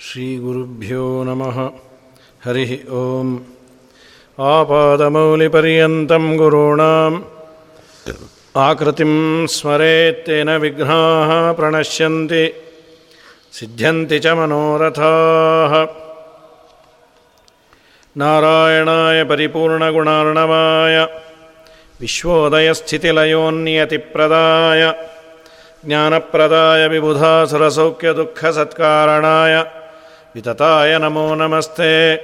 श्रीगुरुभ्यो नमः। हरिः ॐ आपादमौलिपर्यन्तं गुरूणाम्। आकृतिं स्मरेत्तेन विघ्नाः प्रणश्यन्ति। सिद्ध्यन्ति च मनोरथाः। नारायणाय परिपूर्णगुणार्णवाय। विश्वोदयस्थितिलयोन्नियतिप्रदाय। ज्ञानप्रदाय विबुधासुरसौख्यदुःखसत्कारणाय वितताय नमो नमस्ते।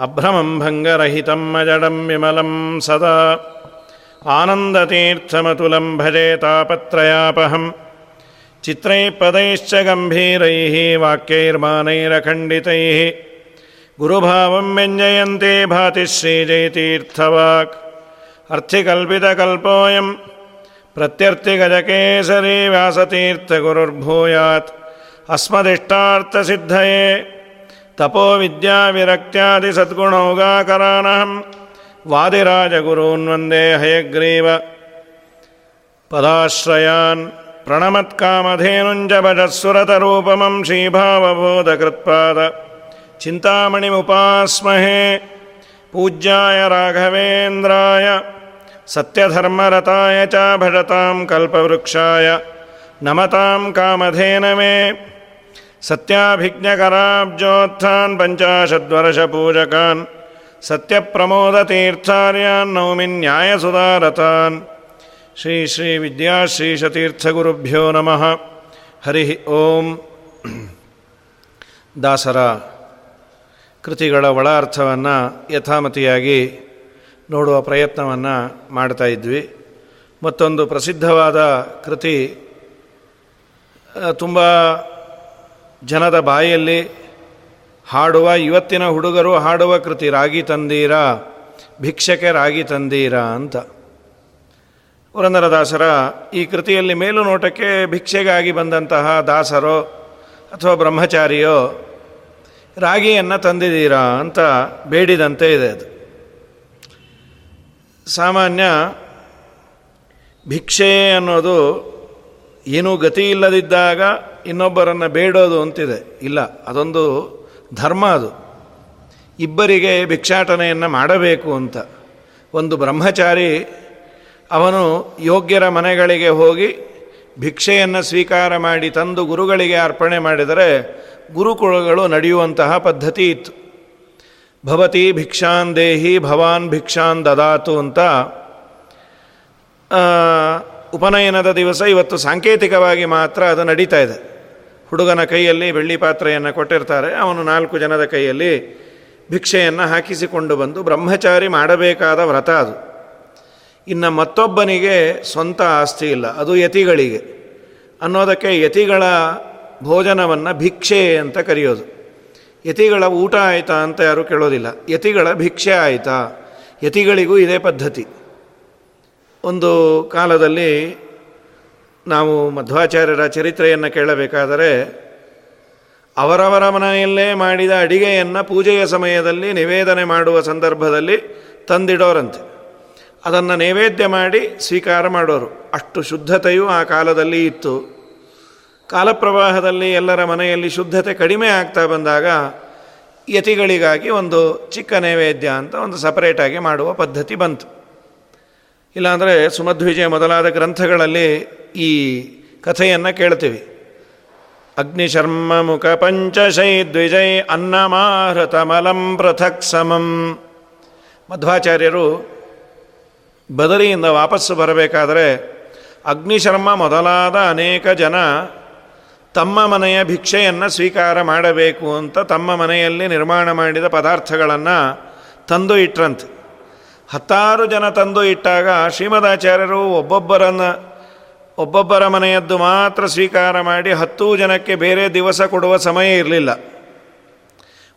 अभ्रमं भङ्गरहितं अजडं विमलं सदा। आनन्दतीर्थमतुलं भजे तापत्रयापहं। चित्रैः पदैश्च गम्भीरैः वाक्यैर्मानैरखण्डितैः। गुरुभावं व्यञ्जयन्ते भाति श्रीजयतीर्थवाक्। अर्थिकल्पितकल्पोऽयं प्रत्यर्थिगजकेसरी व्यासतीर्थगुरुर्भूयात् अस्मदिष्टार्थसिद्धये तपोविद्याविरक्त्यादिसद्गुणौगाकरानहं वादिराजगुरून् वन्दे हयग्रीव। पदाश्रयान् प्रणमत्कामधेनुञ्ज भजस्सुरतरूपमं श्रीभावबोधकृत्पाद। चिन्तामणिमुपास्महे पूज्याय राघवेन्द्राय। सत्यधर्मरताय च भजतां कल्पवृक्षाय। नमतां कामधेनमे सत्याभिज्ञकराब्जोत्थान् पञ्चाशद्वर्षपूजकान् सत्यप्रमोदतीर्थार्यान् नौमि न्यायसुधारतान् ಶ್ರೀ ಶ್ರೀ ವಿದ್ಯಾಶ್ರೀಶತೀರ್ಥಗುರುಭ್ಯೋ ನಮಃ ಹರಿ ಓಂ ದಾಸರ ಕೃತಿಗಳ ಒಳ ಅರ್ಥವನ್ನು ಯಥಾಮತಿಯಾಗಿ ನೋಡುವ ಪ್ರಯತ್ನವನ್ನು ಮಾಡ್ತಾ ಇದ್ವಿ ಮತ್ತೊಂದು ಪ್ರಸಿದ್ಧವಾದ ಕೃತಿ ತುಂಬ ಜನದ ಬಾಯಲ್ಲಿ ಹಾಡುವ, ಇವತ್ತಿನ ಹುಡುಗರು ಹಾಡುವ ಕೃತಿ ರಾಗಿ ತಂದೀರಾ ಭಿಕ್ಷಕೆ ರಾಗಿ ತಂದೀರಾ ಅಂತ. ಪುರಂದರದಾಸರ ಈ ಕೃತಿಯಲ್ಲಿ ಮೇಲು ನೋಟಕ್ಕೆ ಭಿಕ್ಷೆಗಾಗಿ ಬಂದಂತಹ ದಾಸರೋ ಅಥವಾ ಬ್ರಹ್ಮಚಾರಿಯೋ ರಾಗಿಯನ್ನು ತಂದಿದ್ದೀರಾ ಅಂತ ಬೇಡಿದಂತೆ ಇದೆ ಅದು. ಸಾಮಾನ್ಯ ಭಿಕ್ಷೆ ಅನ್ನೋದು ಏನೂ ಗತಿ ಇಲ್ಲದಿದ್ದಾಗ ಇನ್ನೊಬ್ಬರನ್ನು ಬೇಡೋದು ಅಂತಿದೆ. ಇಲ್ಲ, ಅದೊಂದು ಧರ್ಮ ಅದು. ಇಬ್ಬರಿಗೆ ಭಿಕ್ಷಾಟನೆಯನ್ನು ಮಾಡಬೇಕು ಅಂತ. ಒಂದು ಬ್ರಹ್ಮಚಾರಿ ಅವನು ಯೋಗ್ಯರ ಮನೆಗಳಿಗೆ ಹೋಗಿ ಭಿಕ್ಷೆಯನ್ನು ಸ್ವೀಕಾರ ಮಾಡಿ ತಂದು ಗುರುಗಳಿಗೆ ಅರ್ಪಣೆ ಮಾಡಿದರೆ ಗುರುಕುಲಗಳು ನಡೆಯುವಂತಹ ಪದ್ಧತಿ ಇತ್ತು. ಭವತಿ ಭಿಕ್ಷಾನ್ ದೇಹಿ ಭವಾನ್ ಭಿಕ್ಷಾನ್ ದದಾತು ಅಂತ ಉಪನಯನದ ದಿವಸ ಇವತ್ತು ಸಾಂಕೇತಿಕವಾಗಿ ಮಾತ್ರ ಅದು ನಡೀತಾ ಇದೆ. ಹುಡುಗನ ಕೈಯಲ್ಲಿ ಬೆಳ್ಳಿ ಪಾತ್ರೆಯನ್ನು ಕೊಟ್ಟಿರ್ತಾರೆ. ಅವನು ನಾಲ್ಕು ಜನದ ಕೈಯಲ್ಲಿ ಭಿಕ್ಷೆಯನ್ನು ಹಾಕಿಸಿಕೊಂಡು ಬಂದು ಬ್ರಹ್ಮಚಾರಿ ಮಾಡಬೇಕಾದ ವ್ರತ ಅದು. ಇನ್ನು ಮತ್ತೊಬ್ಬನಿಗೆ ಸ್ವಂತ ಆಸ್ತಿ ಇಲ್ಲ, ಅದು ಯತಿಗಳಿಗೆ. ಅನ್ನೋದಕ್ಕೆ ಯತಿಗಳ ಭೋಜನವನ್ನು ಭಿಕ್ಷೆ ಅಂತ ಕರೆಯೋದು. ಯತಿಗಳ ಊಟ ಆಯಿತಾ ಅಂತ ಯಾರೂ ಕೇಳೋದಿಲ್ಲ. ಯತಿಗಳ ಭಿಕ್ಷೆ ಆಯಿತಾ? ಯತಿಗಳಿಗೂ ಇದೇ ಪದ್ಧತಿ. ಒಂದು ಕಾಲದಲ್ಲಿ ನಾವು ಮಧ್ವಾಚಾರ್ಯರ ಚರಿತ್ರೆಯನ್ನು ಕೇಳಬೇಕಾದರೆ ಅವರವರ ಮನೆಯಲ್ಲೇ ಮಾಡಿದ ಅಡಿಗೆಯನ್ನು ಪೂಜೆಯ ಸಮಯದಲ್ಲಿ ನಿವೇದನೆ ಮಾಡುವ ಸಂದರ್ಭದಲ್ಲಿ ತಂದಿಡೋರಂತೆ. ಅದನ್ನು ನೈವೇದ್ಯ ಮಾಡಿ ಸ್ವೀಕಾರ ಮಾಡೋರು. ಅಷ್ಟು ಶುದ್ಧತೆಯು ಆ ಕಾಲದಲ್ಲಿ ಇತ್ತು. ಕಾಲಪ್ರವಾಹದಲ್ಲಿ ಎಲ್ಲರ ಮನೆಯಲ್ಲಿ ಶುದ್ಧತೆ ಕಡಿಮೆ ಆಗ್ತಾ ಬಂದಾಗ ಯತಿಗಳಿಗಾಗಿ ಒಂದು ಚಿಕ್ಕ ನೈವೇದ್ಯ ಅಂತ ಒಂದು ಸಪರೇಟಾಗಿ ಮಾಡುವ ಪದ್ಧತಿ ಬಂತು. ಇಲ್ಲಾಂದರೆ ಸುಮಧ್ವಿಜಯ ಮೊದಲಾದ ಗ್ರಂಥಗಳಲ್ಲಿ ಈ ಕಥೆಯನ್ನು ಕೇಳ್ತೀವಿ. ಅಗ್ನಿಶರ್ಮ ಮುಖ ಪಂಚಶೈ ದ್ವಿಜೈ ಅನ್ನಮಾಹೃತಮಲಂ ಪೃಥಕ್ ಸಮಂ. ಮಧ್ವಾಚಾರ್ಯರು ಬದರಿಯಿಂದ ವಾಪಸ್ಸು ಬರಬೇಕಾದರೆ ಅಗ್ನಿಶರ್ಮ ಮೊದಲಾದ ಅನೇಕ ಜನ ತಮ್ಮ ಮನೆಯ ಭಿಕ್ಷೆಯನ್ನು ಸ್ವೀಕಾರ ಮಾಡಬೇಕು ಅಂತ ತಮ್ಮ ಮನೆಯಲ್ಲಿ ನಿರ್ಮಾಣ ಮಾಡಿದ ಪದಾರ್ಥಗಳನ್ನು ತಂದು ಇಟ್ರಂತೆ. ಹತ್ತಾರು ಜನ ತಂದು ಇಟ್ಟಾಗ ಶ್ರೀಮದಾಚಾರ್ಯರು ಒಬ್ಬೊಬ್ಬರನ್ನು, ಒಬ್ಬೊಬ್ಬರ ಮನೆಯದ್ದು ಮಾತ್ರ ಸ್ವೀಕಾರ ಮಾಡಿ ಹತ್ತು ಜನಕ್ಕೆ ಬೇರೆ ದಿವಸ ಕೊಡುವ ಸಮಯ ಇರಲಿಲ್ಲ.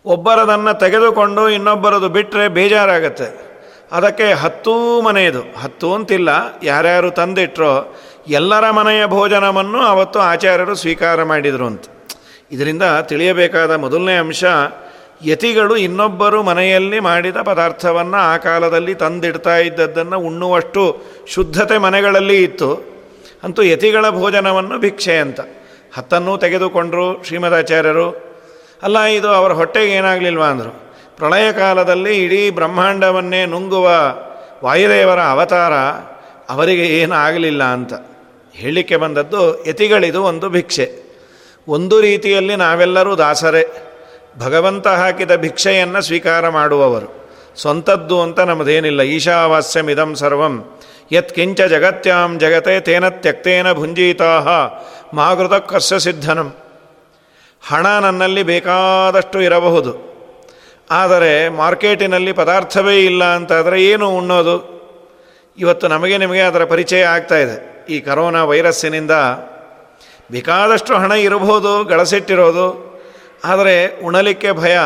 ಒಬ್ಬರದನ್ನು ತೆಗೆದುಕೊಂಡು ಇನ್ನೊಬ್ಬರದು ಬಿಟ್ಟರೆ ಬೇಜಾರಾಗತ್ತೆ. ಅದಕ್ಕೆ ಹತ್ತೂ ಮನೆಯದು. ಹತ್ತು ಅಂತಿಲ್ಲ, ಯಾರ್ಯಾರು ತಂದಿಟ್ಟರೋ ಎಲ್ಲರ ಮನೆಯ ಭೋಜನವನ್ನು ಅವತ್ತು ಆಚಾರ್ಯರು ಸ್ವೀಕಾರ ಮಾಡಿದರು ಅಂತ. ಇದರಿಂದ ತಿಳಿಯಬೇಕಾದ ಮೊದಲನೇ ಅಂಶ ಯತಿಗಳು ಇನ್ನೊಬ್ಬರು ಮನೆಯಲ್ಲಿ ಮಾಡಿದ ಪದಾರ್ಥವನ್ನು ಆ ಕಾಲದಲ್ಲಿ ತಂದಿಡ್ತಾ ಇದ್ದದ್ದನ್ನು ಉಣ್ಣುವಷ್ಟು ಶುದ್ಧತೆ ಮನೆಗಳಲ್ಲಿ ಇತ್ತು. ಅಂತೂ ಯತಿಗಳ ಭೋಜನವನ್ನು ಭಿಕ್ಷೆ ಅಂತ. ಹತ್ತನ್ನೂ ತೆಗೆದುಕೊಂಡರು ಶ್ರೀಮದಾಚಾರ್ಯರು. ಅಲ್ಲ, ಇದು ಅವರ ಹೊಟ್ಟೆಗೆ ಏನಾಗಲಿಲ್ವಾ ಅಂದರು. ಪ್ರಳಯ ಕಾಲದಲ್ಲಿ ಇಡೀ ಬ್ರಹ್ಮಾಂಡವನ್ನೇ ನುಂಗುವ ವಾಯುದೇವರ ಅವತಾರ ಅವರಿಗೆ ಏನು ಆಗಲಿಲ್ಲ ಅಂತ ಹೇಳಲಿಕ್ಕೆ ಬಂದದ್ದು ಯತಿಗಳಿದು ಒಂದು ಭಿಕ್ಷೆ. ಒಂದು ರೀತಿಯಲ್ಲಿ ನಾವೆಲ್ಲರೂ ದಾಸರೇ. ಭಗವಂತ ಹಾಕಿದ ಭಿಕ್ಷೆಯನ್ನು ಸ್ವೀಕಾರ ಮಾಡುವವರು. ಸ್ವಂತದ್ದು ಅಂತ ನಮ್ಮದೇನಿಲ್ಲ ಈಶಾವಾಸ್ಯಮಿದಂ ಸರ್ವಂ. ಯತ್ಕಿಂಚ ಜಗತ್ಯಾಂ ಜಗತೆ ತೇನ ತ್ಯಕ್ತೇನ ಭುಂಜೀತಾಹ. ಮಾಗೃತ ಕಸ್ಯ ಸಿದ್ಧನಂ. ಹಣ ನನ್ನಲ್ಲಿ ಬೇಕಾದಷ್ಟು ಇರಬಹುದು. ಆದರೆ ಮಾರ್ಕೆಟಿನಲ್ಲಿ ಪದಾರ್ಥವೇ ಇಲ್ಲ ಅಂತಾದರೆ ಏನು ಉಣ್ಣೋದು? ಇವತ್ತು ನಮಗೆ ನಿಮಗೆ ಅದರ ಪರಿಚಯ ಆಗ್ತಾ ಇದೆ. ಈ ಕರೋನಾ ವೈರಸ್ಸಿನಿಂದ ಬೇಕಾದಷ್ಟು ಹಣ ಇರಬಹುದು, ಗಳಸಿಟ್ಟಿರೋದು. ಆದರೆ ಉಣಲಿಕ್ಕೆ ಭಯ.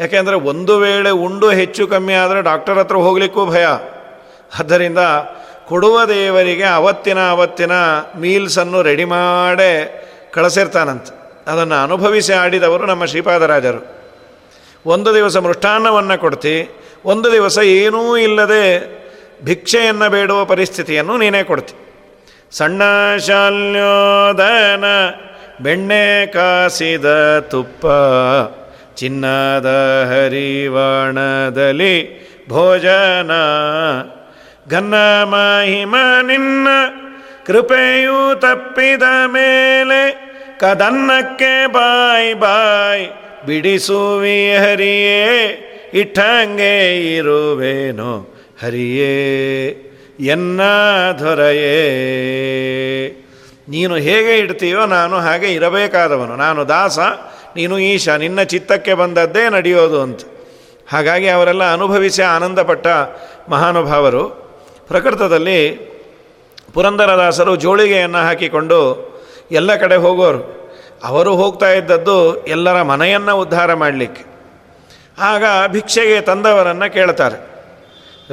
ಯಾಕೆಂದರೆ ಒಂದು ವೇಳೆ ಉಂಡು ಹೆಚ್ಚು ಕಮ್ಮಿ ಆದರೆ ಡಾಕ್ಟರ್ ಹತ್ರ ಹೋಗಲಿಕ್ಕೂ ಭಯ. ಆದ್ದರಿಂದ ಕೊಡುವ ದೇವರಿಗೆ ಅವತ್ತಿನ ಅವತ್ತಿನ ಮೀಲ್ಸನ್ನು ರೆಡಿ ಮಾಡೇ ಕಳಿಸಿರ್ತಾನಂತೆ. ಅದನ್ನು ಅನುಭವಿಸಿ ಆಡಿದವರು ನಮ್ಮ ಶ್ರೀಪಾದರಾಜರು. ಒಂದು ದಿವಸ ಮೃಷ್ಟಾನ್ನವನ್ನು ಕೊಡ್ತಿ, ಒಂದು ದಿವಸ ಏನೂ ಇಲ್ಲದೆ ಭಿಕ್ಷೆಯನ್ನು ಬೇಡುವ ಪರಿಸ್ಥಿತಿಯನ್ನು ನೀನೇ ಕೊಡ್ತಿ. ಸಣ್ಣ ಶಾಲ್ಯೋದನ ಬೆಣ್ಣೆ ಕಾಸಿದ ತುಪ್ಪ, ಚಿನ್ನದ ಹರಿವಾಣದಲ್ಲಿ ಭೋಜನ. ಘನ್ನ ಮಹಿಮ ನಿನ್ನ ಕೃಪೆಯು ತಪ್ಪಿದ ಮೇಲೆ ಕದನ್ನಕ್ಕೆ ಬಾಯ್ ಬಾಯ್ ಬಿಡಿಸುವಿ ಹರಿಯೇ, ಇಟ್ಟಂಗೆ ಇರುವೇನೋ ಹರಿಯೇ, ಎನ್ನ ದೊರೆಯೇ. ನೀನು ಹೇಗೆ ಇಡ್ತೀಯೋ ನಾನು ಹಾಗೆ ಇರಬೇಕಾದವನು. ನಾನು ದಾಸ, ನೀನು ಈಶ, ನಿನ್ನ ಚಿತ್ತಕ್ಕೆ ಬಂದದ್ದೇ ನಡೆಯೋದು ಅಂತ. ಹಾಗಾಗಿ ಅವರೆಲ್ಲ ಅನುಭವಿಸಿ ಆನಂದಪಟ್ಟ ಮಹಾನುಭಾವರು. ಪ್ರಕೃತದಲ್ಲಿ ಪುರಂದರದಾಸರು ಜೋಳಿಗೆಯನ್ನು ಹಾಕಿಕೊಂಡು ಎಲ್ಲ ಕಡೆ ಹೋಗೋರು. ಅವರು ಹೋಗ್ತಾ ಇದ್ದದ್ದು ಎಲ್ಲರ ಮನೆಯನ್ನು ಉದ್ಧಾರ ಮಾಡಲಿಕ್ಕೆ. ಆಗ ಭಿಕ್ಷೆಗೆ ತಂದವರನ್ನು ಕೇಳ್ತಾರೆ.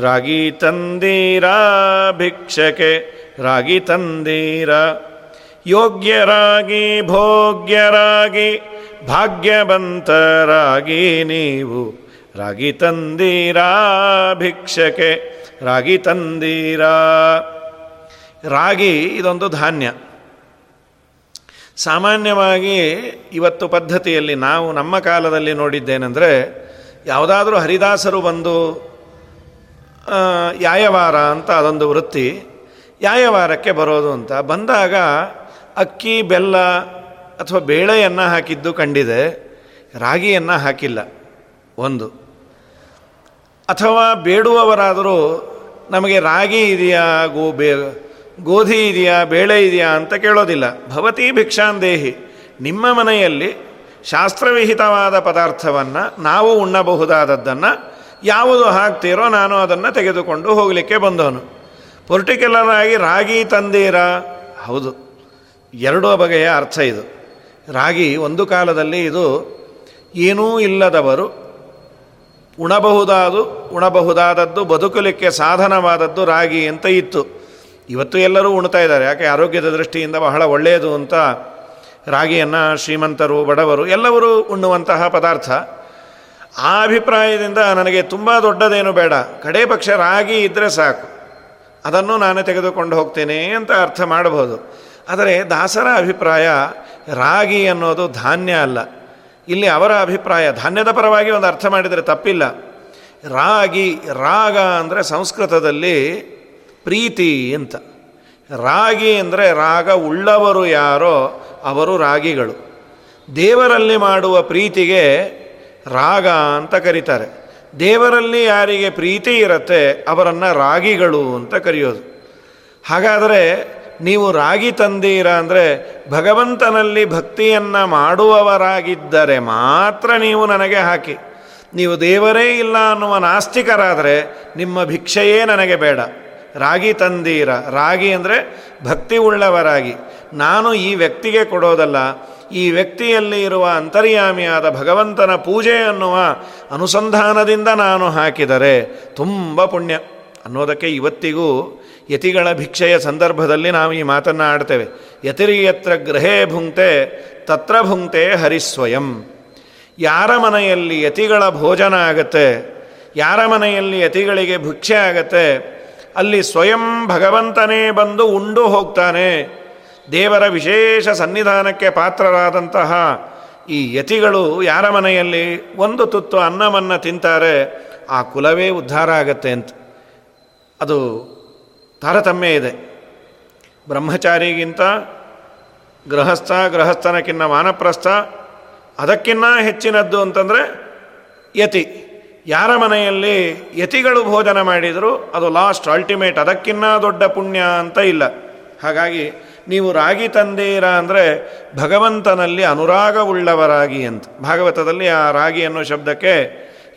ರಾಗಿ ತಂದೀರಾ ಭಿಕ್ಷಕೆ ರಾಗಿ ತಂದೀರ ಯೋಗ್ಯರಾಗಿ, ಭೋಗ್ಯರಾಗಿ, ಭಾಗ್ಯವಂತರಾಗಿ ನೀವು. ರಾಗಿ ತಂದೀರಾ ಭಿಕ್ಷಕೆ ರಾಗಿ ತಂದೀರಾ. ರಾಗಿ ಇದೊಂದು ಧಾನ್ಯ. ಸಾಮಾನ್ಯವಾಗಿ ಇವತ್ತು ಪದ್ಧತಿಯಲ್ಲಿ ನಾವು ನಮ್ಮ ಕಾಲದಲ್ಲಿ ನೋಡಿದ್ದೇನೆಂದರೆ, ಯಾವುದಾದ್ರೂ ಹರಿದಾಸರು ಬಂದು ಯಾಯವಾರ ಅಂತ ಅದೊಂದು ವೃತ್ತಿ, ಯಾಯವಾರಕ್ಕೆ ಬರೋದು ಅಂತ ಬಂದಾಗ ಅಕ್ಕಿ, ಬೆಲ್ಲ ಅಥವಾ ಬೇಳೆಯನ್ನು ಹಾಕಿದ್ದು ಕಂಡಿದೆ. ರಾಗಿಯನ್ನು ಹಾಕಿಲ್ಲ. ಒಂದು. ಅಥವಾ ಬೇಡುವವರಾದರೂ ನಮಗೆ ರಾಗಿ ಇದೆಯಾ, ಗೋ, ಬೇ, ಗೋಧಿ ಇದೆಯಾ, ಬೇಳೆ ಇದೆಯಾ ಅಂತ ಕೇಳೋದಿಲ್ಲ. ಭವತಿ ಭಿಕ್ಷಾಂದೇಹಿ ನಿಮ್ಮ ಮನೆಯಲ್ಲಿ ಶಾಸ್ತ್ರವಿಹಿತವಾದ ಪದಾರ್ಥವನ್ನು ನಾವು ಉಣ್ಣಬಹುದಾದದ್ದನ್ನು ಯಾವುದು ಹಾಕ್ತೀರೋ ನಾನು ಅದನ್ನು ತೆಗೆದುಕೊಂಡು ಹೋಗಲಿಕ್ಕೆ ಬಂದವನು. ಪರ್ಟಿಕ್ಯುಲರ್ ಆಗಿ ರಾಗಿ ತಂದೀರಾ? ಹೌದು. ಎರಡೂ ಬಗೆಯ ಅರ್ಥ ಇದು. ರಾಗಿ ಒಂದು ಕಾಲದಲ್ಲಿ ಇದು ಏನೂ ಇಲ್ಲದವರು ಉಣಬಹುದಾದು, ಉಣಬಹುದಾದದ್ದು ಬದುಕಲಿಕ್ಕೆ ಸಾಧನವಾದದ್ದು ರಾಗಿ ಅಂತ ಇತ್ತು. ಇವತ್ತು ಎಲ್ಲರೂ ಉಣ್ತಾ ಇದ್ದಾರೆ. ಯಾಕೆ? ಆರೋಗ್ಯದ ದೃಷ್ಟಿಯಿಂದ ಬಹಳ ಒಳ್ಳೆಯದು ಅಂತ ರಾಗಿಯನ್ನು ಶ್ರೀಮಂತರು, ಬಡವರು ಎಲ್ಲರೂ ಉಣ್ಣುವಂತಹ ಪದಾರ್ಥ. ಆ ಅಭಿಪ್ರಾಯದಿಂದ ನನಗೆ ತುಂಬ ದೊಡ್ಡದೇನು ಬೇಡ. ಕಡೇ ಪಕ್ಷ ರಾಗಿ ಇದ್ದರೆ ಸಾಕು. ಅದನ್ನು ನಾನು ತೆಗೆದುಕೊಂಡು ಹೋಗ್ತೇನೆ ಅಂತ ಅರ್ಥ ಮಾಡಬಹುದು. ಆದರೆ ದಾಸರ ಅಭಿಪ್ರಾಯ ರಾಗಿ ಅನ್ನೋದು ಧಾನ್ಯ ಅಲ್ಲ. ಇಲ್ಲಿ ಅವರ ಅಭಿಪ್ರಾಯ, ಧಾನ್ಯದ ಪರವಾಗಿ ಒಂದು ಅರ್ಥ ಮಾಡಿದರೆ ತಪ್ಪಿಲ್ಲ. ರಾಗಿ, ರಾಗ ಅಂದರೆ ಸಂಸ್ಕೃತದಲ್ಲಿ ಪ್ರೀತಿ ಅಂತ. ರಾಗಿ ಅಂದರೆ ರಾಗ ಉಳ್ಳವರು ಯಾರೋ ಅವರು ರಾಗಿಗಳು. ದೇವರಲ್ಲಿ ಮಾಡುವ ಪ್ರೀತಿಗೆ ರಾಗ ಅಂತ ಕರೀತಾರೆ. ದೇವರಲ್ಲಿ ಯಾರಿಗೆ ಪ್ರೀತಿ ಇರುತ್ತೆ ಅವರನ್ನು ರಾಗಿಗಳು ಅಂತ ಕರೆಯೋದು. ಹಾಗಾದರೆ ನೀವು ರಾಗಿ ತಂದೀರ ಅಂದರೆ ಭಗವಂತನಲ್ಲಿ ಭಕ್ತಿಯನ್ನು ಮಾಡುವವರಾಗಿದ್ದರೆ ಮಾತ್ರ ನೀವು ನನಗೆ ಹಾಕಿ. ನೀವು ದೇವರೇ ಇಲ್ಲ ಅನ್ನುವ ನಾಸ್ತಿಕರಾದರೆ ನಿಮ್ಮ ಭಿಕ್ಷೆಯೇ ನನಗೆ ಬೇಡ. ರಾಗಿ ತಂದೀರ. ರಾಗಿ ಅಂದರೆ ಭಕ್ತಿ ಉಳ್ಳವರಾಗಿ. ನಾನು ಈ ವ್ಯಕ್ತಿಗೆ ಕೊಡೋದಲ್ಲ, ಈ ವ್ಯಕ್ತಿಯಲ್ಲಿ ಇರುವ ಅಂತರ್ಯಾಮಿಯಾದ ಭಗವಂತನ ಪೂಜೆ ಅನ್ನುವ ಅನುಸಂಧಾನದಿಂದ ನಾನು ಹಾಕಿದರೆ ತುಂಬ ಪುಣ್ಯ ಅನ್ನೋದಕ್ಕೆ ಇವತ್ತಿಗೂ ಯತಿಗಳ ಭಿಕ್ಷೆಯ ಸಂದರ್ಭದಲ್ಲಿ ನಾವು ಈ ಮಾತನ್ನು ಆಡ್ತೇವೆ. ಯತಿರಿಯತ್ರ ಗೃಹೇ ಭುಂಕ್ತೆ, ತತ್ರ ಭುಂಕ್ತೆ ಹರಿಸ್ವಯಂ. ಯಾರ ಮನೆಯಲ್ಲಿ ಯತಿಗಳ ಭೋಜನ ಆಗತ್ತೆ, ಯಾರ ಮನೆಯಲ್ಲಿ ಯತಿಗಳಿಗೆ ಭಿಕ್ಷೆ ಆಗತ್ತೆ, ಅಲ್ಲಿ ಸ್ವಯಂ ಭಗವಂತನೇ ಬಂದು ಉಂಡು ಹೋಗ್ತಾನೆ. ದೇವರ ವಿಶೇಷ ಸನ್ನಿಧಾನಕ್ಕೆ ಪಾತ್ರರಾದಂತಹ ಈ ಯತಿಗಳು ಯಾರ ಮನೆಯಲ್ಲಿ ಒಂದು ತುತ್ತು ಅನ್ನವನ್ನು ತಿಂತಾರೆ, ಆ ಕುಲವೇ ಉದ್ಧಾರ ಆಗತ್ತೆ ಅಂತ. ಅದು ತಾರತಮ್ಯ ಇದೆ. ಬ್ರಹ್ಮಚಾರಿಗಿಂತ ಗೃಹಸ್ಥ, ಗೃಹಸ್ಥನಕ್ಕಿನ್ನ ಮಾನಪ್ರಸ್ಥ ಅದಕ್ಕಿನ್ನ ಹೆಚ್ಚಿನದ್ದು ಅಂತಂದರೆ ಯತಿ. ಯಾರ ಮನೆಯಲ್ಲಿ ಯತಿಗಳು ಭೋಜನ ಮಾಡಿದರೂ, ಅದು ಲಾಸ್ಟ್ ಅಲ್ಟಿಮೇಟ್ ಅದಕ್ಕಿನ್ನ ದೊಡ್ಡ ಪುಣ್ಯ ಅಂತ ಇಲ್ಲ. ಹಾಗಾಗಿ ನೀವು ರಾಗಿ ತಂದೀರ ಅಂದರೆ ಭಗವಂತನಲ್ಲಿ ಅನುರಾಗವುಳ್ಳವರಾಗಿ ಅಂತ. ಭಾಗವತದಲ್ಲಿ ಆ ರಾಗಿ ಅನ್ನೋ ಶಬ್ದಕ್ಕೆ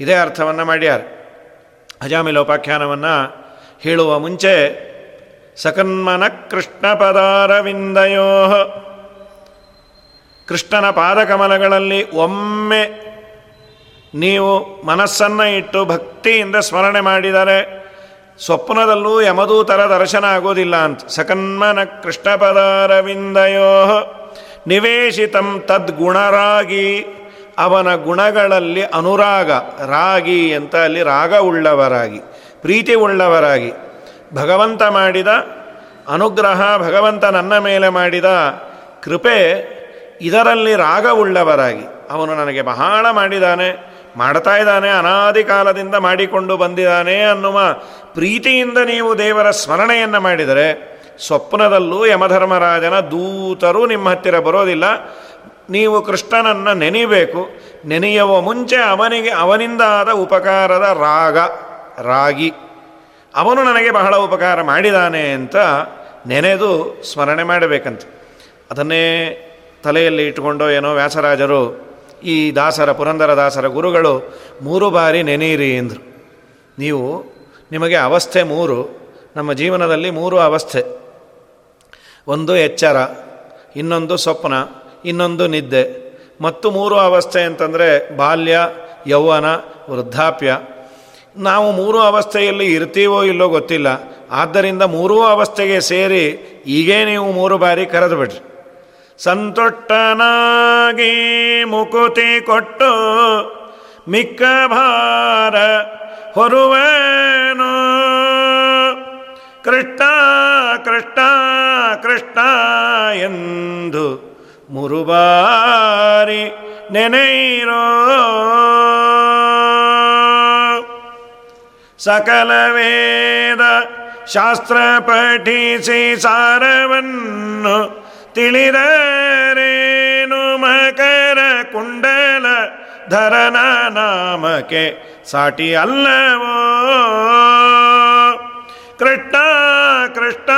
ಇದೇ ಅರ್ಥವನ್ನು ಮಾಡ್ಯಾರ. ಅಜಾಮಿಲೋಪಾಖ್ಯಾನವನ್ನು ಹೇಳುವ ಮುಂಚೆ ಸಕನ್ಮನ ಕೃಷ್ಣ ಪದಾರವಿಂದಯೋ ಕೃಷ್ಣನ ಪಾದಕಮಲಗಳಲ್ಲಿ ಒಮ್ಮೆ ನೀವು ಮನಸ್ಸನ್ನು ಇಟ್ಟು ಭಕ್ತಿಯಿಂದ ಸ್ಮರಣೆ ಮಾಡಿದರೆ ಸ್ವಪ್ನದಲ್ಲೂ ಯಮದೂತರ ದರ್ಶನ ಆಗೋದಿಲ್ಲ ಅಂತ. ಸಕನ್ಮನ ಕೃಷ್ಣ ಪದಾರವಿಂದಯೋ ನಿವೇಶಿತಂ ತದ್ಗುಣರಾಗಿ ಅವನ ಗುಣಗಳಲ್ಲಿ ಅನುರಾಗ, ರಾಗಿ ಅಂತ ಅಲ್ಲಿ ರಾಗ ಉಳ್ಳವರಾಗಿ, ಪ್ರೀತಿ ಉಳ್ಳವರಾಗಿ. ಭಗವಂತ ಮಾಡಿದ ಅನುಗ್ರಹ ಭಗವಂತ ನನ್ನ ಮೇಲೆ ಮಾಡಿದ ಕೃಪೆ ಇದರಲ್ಲಿ ರಾಗವುಳ್ಳವರಾಗಿ ಅವನು ನನಗೆ ಬಹಳ ಮಾಡಿದ್ದಾನೆ, ಮಾಡ್ತಾ ಇದ್ದಾನೆ, ಅನಾದಿ ಕಾಲದಿಂದ ಮಾಡಿಕೊಂಡು ಬಂದಿದ್ದಾನೆ ಅನ್ನುವ ಪ್ರೀತಿಯಿಂದ ನೀವು ದೇವರ ಸ್ಮರಣೆಯನ್ನು ಮಾಡಿದರೆ ಸ್ವಪ್ನದಲ್ಲೂ ಯಮಧರ್ಮರಾಜನ ದೂತರು ನಿಮ್ಮ ಹತ್ತಿರ ಬರೋದಿಲ್ಲ. ನೀವು ಕೃಷ್ಣನನ್ನು ನೆನೆಯಬೇಕು ನೆನೆಯುವ ಮುಂಚೆ ಅವನಿಗೆ ಅವನಿಂದ ಆದ ಉಪಕಾರದ ರಾಗ, ರಾಗಿ. ಅವನು ನನಗೆ ಬಹಳ ಉಪಕಾರ ಮಾಡಿದಾನೆ ಅಂತ ನೆನೆದು ಸ್ಮರಣೆ ಮಾಡಬೇಕಂತ. ಅದನ್ನೇ ತಲೆಯಲ್ಲಿ ಇಟ್ಟುಕೊಂಡು ಏನೋ ವ್ಯಾಸರಾಜರು, ಈ ದಾಸರ, ಪುರಂದರ ದಾಸರ ಗುರುಗಳು ಮೂರು ಬಾರಿ ನೆನೆಯಿರಿ ಎಂದರು ನೀವು, ನಿಮಗೆ ಅವಸ್ಥೆ ಮೂರು, ನಮ್ಮ ಜೀವನದಲ್ಲಿ ಮೂರು ಅವಸ್ಥೆ. ಒಂದು ಎಚ್ಚರ, ಇನ್ನೊಂದು ಸ್ವಪ್ನ, ಇನ್ನೊಂದು ನಿದ್ದೆ. ಮತ್ತು ಮೂರು ಅವಸ್ಥೆ ಅಂತಂದರೆ ಬಾಲ್ಯ, ಯೌವನ, ವೃದ್ಧಾಪ್ಯ. ನಾವು ಮೂರು ಅವಸ್ಥೆಯಲ್ಲಿ ಇರ್ತೀವೋ ಇಲ್ಲೋ ಗೊತ್ತಿಲ್ಲ. ಆದ್ದರಿಂದ ಮೂರೂ ಅವಸ್ಥೆಗೆ ಸೇರಿ ಈಗೇ ನೀವು ಮೂರು ಬಾರಿ ಕರೆದು ಬಿಡ್ರಿ. ಸಂತುಷ್ಟನಾಗಿ ಮುಕುತಿ ಕೊಟ್ಟು ಮಿಕ್ಕ ಭಾರ ಹೊರುವೇನು. ಕೃಷ್ಣ ಕೃಷ್ಣ ಕೃಷ್ಣ ಎಂದು ಮುರುಬಾರಿ ನೆನೆಯಿರೋ. ಸಕಲ ವೇದ ಶಾಸ್ತ್ರ ಪಠಿಸಿ ಸಾರವನ್ನು ತಿಳಿದರೇನು ಮಕರ ಕುಂಡಲ ಧರನ ನಾಮಕ್ಕೆ ಸಾಟಿ ಅಲ್ಲವೋ? ಕೃಷ್ಣ ಕೃಷ್ಣ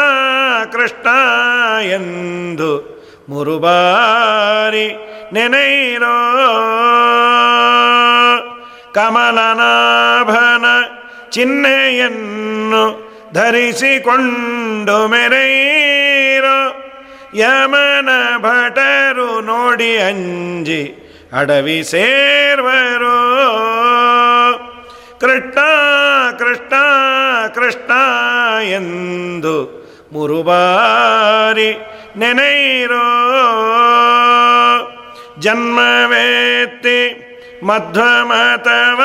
ಕೃಷ್ಣ ಎಂದು ಮುರುಬಾರಿ ನೆನೈರೋ ಕಮಲನಾಭನ ಚಿಹ್ನೆಯನ್ನು ಧರಿಸಿಕೊಂಡು ಮೆರೆಯಿರೋ. ಯಮನ ಭಟರು ನೋಡಿ ಅಂಜಿ ಅಡವಿ ಸೇರ್ವರು. ಕೃಷ್ಣ ಕೃಷ್ಣ ಕೃಷ್ಣ ಎಂದು ಮುರುಬಾರಿ ನೆನೆಯಿರೋ. ಜನ್ಮವೇತ್ತಿ ಮಧ್ವಮತವ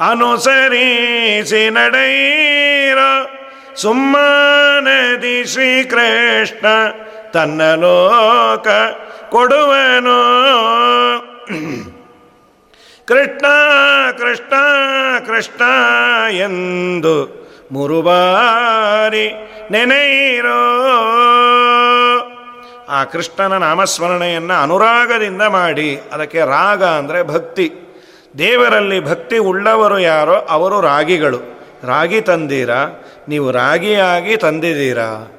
ಅನುಸರಿಸಿ ನಡೆಯಿರೋ? ಸುಮ್ಮನದಿ ಶ್ರೀಕೃಷ್ಣ ತನ್ನ ಲೋಕ ಕೊಡುವನು. ಕೃಷ್ಣ ಕೃಷ್ಣ ಕೃಷ್ಣ ಎಂದು ಮುರುಬಾರಿ ನೆನೆಯಿರೋ. ಆ ಕೃಷ್ಣನ ನಾಮಸ್ಮರಣೆಯನ್ನು ಅನುರಾಗದಿಂದ ಮಾಡಿ, ಅದಕ್ಕೆ ರಾಗ ಅಂದರೆ ಭಕ್ತಿ. ದೇವರಲ್ಲಿ ಭಕ್ತಿ ಉಳ್ಳವರು ಯಾರೋ ಅವರು ರಾಗಿಗಳು. ರಾಗಿ ತಂದೀರಾ? ನೀವು ರಾಗಿಯಾಗಿ ತಂದಿದ್ದೀರಾ?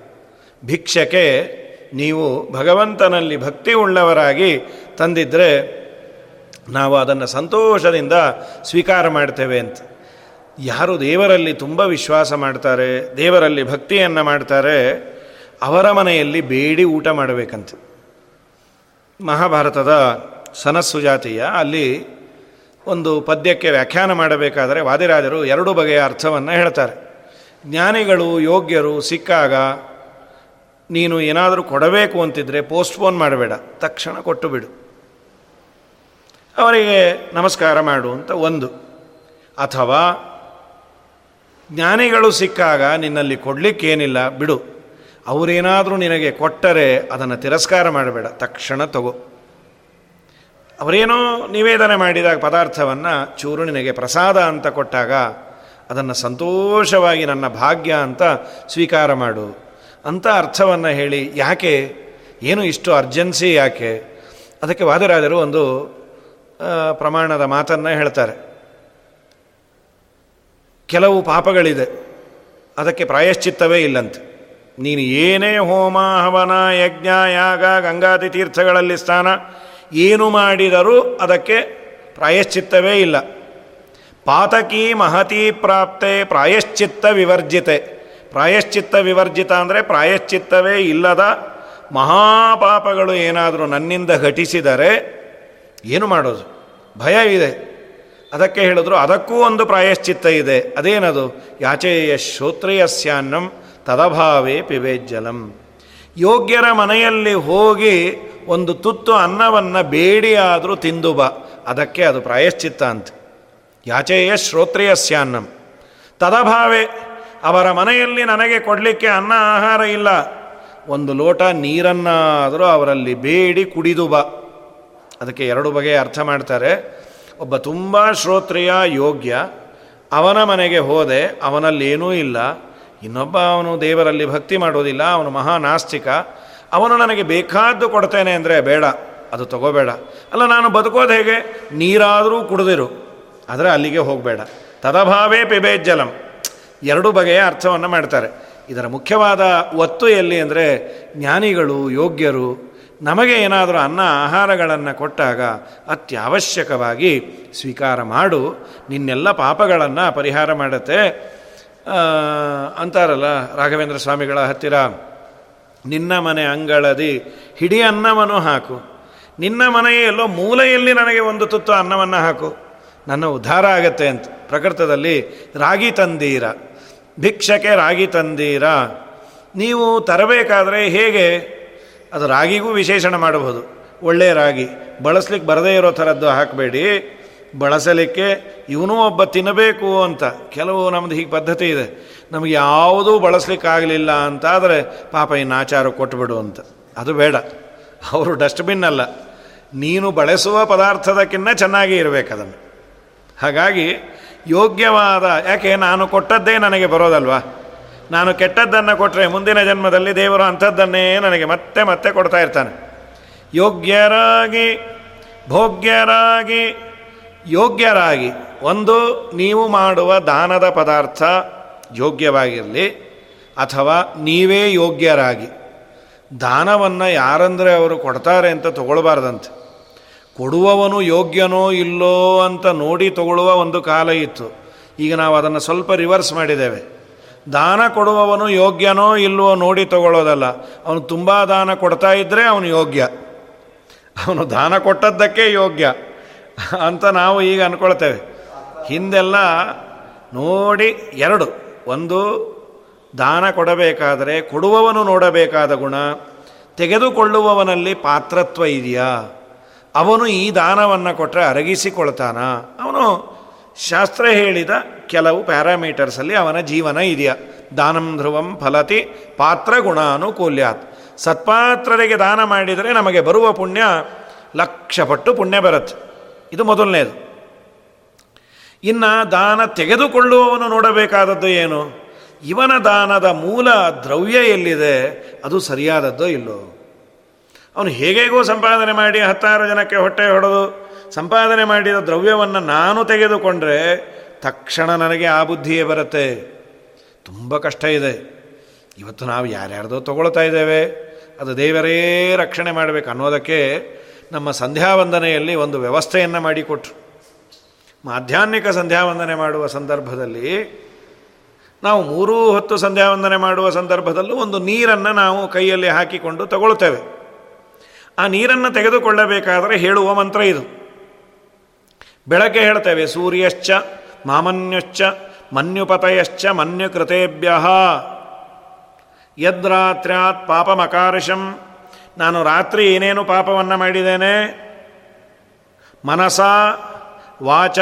ಭಿಕ್ಷಕೆ ನೀವು ಭಗವಂತನಲ್ಲಿ ಭಕ್ತಿ ಉಳ್ಳವರಾಗಿ ತಂದಿದ್ದರೆ ನಾವು ಅದನ್ನು ಸಂತೋಷದಿಂದ ಸ್ವೀಕಾರ ಮಾಡ್ತೇವೆ ಅಂತ. ಯಾರು ದೇವರಲ್ಲಿ ತುಂಬ ವಿಶ್ವಾಸ ಮಾಡ್ತಾರೆ, ದೇವರಲ್ಲಿ ಭಕ್ತಿಯನ್ನು ಮಾಡ್ತಾರೆ, ಅವರ ಮನೆಯಲ್ಲಿ ಬೇಡಿ ಊಟ ಮಾಡಬೇಕಂತೆ. ಮಹಾಭಾರತದ ಸನಸ್ಸು ಜಾತಿಯ ಅಲ್ಲಿ ಒಂದು ಪದ್ಯಕ್ಕೆ ವ್ಯಾಖ್ಯಾನ ಮಾಡಬೇಕಾದರೆ ವಾದಿರಾಜರು ಎರಡು ಬಗೆಯ ಅರ್ಥವನ್ನು ಹೇಳ್ತಾರೆ. ಜ್ಞಾನಿಗಳು, ಯೋಗ್ಯರು ಸಿಕ್ಕಾಗ ನೀನು ಏನಾದರೂ ಕೊಡಬೇಕು ಅಂತಿದ್ರೆ ಪೋಸ್ಟ್ಪೋನ್ ಮಾಡಬೇಡ, ತಕ್ಷಣ ಕೊಟ್ಟು ಬಿಡು ಅವರಿಗೆ ನಮಸ್ಕಾರ ಮಾಡು ಅಂತ ಒಂದು. ಅಥವಾ ಜ್ಞಾನಿಗಳು ಸಿಕ್ಕಾಗ ನಿನ್ನಲ್ಲಿ ಕೊಡಲಿಕ್ಕೇನಿಲ್ಲ, ಬಿಡು. ಅವರೇನಾದರೂ ನಿನಗೆ ಕೊಟ್ಟರೆ ಅದನ್ನು ತಿರಸ್ಕಾರ ಮಾಡಬೇಡ, ತಕ್ಷಣ ತಗೋ. ಅವರೇನೋ ನಿವೇದನೆ ಮಾಡಿದಾಗ ಪದಾರ್ಥವನ್ನು ಚೂರು ನಿನಗೆ ಪ್ರಸಾದ ಅಂತ ಕೊಟ್ಟಾಗ ಅದನ್ನು ಸಂತೋಷವಾಗಿ ನನ್ನ ಭಾಗ್ಯ ಅಂತ ಸ್ವೀಕಾರ ಮಾಡು ಅಂತ ಅರ್ಥವನ್ನು ಹೇಳಿ ಯಾಕೆ? ಏನು ಇಷ್ಟು ಅರ್ಜೆನ್ಸಿ ಯಾಕೆ? ಅದಕ್ಕೆ ವಾದರಾದರು ಒಂದು ಪ್ರಮಾಣದ ಮಾತನ್ನು ಹೇಳ್ತಾರೆ. ಕೆಲವು ಪಾಪಗಳಿದೆ. ಅದಕ್ಕೆ ಪ್ರಾಯಶ್ಚಿತ್ತವೇ ಇಲ್ಲಂತೆ. ನೀನು ಏನೇ ಹೋಮ ಹವನ ಯಜ್ಞ ಯಾಗ ಗಂಗಾದಿ ತೀರ್ಥಗಳಲ್ಲಿ ಸ್ಥಾನ ಏನು ಮಾಡಿದರೂ ಅದಕ್ಕೆ ಪ್ರಾಯಶ್ಚಿತ್ತವೇ ಇಲ್ಲ. ಪಾತಕಿ ಮಹತಿ ಪ್ರಾಪ್ತೆ ಪ್ರಾಯಶ್ಚಿತ್ತ ವಿವರ್ಜಿತೆ. ಪ್ರಾಯಶ್ಚಿತ್ತ ವಿವರ್ಜಿತ ಅಂದರೆ ಪ್ರಾಯಶ್ಚಿತ್ತವೇ ಇಲ್ಲದ ಮಹಾಪಾಪಗಳು ಏನಾದರೂ ನನ್ನಿಂದ ಘಟಿಸಿದರೆ ಏನು ಮಾಡೋದು? ಭಯ ಇದೆ. ಅದಕ್ಕೆ ಹೇಳಿದ್ರು, ಅದಕ್ಕೂ ಒಂದು ಪ್ರಾಯಶ್ಚಿತ್ತ ಇದೆ. ಅದೇನದು? ಯಾಚೇಯ ಶ್ರೋತ್ರೇಯಸ್ಯಾನ್ನಂ ತದಭಾವೇ ಪಿಬೇಜ್ಜಲಂ ಯೋಗ್ಯರ ಮನೆಯಲ್ಲಿ ಹೋಗಿ ಒಂದು ತುತ್ತು ಅನ್ನವನ್ನು ಬೇಡಿಯಾದರೂ ತಿಂದು ಬಾ. ಅದಕ್ಕೆ ಅದು ಪ್ರಾಯಶ್ಚಿತ್ತ ಅಂತ. ಯಾಚೇಯ ಶ್ರೋತ್ರಿಯಸ್ಯಾನ್ನಂ ತದಭಾವೆ ಅವರ ಮನೆಯಲ್ಲಿ ನನಗೆ ಕೊಡಲಿಕ್ಕೆ ಅನ್ನ ಆಹಾರ ಇಲ್ಲ. ಒಂದು ಲೋಟ ನೀರನ್ನಾದರೂ ಅವರಲ್ಲಿ ಬೇಡಿ ಕುಡಿದು ಬಾ. ಅದಕ್ಕೆ ಎರಡು ಬಗೆಯ ಅರ್ಥ ಮಾಡ್ತಾರೆ. ಒಬ್ಬ ತುಂಬ ಶ್ರೋತ್ರಿಯ ಯೋಗ್ಯ ಅವನ ಮನೆಗೆ ಹೋದೆ ಅವನಲ್ಲಿ ಏನೂ ಇಲ್ಲ. ಇನ್ನೊಬ್ಬ ಅವನು ದೇವರಲ್ಲಿ ಭಕ್ತಿ ಮಾಡೋದಿಲ್ಲ, ಅವನು ಮಹಾನಾಸ್ತಿಕ. ಅವನು ನನಗೆ ಬೇಕಾದ್ದು ಕೊಡ್ತೇನೆ ಅಂದರೆ ಬೇಡ, ಅದು ತಗೋಬೇಡ. ಅಲ್ಲ, ನಾನು ಬದುಕೋದು ಹೇಗೆ? ನೀರಾದರೂ ಕುಡಿದಿರು, ಆದರೆ ಅಲ್ಲಿಗೆ ಹೋಗಬೇಡ. ತದಭಾವೇ ಪಿಬೇಜ್ಜಲಂ. ಎರಡು ಬಗೆಯ ಅರ್ಥವನ್ನು ಮಾಡ್ತಾರೆ. ಇದರ ಮುಖ್ಯವಾದ ಒತ್ತು ಎಲ್ಲಿ ಅಂದರೆ, ಜ್ಞಾನಿಗಳು, ಯೋಗ್ಯರು ನಮಗೆ ಏನಾದರೂ ಅನ್ನ, ಆಹಾರಗಳನ್ನು ಕೊಟ್ಟಾಗ ಅತ್ಯವಶ್ಯಕವಾಗಿ ಸ್ವೀಕಾರ ಮಾಡು, ನಿನ್ನೆಲ್ಲ ಪಾಪಗಳನ್ನು ಪರಿಹಾರ ಮಾಡುತ್ತೆ. ಅಂತಾರಲ್ಲ, ರಾಘವೇಂದ್ರ ಸ್ವಾಮಿಗಳ ಹತ್ತಿರ, ನಿನ್ನ ಮನೆ ಅಂಗಳದಿ, ಹಿಡಿ ಅನ್ನವನ್ನು ಹಾಕು. ನಿನ್ನ ಮನೆಯಲ್ಲೋ ಮೂಲೆಯಲ್ಲಿ ನನಗೆ ಒಂದು ತುತ್ತು ಅನ್ನವನ್ನು ಹಾಕು. ನನ್ನ ಉದ್ಧಾರ ಆಗತ್ತೆ ಅಂತ. ಪ್ರಕೃತದಲ್ಲಿ ರಾಗಿ ತಂದೀರ. ಭಿಕ್ಷಕ್ಕೆ ರಾಗಿ ತಂದೀರ. ನೀವು ತರಬೇಕಾದರೆ ಹೇಗೆ? ಅದು ರಾಗಿಗೂ ವಿಶೇಷಣ ಮಾಡಬಹುದು. ಒಳ್ಳೆಯ ರಾಗಿ. ಬಳಸ್ಲಿಕ್ಕೆ ಬರದೇ ಇರೋ ಥರದ್ದು ಹಾಕಬೇಡಿ. ಬಳಸಲಿಕ್ಕೆ ಇವನೂ ಒಬ್ಬ ತಿನ್ನಬೇಕು ಅಂತ. ಕೆಲವು ನಮ್ಮದು ಹೀಗೆ ಪದ್ಧತಿ ಇದೆ. ನಮಗೆ ಯಾವುದೂ ಬಳಸ್ಲಿಕ್ಕಾಗಲಿಲ್ಲ ಅಂತಾದರೆ ಪಾಪ ಇನ್ನು ಆಚಾರ ಕೊಟ್ಟುಬಿಡು ಅಂತ. ಅದು ಬೇಡ. ಅವರು ಡಸ್ಟ್ಬಿನ್ ಅಲ್ಲ. ನೀನು ಬಳಸುವ ಪದಾರ್ಥದಕ್ಕಿಂತ ಚೆನ್ನಾಗಿ ಇರಬೇಕು ಅದನ್ನು. ಹಾಗಾಗಿ ಯೋಗ್ಯವಾದ, ಯಾಕೆ ನಾನು ಕೊಟ್ಟದ್ದೇ ನನಗೆ ಬರೋದಲ್ವಾ? ನಾನು ಕೆಟ್ಟದ್ದನ್ನು ಕೊಟ್ಟರೆ ಮುಂದಿನ ಜನ್ಮದಲ್ಲಿ ದೇವರು ಅಂಥದ್ದನ್ನೇ ನನಗೆ ಮತ್ತೆ ಮತ್ತೆ ಕೊಡ್ತಾ ಇರ್ತಾನೆ. ಯೋಗ್ಯರಾಗಿ, ಭೋಗ್ಯರಾಗಿ ಯೋಗ್ಯರಾಗಿ, ಒಂದು ನೀವು ಮಾಡುವ ದಾನದ ಪದಾರ್ಥ ಯೋಗ್ಯವಾಗಿರಲಿ, ಅಥವಾ ನೀವೇ ಯೋಗ್ಯರಾಗಿ, ದಾನವನ್ನು ಯಾರಂದರೆ ಅವರು ಕೊಡ್ತಾರೆ ಅಂತ ತಗೊಳ್ಬಾರ್ದಂತೆ. ಕೊಡುವವನು ಯೋಗ್ಯನೋ ಇಲ್ಲೋ ಅಂತ ನೋಡಿ ತಗೊಳ್ಳುವ ಒಂದು ಕಾಲ ಇತ್ತು. ಈಗ ನಾವು ಅದನ್ನು ಸ್ವಲ್ಪ ರಿವರ್ಸ್ ಮಾಡಿದ್ದೇವೆ. ದಾನ ಕೊಡುವವನು ಯೋಗ್ಯನೋ ಇಲ್ಲವೋ ನೋಡಿ ತಗೊಳ್ಳೋದಲ್ಲ. ಅವನು ತುಂಬ ದಾನ ಕೊಡ್ತಾ ಇದ್ದರೆ ಅವನು ಯೋಗ್ಯ. ಅವನು ದಾನ ಕೊಟ್ಟದ್ದಕ್ಕೆ ಯೋಗ್ಯ. ಅಂತ ನಾವು ಈಗ ಅಂದ್ಕೊಳ್ತೇವೆ ಹಿಂದೆಲ್ಲ ನೋಡಿ ಎರಡು. ಒಂದು, ದಾನ ಕೊಡಬೇಕಾದರೆ ಕೊಡುವವನು ನೋಡಬೇಕಾದ ಗುಣ. ತೆಗೆದುಕೊಳ್ಳುವವನಲ್ಲಿ ಪಾತ್ರತ್ವ ಇದೆಯಾ? ಅವನು ಈ ದಾನವನ್ನು ಕೊಟ್ಟರೆ ಅರಗಿಸಿಕೊಳ್ತಾನ? ಅವನು ಶಾಸ್ತ್ರ ಹೇಳಿದ ಕೆಲವು ಪ್ಯಾರಾಮೀಟರ್ಸಲ್ಲಿ ಅವನ ಜೀವನ ಇದೆಯಾ? ದಾನಂ ಧ್ರುವಂ ಫಲತಿ ಪಾತ್ರ ಗುಣಾನುಕೂಲ್ಯಾತ್. ಸತ್ಪಾತ್ರರಿಗೆ ದಾನ ಮಾಡಿದರೆ ನಮಗೆ ಬರುವ ಪುಣ್ಯ ಲಕ್ಷ ಪಟ್ಟು ಪುಣ್ಯ ಬರುತ್ತೆ. ಇದು ಮೊದಲನೇದು. ಇನ್ನು ದಾನ ತೆಗೆದುಕೊಳ್ಳುವವನು ನೋಡಬೇಕಾದದ್ದು ಏನು? ಇವನ ದಾನದ ಮೂಲ ದ್ರವ್ಯ ಎಲ್ಲಿದೆ? ಅದು ಸರಿಯಾದದ್ದೋ ಇಲ್ಲೋ? ಅವನು ಹೇಗೇಗೋ ಸಂಪಾದನೆ ಮಾಡಿ ಹತ್ತಾರು ಜನಕ್ಕೆ ಹೊಟ್ಟೆ ಹೊಡೆದು ಸಂಪಾದನೆ ಮಾಡಿದ ದ್ರವ್ಯವನ್ನು ನಾನು ತೆಗೆದುಕೊಂಡ್ರೆ ತಕ್ಷಣ ನನಗೆ ಆ ಬುದ್ಧಿಯೇ ಬರುತ್ತೆ. ತುಂಬ ಕಷ್ಟ ಇದೆ. ಇವತ್ತು ನಾವು ಯಾರ್ಯಾರ್ದೋ ತಗೊಳ್ತಾ ಇದ್ದೇವೆ. ಅದು ದೇವರೇ ರಕ್ಷಣೆ ಮಾಡಬೇಕು ಅನ್ನೋದಕ್ಕೆ ನಮ್ಮ ಸಂಧ್ಯಾವಂದನೆಯಲ್ಲಿ ಒಂದು ವ್ಯವಸ್ಥೆಯನ್ನು ಮಾಡಿಕೊಟ್ರು. ಮಾಧ್ಯಾಹ್ನಿಕ ಸಂಧ್ಯಾವಂದನೆ ಮಾಡುವ ಸಂದರ್ಭದಲ್ಲಿ ನಾವು ಮೂರೂ ಹೊತ್ತು ಸಂಧ್ಯಾವಂದನೆ ಮಾಡುವ ಸಂದರ್ಭದಲ್ಲೂ ಒಂದು ನೀರನ್ನು ನಾವು ಕೈಯಲ್ಲಿ ಹಾಕಿಕೊಂಡು ತಗೊಳ್ತೇವೆ. ಆ ನೀರನ್ನು ತೆಗೆದುಕೊಳ್ಳಬೇಕಾದರೆ ಹೇಳುವ ಮಂತ್ರ ಇದು. ಬೆಳಗ್ಗೆ ಹೇಳ್ತೇವೆ, ಸೂರ್ಯಶ್ಚ, ಮಾಮನ್ಯುಶ್ಚ, ಮನ್ಯುಪತಯಶ್ಚ, ಮನ್ಯುಕೃತೇಭ್ಯ. ಯದ್ರಾತ್ರ್ಯಾತ್ ಪಾಪಮಕಾರ್ಷಂ. ನಾನು ರಾತ್ರಿ ಏನೇನು ಪಾಪವನ್ನು ಮಾಡಿದ್ದೇನೆ? ಮನಸ, ವಾಚ,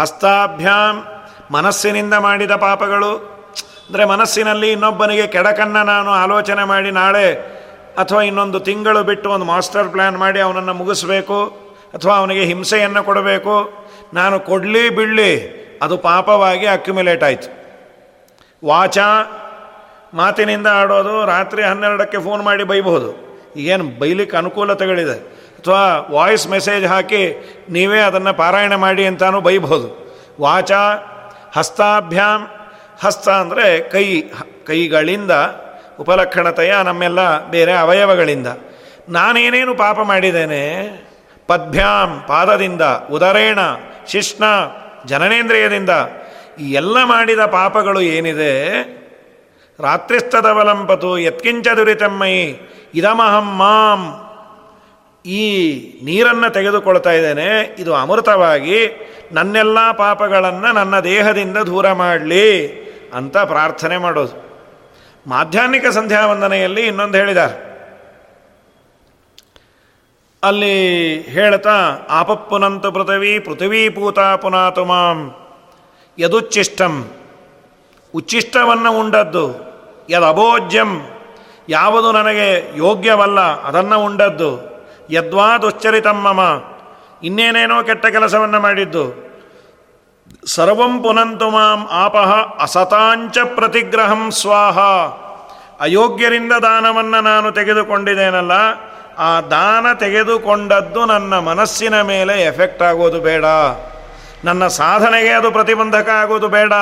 ಹಸ್ತಾಭ್ಯಾಂ, ಮನಸ್ಸಿನಿಂದ ಮಾಡಿದ ಪಾಪಗಳು. ಅಂದರೆ ಮನಸ್ಸಿನಲ್ಲಿ ಇನ್ನೊಬ್ಬನಿಗೆ ಕೆಡಕನ್ನು ನಾನು ಆಲೋಚನೆ ಮಾಡಿ ನಾಳೆ ಅಥವಾ ಇನ್ನೊಂದು ತಿಂಗಳು ಬಿಟ್ಟು ಒಂದು ಮಾಸ್ಟರ್ ಪ್ಲ್ಯಾನ್ ಮಾಡಿ ಅವನನ್ನು ಮುಗಿಸ್ಬೇಕು ಅಥವಾ ಅವನಿಗೆ ಹಿಂಸೆಯನ್ನು ಕೊಡಬೇಕು. ನಾನು ಕೊಡಲಿ ಬಿಡಲಿ, ಅದು ಪಾಪವಾಗಿ ಅಕ್ಯುಮುಲೇಟ್ ಆಯಿತು. ವಾಚ, ಮಾತಿನಿಂದ ಆಡೋದು, ರಾತ್ರಿ ಹನ್ನೆರಡಕ್ಕೆ ಫೋನ್ ಮಾಡಿ ಬೈಬಹುದು. ಈಗೇನು ಬೈಲಿಕ್ಕೆ ಅನುಕೂಲತೆಗಳಿದೆ? ಅಥವಾ ವಾಯ್ಸ್ ಮೆಸೇಜ್ ಹಾಕಿ ನೀವೇ ಅದನ್ನು ಪಾರಾಯಣ ಮಾಡಿ ಅಂತಾನು ಬೈಬಹುದು. ವಾಚ ಹಸ್ತಾಭ್ಯಾಮ್ ಹಸ್ತ ಅಂದರೆ ಕೈ, ಕೈಗಳಿಂದ ಉಪಲಕ್ಷಣತೆಯ ನಮ್ಮೆಲ್ಲ ಬೇರೆ ಅವಯವಗಳಿಂದ. ನಾನೇನೇನು ಪಾಪ ಮಾಡಿದ್ದೇನೆ? ಪದ್ಭ್ಯಾಂ, ಪಾದದಿಂದ, ಉದರೇಣ, ಶಿಷ್ಣ, ಜನನೇಂದ್ರಿಯದಿಂದ ಈ ಎಲ್ಲ ಮಾಡಿದ ಪಾಪಗಳು ಏನಿದೆ? ರಾತ್ರಿಸ್ತದವಲಂಪತು ಯತ್ಕಿಂಚ ದುರಿತಮ್ಮಯಿ ಇದಮಹಂ ಮಾಂ. ಈ ನೀರನ್ನು ತೆಗೆದುಕೊಳ್ತಾ ಇದ್ದೇನೆ, ಇದು ಅಮೃತವಾಗಿ, ನನ್ನೆಲ್ಲ ಪಾಪಗಳನ್ನು ನನ್ನ ದೇಹದಿಂದ ದೂರ ಮಾಡಲಿ ಅಂತ ಪ್ರಾರ್ಥನೆ ಮಾಡೋದು. ಮಾಧ್ಯಾಹ್ನಿಕ ಸಂಧ್ಯಾ ವಂದನೆಯಲ್ಲಿ ಇನ್ನೊಂದು ಹೇಳಿದ್ದಾರೆ ಅಲ್ಲಿ ಹೇಳ್ತಾ, ಆಪಪ್ಪುನಂತು ಪೃಥ್ವಿ, ಪೃಥ್ವೀ ಪೂತ ಪುನಾತು ಮಾಂ. ಯದುಚ್ಚಿಷ್ಟಂ ಉಚ್ಚಿಷ್ಟವನ್ನು ಉಂಡದ್ದು ಯದಭೋಜ್ಯಂ ಯಾವುದು ನನಗೆ ಯೋಗ್ಯವಲ್ಲ, ಅದನ್ನು ಉಂಡದ್ದು. ಯದ್ವಾ ದುಶ್ಚರಿತಮ್ಮಮ ಇನ್ನೇನೇನೋ ಕೆಟ್ಟ ಕೆಲಸವನ್ನು ಮಾಡಿದ್ದು. ಸರ್ವಂ ಪುನಂತು ಮಾಂ ಆಪಹ ಅಸತಾಂಚ ಪ್ರತಿಗ್ರಹಂ ಸ್ವಾಹ. ಅಯೋಗ್ಯರಿಂದ ದಾನವನ್ನು ನಾನು ತೆಗೆದುಕೊಂಡಿದ್ದೇನಲ್ಲ, ಆ ದಾನ ತೆಗೆದುಕೊಂಡದ್ದು ನನ್ನ ಮನಸ್ಸಿನ ಮೇಲೆ ಎಫೆಕ್ಟ್ ಆಗೋದು ಬೇಡ. ನನ್ನ ಸಾಧನೆಗೆ ಅದು ಪ್ರತಿಬಂಧಕ ಆಗೋದು ಬೇಡ.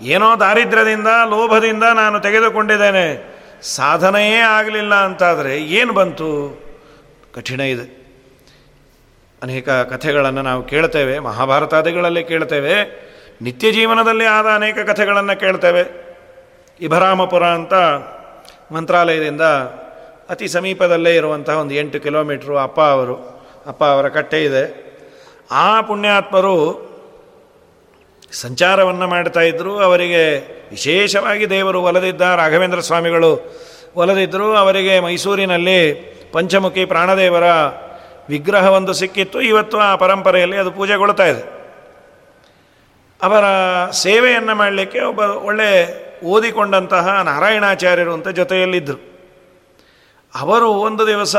ಏನೋ ದಾರಿದ್ರ್ಯದಿಂದ, ಲೋಭದಿಂದ ನಾನು ತೆಗೆದುಕೊಂಡಿದ್ದೇನೆ. ಸಾಧನೆಯೇ ಆಗಲಿಲ್ಲ ಅಂತಾದರೆ ಏನು ಬಂತು? ಕಠಿಣ ಇದೆ. ಅನೇಕ ಕಥೆಗಳನ್ನು ನಾವು ಕೇಳ್ತೇವೆ, ಮಹಾಭಾರತಾದಿಗಳಲ್ಲಿ ಕೇಳ್ತೇವೆ ನಿತ್ಯ ಜೀವನದಲ್ಲಿ ಆದ ಅನೇಕ ಕಥೆಗಳನ್ನು ಕೇಳ್ತೇವೆ. ಇಭರಾಮಪುರ ಅಂತ ಮಂತ್ರಾಲಯದಿಂದ ಅತಿ ಸಮೀಪದಲ್ಲೇ ಇರುವಂತಹ ಒಂದು ಎಂಟು ಕಿಲೋಮೀಟ್ರು ಅಪ್ಪ ಅವರು, ಅಪ್ಪ ಅವರ ಕಟ್ಟೆ ಇದೆ. ಆ ಪುಣ್ಯಾತ್ಮರು ಸಂಚಾರವನ್ನು ಮಾಡ್ತಾ ಇದ್ದರು ಅವರಿಗೆ ವಿಶೇಷವಾಗಿ ದೇವರು ಒಲದಿದ್ದ ರಾಘವೇಂದ್ರ ಸ್ವಾಮಿಗಳು ಒಲದಿದ್ದರು ಅವರಿಗೆ ಮೈಸೂರಿನಲ್ಲಿ ಪಂಚಮುಖಿ ಪ್ರಾಣದೇವರ ವಿಗ್ರಹ ಒಂದು ಸಿಕ್ಕಿತ್ತು. ಇವತ್ತು ಆ ಪರಂಪರೆಯಲ್ಲಿ ಅದು ಪೂಜೆಗೊಳ್ತಾ ಇದೆ. ಅವರ ಸೇವೆಯನ್ನು ಮಾಡಲಿಕ್ಕೆ ಒಬ್ಬ ಒಳ್ಳೆ ಓದಿಕೊಂಡಂತಹ ನಾರಾಯಣಾಚಾರ್ಯರು ಅಂತ ಜೊತೆಯಲ್ಲಿದ್ದರು ಅವರು ಒಂದು ದಿವಸ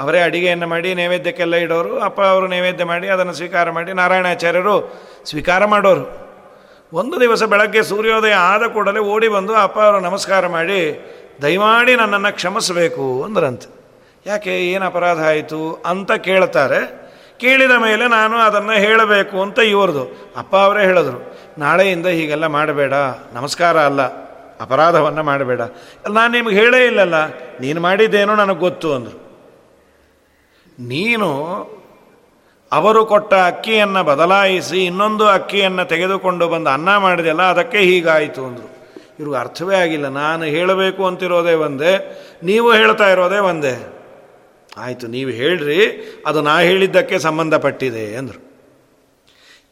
ಅವರೇ ಅಡಿಗೆಯನ್ನು ಮಾಡಿ ನೈವೇದ್ಯಕ್ಕೆಲ್ಲ ಇಡೋರು, ಅಪ್ಪ ಅವರು ನೈವೇದ್ಯ ಮಾಡಿ ಅದನ್ನು ಸ್ವೀಕಾರ ಮಾಡಿ ನಾರಾಯಣಾಚಾರ್ಯರು ಸ್ವೀಕಾರ ಮಾಡೋರು. ಒಂದು ದಿವಸ ಬೆಳಗ್ಗೆ ಸೂರ್ಯೋದಯ ಆದ ಕೂಡಲೇ ಓಡಿ ಬಂದು, ಅಪ್ಪ ಅವರು ನಮಸ್ಕಾರ ಮಾಡಿ, ದಯಮಾಡಿ ನನ್ನನ್ನು ಕ್ಷಮಿಸಬೇಕು ಅಂದ್ರಂತೆ. ಯಾಕೆ, ಏನು ಅಪರಾಧ ಆಯಿತು ಅಂತ ಕೇಳ್ತಾರೆ. ಕೇಳಿದ ಮೇಲೆ ನಾನು ಅದನ್ನು ಹೇಳಬೇಕು ಅಂತ ಇವ್ರದು. ಅಪ್ಪ ಅವರೇ ಹೇಳಿದ್ರು, ನಾಳೆಯಿಂದ ಹೀಗೆಲ್ಲ ಮಾಡಬೇಡ, ನಮಸ್ಕಾರ ಅಲ್ಲ, ಅಪರಾಧವನ್ನು ಮಾಡಬೇಡ. ನಾನು ನಿಮ್ಗೆ ಹೇಳೇ ಇಲ್ಲಲ್ಲ, ನೀನು ಮಾಡಿದ್ದೇನೋ ನನಗೆ ಗೊತ್ತು ಅಂದರು. ನೀನು ಅವರು ಕೊಟ್ಟ ಅಕ್ಕಿಯನ್ನು ಬದಲಾಯಿಸಿ ಇನ್ನೊಂದು ಅಕ್ಕಿಯನ್ನು ತೆಗೆದುಕೊಂಡು ಬಂದು ಅನ್ನ ಮಾಡಿದೆಲ್ಲ ಅದಕ್ಕೆ ಹೀಗಾಯಿತು ಅಂದರು. ಇವ್ರಿಗೆ ಅರ್ಥವೇ ಆಗಿಲ್ಲ. ನಾನು ಹೇಳಬೇಕು ಅಂತಿರೋದೇ ಒಂದೇ, ನೀವು ಹೇಳ್ತಾ ಇರೋದೇ ಒಂದೇ. ಆಯಿತು, ನೀವು ಹೇಳ್ರಿ, ಅದು ನಾ ಹೇಳಿದ್ದಕ್ಕೆ ಸಂಬಂಧಪಟ್ಟಿದೆ ಅಂದರು.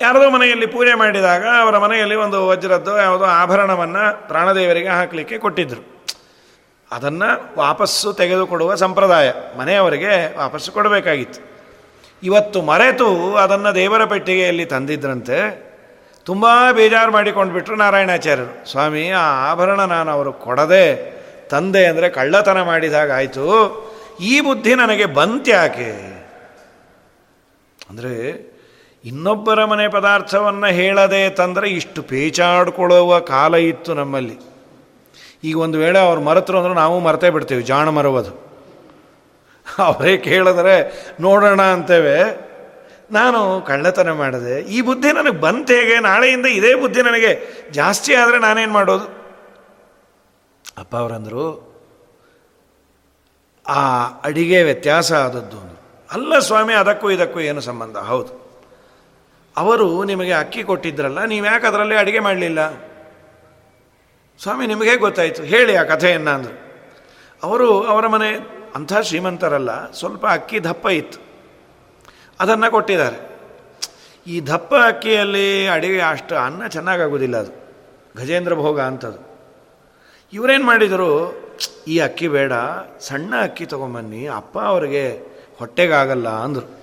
ಯಾರದೋ ಮನೆಯಲ್ಲಿ ಪೂಜೆ ಮಾಡಿದಾಗ ಅವರ ಮನೆಯಲ್ಲಿ ಒಂದು ವಜ್ರದ್ದು ಯಾವುದೋ ಆಭರಣವನ್ನು ಪ್ರಾಣದೇವರಿಗೆ ಹಾಕಲಿಕ್ಕೆ ಕೊಟ್ಟಿದ್ದರು ಅದನ್ನು ವಾಪಸ್ಸು ತೆಗೆದುಕೊಡುವ ಸಂಪ್ರದಾಯ ಮನೆಯವರಿಗೆ ವಾಪಸ್ಸು ಕೊಡಬೇಕಾಗಿತ್ತು. ಇವತ್ತು ಮರೆತು ಅದನ್ನು ದೇವರ ಪೆಟ್ಟಿಗೆಯಲ್ಲಿ ತಂದಿದ್ರಂತೆ, ತುಂಬ ಬೇಜಾರು ಮಾಡಿಕೊಂಡ್ಬಿಟ್ರು ನಾರಾಯಣಾಚಾರ್ಯರು. ಸ್ವಾಮಿ, ಆ ಆಭರಣ ನಾನು ಅವರು ಕೊಡದೆ ತಂದೆ ಅಂದರೆ ಕಳ್ಳತನ ಮಾಡಿದಾಗ ಆಯಿತು, ಈ ಬುದ್ಧಿ ನನಗೆ ಬಂತ್ಯಾಕೆ? ಅಂದರೆ ಇನ್ನೊಬ್ಬರ ಮನೆ ಪದಾರ್ಥವನ್ನು ಹೇಳದೆ ತಂದರೆ ಇಷ್ಟು ಪೇಚಾಡ್ಕೊಳ್ಳುವ ಕಾಲ ಇತ್ತು ನಮ್ಮಲ್ಲಿ. ಈಗ ಒಂದು ವೇಳೆ ಅವ್ರು ಮರೆತರು ಅಂದ್ರೆ ನಾವು ಮರೆತೇ ಬಿಡ್ತೀವಿ, ಜಾಣ ಮರುವುದು. ಅವರೇ ಕೇಳಿದ್ರೆ, ನೋಡೋಣ ಅಂತೇವೆ. ನಾನು ಕಳ್ಳತನ ಮಾಡಿದೆ. ಈ ಬುದ್ಧಿ ನನಗೆ ಬಂತ ಹೇಗೆ? ನಾಳೆಯಿಂದ ಇದೇ ಬುದ್ಧಿ ನನಗೆ. ಜಾಸ್ತಿ ಆದರೆ ನಾನೇನು ಮಾಡೋದು? ಅಪ್ಪ ಅವರಂದರು, ಆ ಅಡಿಗೆ ವ್ಯತ್ಯಾಸ ಆದದ್ದು ಅಲ್ಲ ಸ್ವಾಮಿ, ಅದಕ್ಕೂ ಇದಕ್ಕೂ ಏನು ಸಂಬಂಧ? ಹೌದು. ಅವರು ನಿಮಗೆ ಅಕ್ಕಿ ಕೊಟ್ಟಿದ್ರಲ್ಲ, ನೀವು ಯಾಕೆ ಅದರಲ್ಲಿ ಅಡುಗೆ ಮಾಡಲಿಲ್ಲ? ಸ್ವಾಮಿ, ನಿಮಗೆ ಗೊತ್ತಾಯಿತು. ಹೇಳಿ ಆ ಕಥೆಯನ್ನು ಅಂದರು. ಅವರು ಅವರ ಮನೆ ಅಂಥ ಶ್ರೀಮಂತರಲ್ಲ, ಸ್ವಲ್ಪ ಅಕ್ಕಿ ದಪ್ಪ ಇತ್ತು. ಅದನ್ನು ಕೊಟ್ಟಿದ್ದಾರೆ. ಈ ದಪ್ಪ ಅಕ್ಕಿಯಲ್ಲಿ ಅಡಿಗೆ ಅಷ್ಟು ಅನ್ನ ಚೆನ್ನಾಗಾಗೋದಿಲ್ಲ ಅದು. ಗಜೇಂದ್ರ ಭೋಗ ಅಂಥದ್ದು. ಇವರೇನು ಮಾಡಿದರು, ಈ ಅಕ್ಕಿ ಬೇಡ, ಸಣ್ಣ ಅಕ್ಕಿ ತೊಗೊಂಬನ್ನಿ, ಅಪ್ಪ ಅವರಿಗೆ ಹೊಟ್ಟೆಗಾಗಲ್ಲ ಅಂದರು.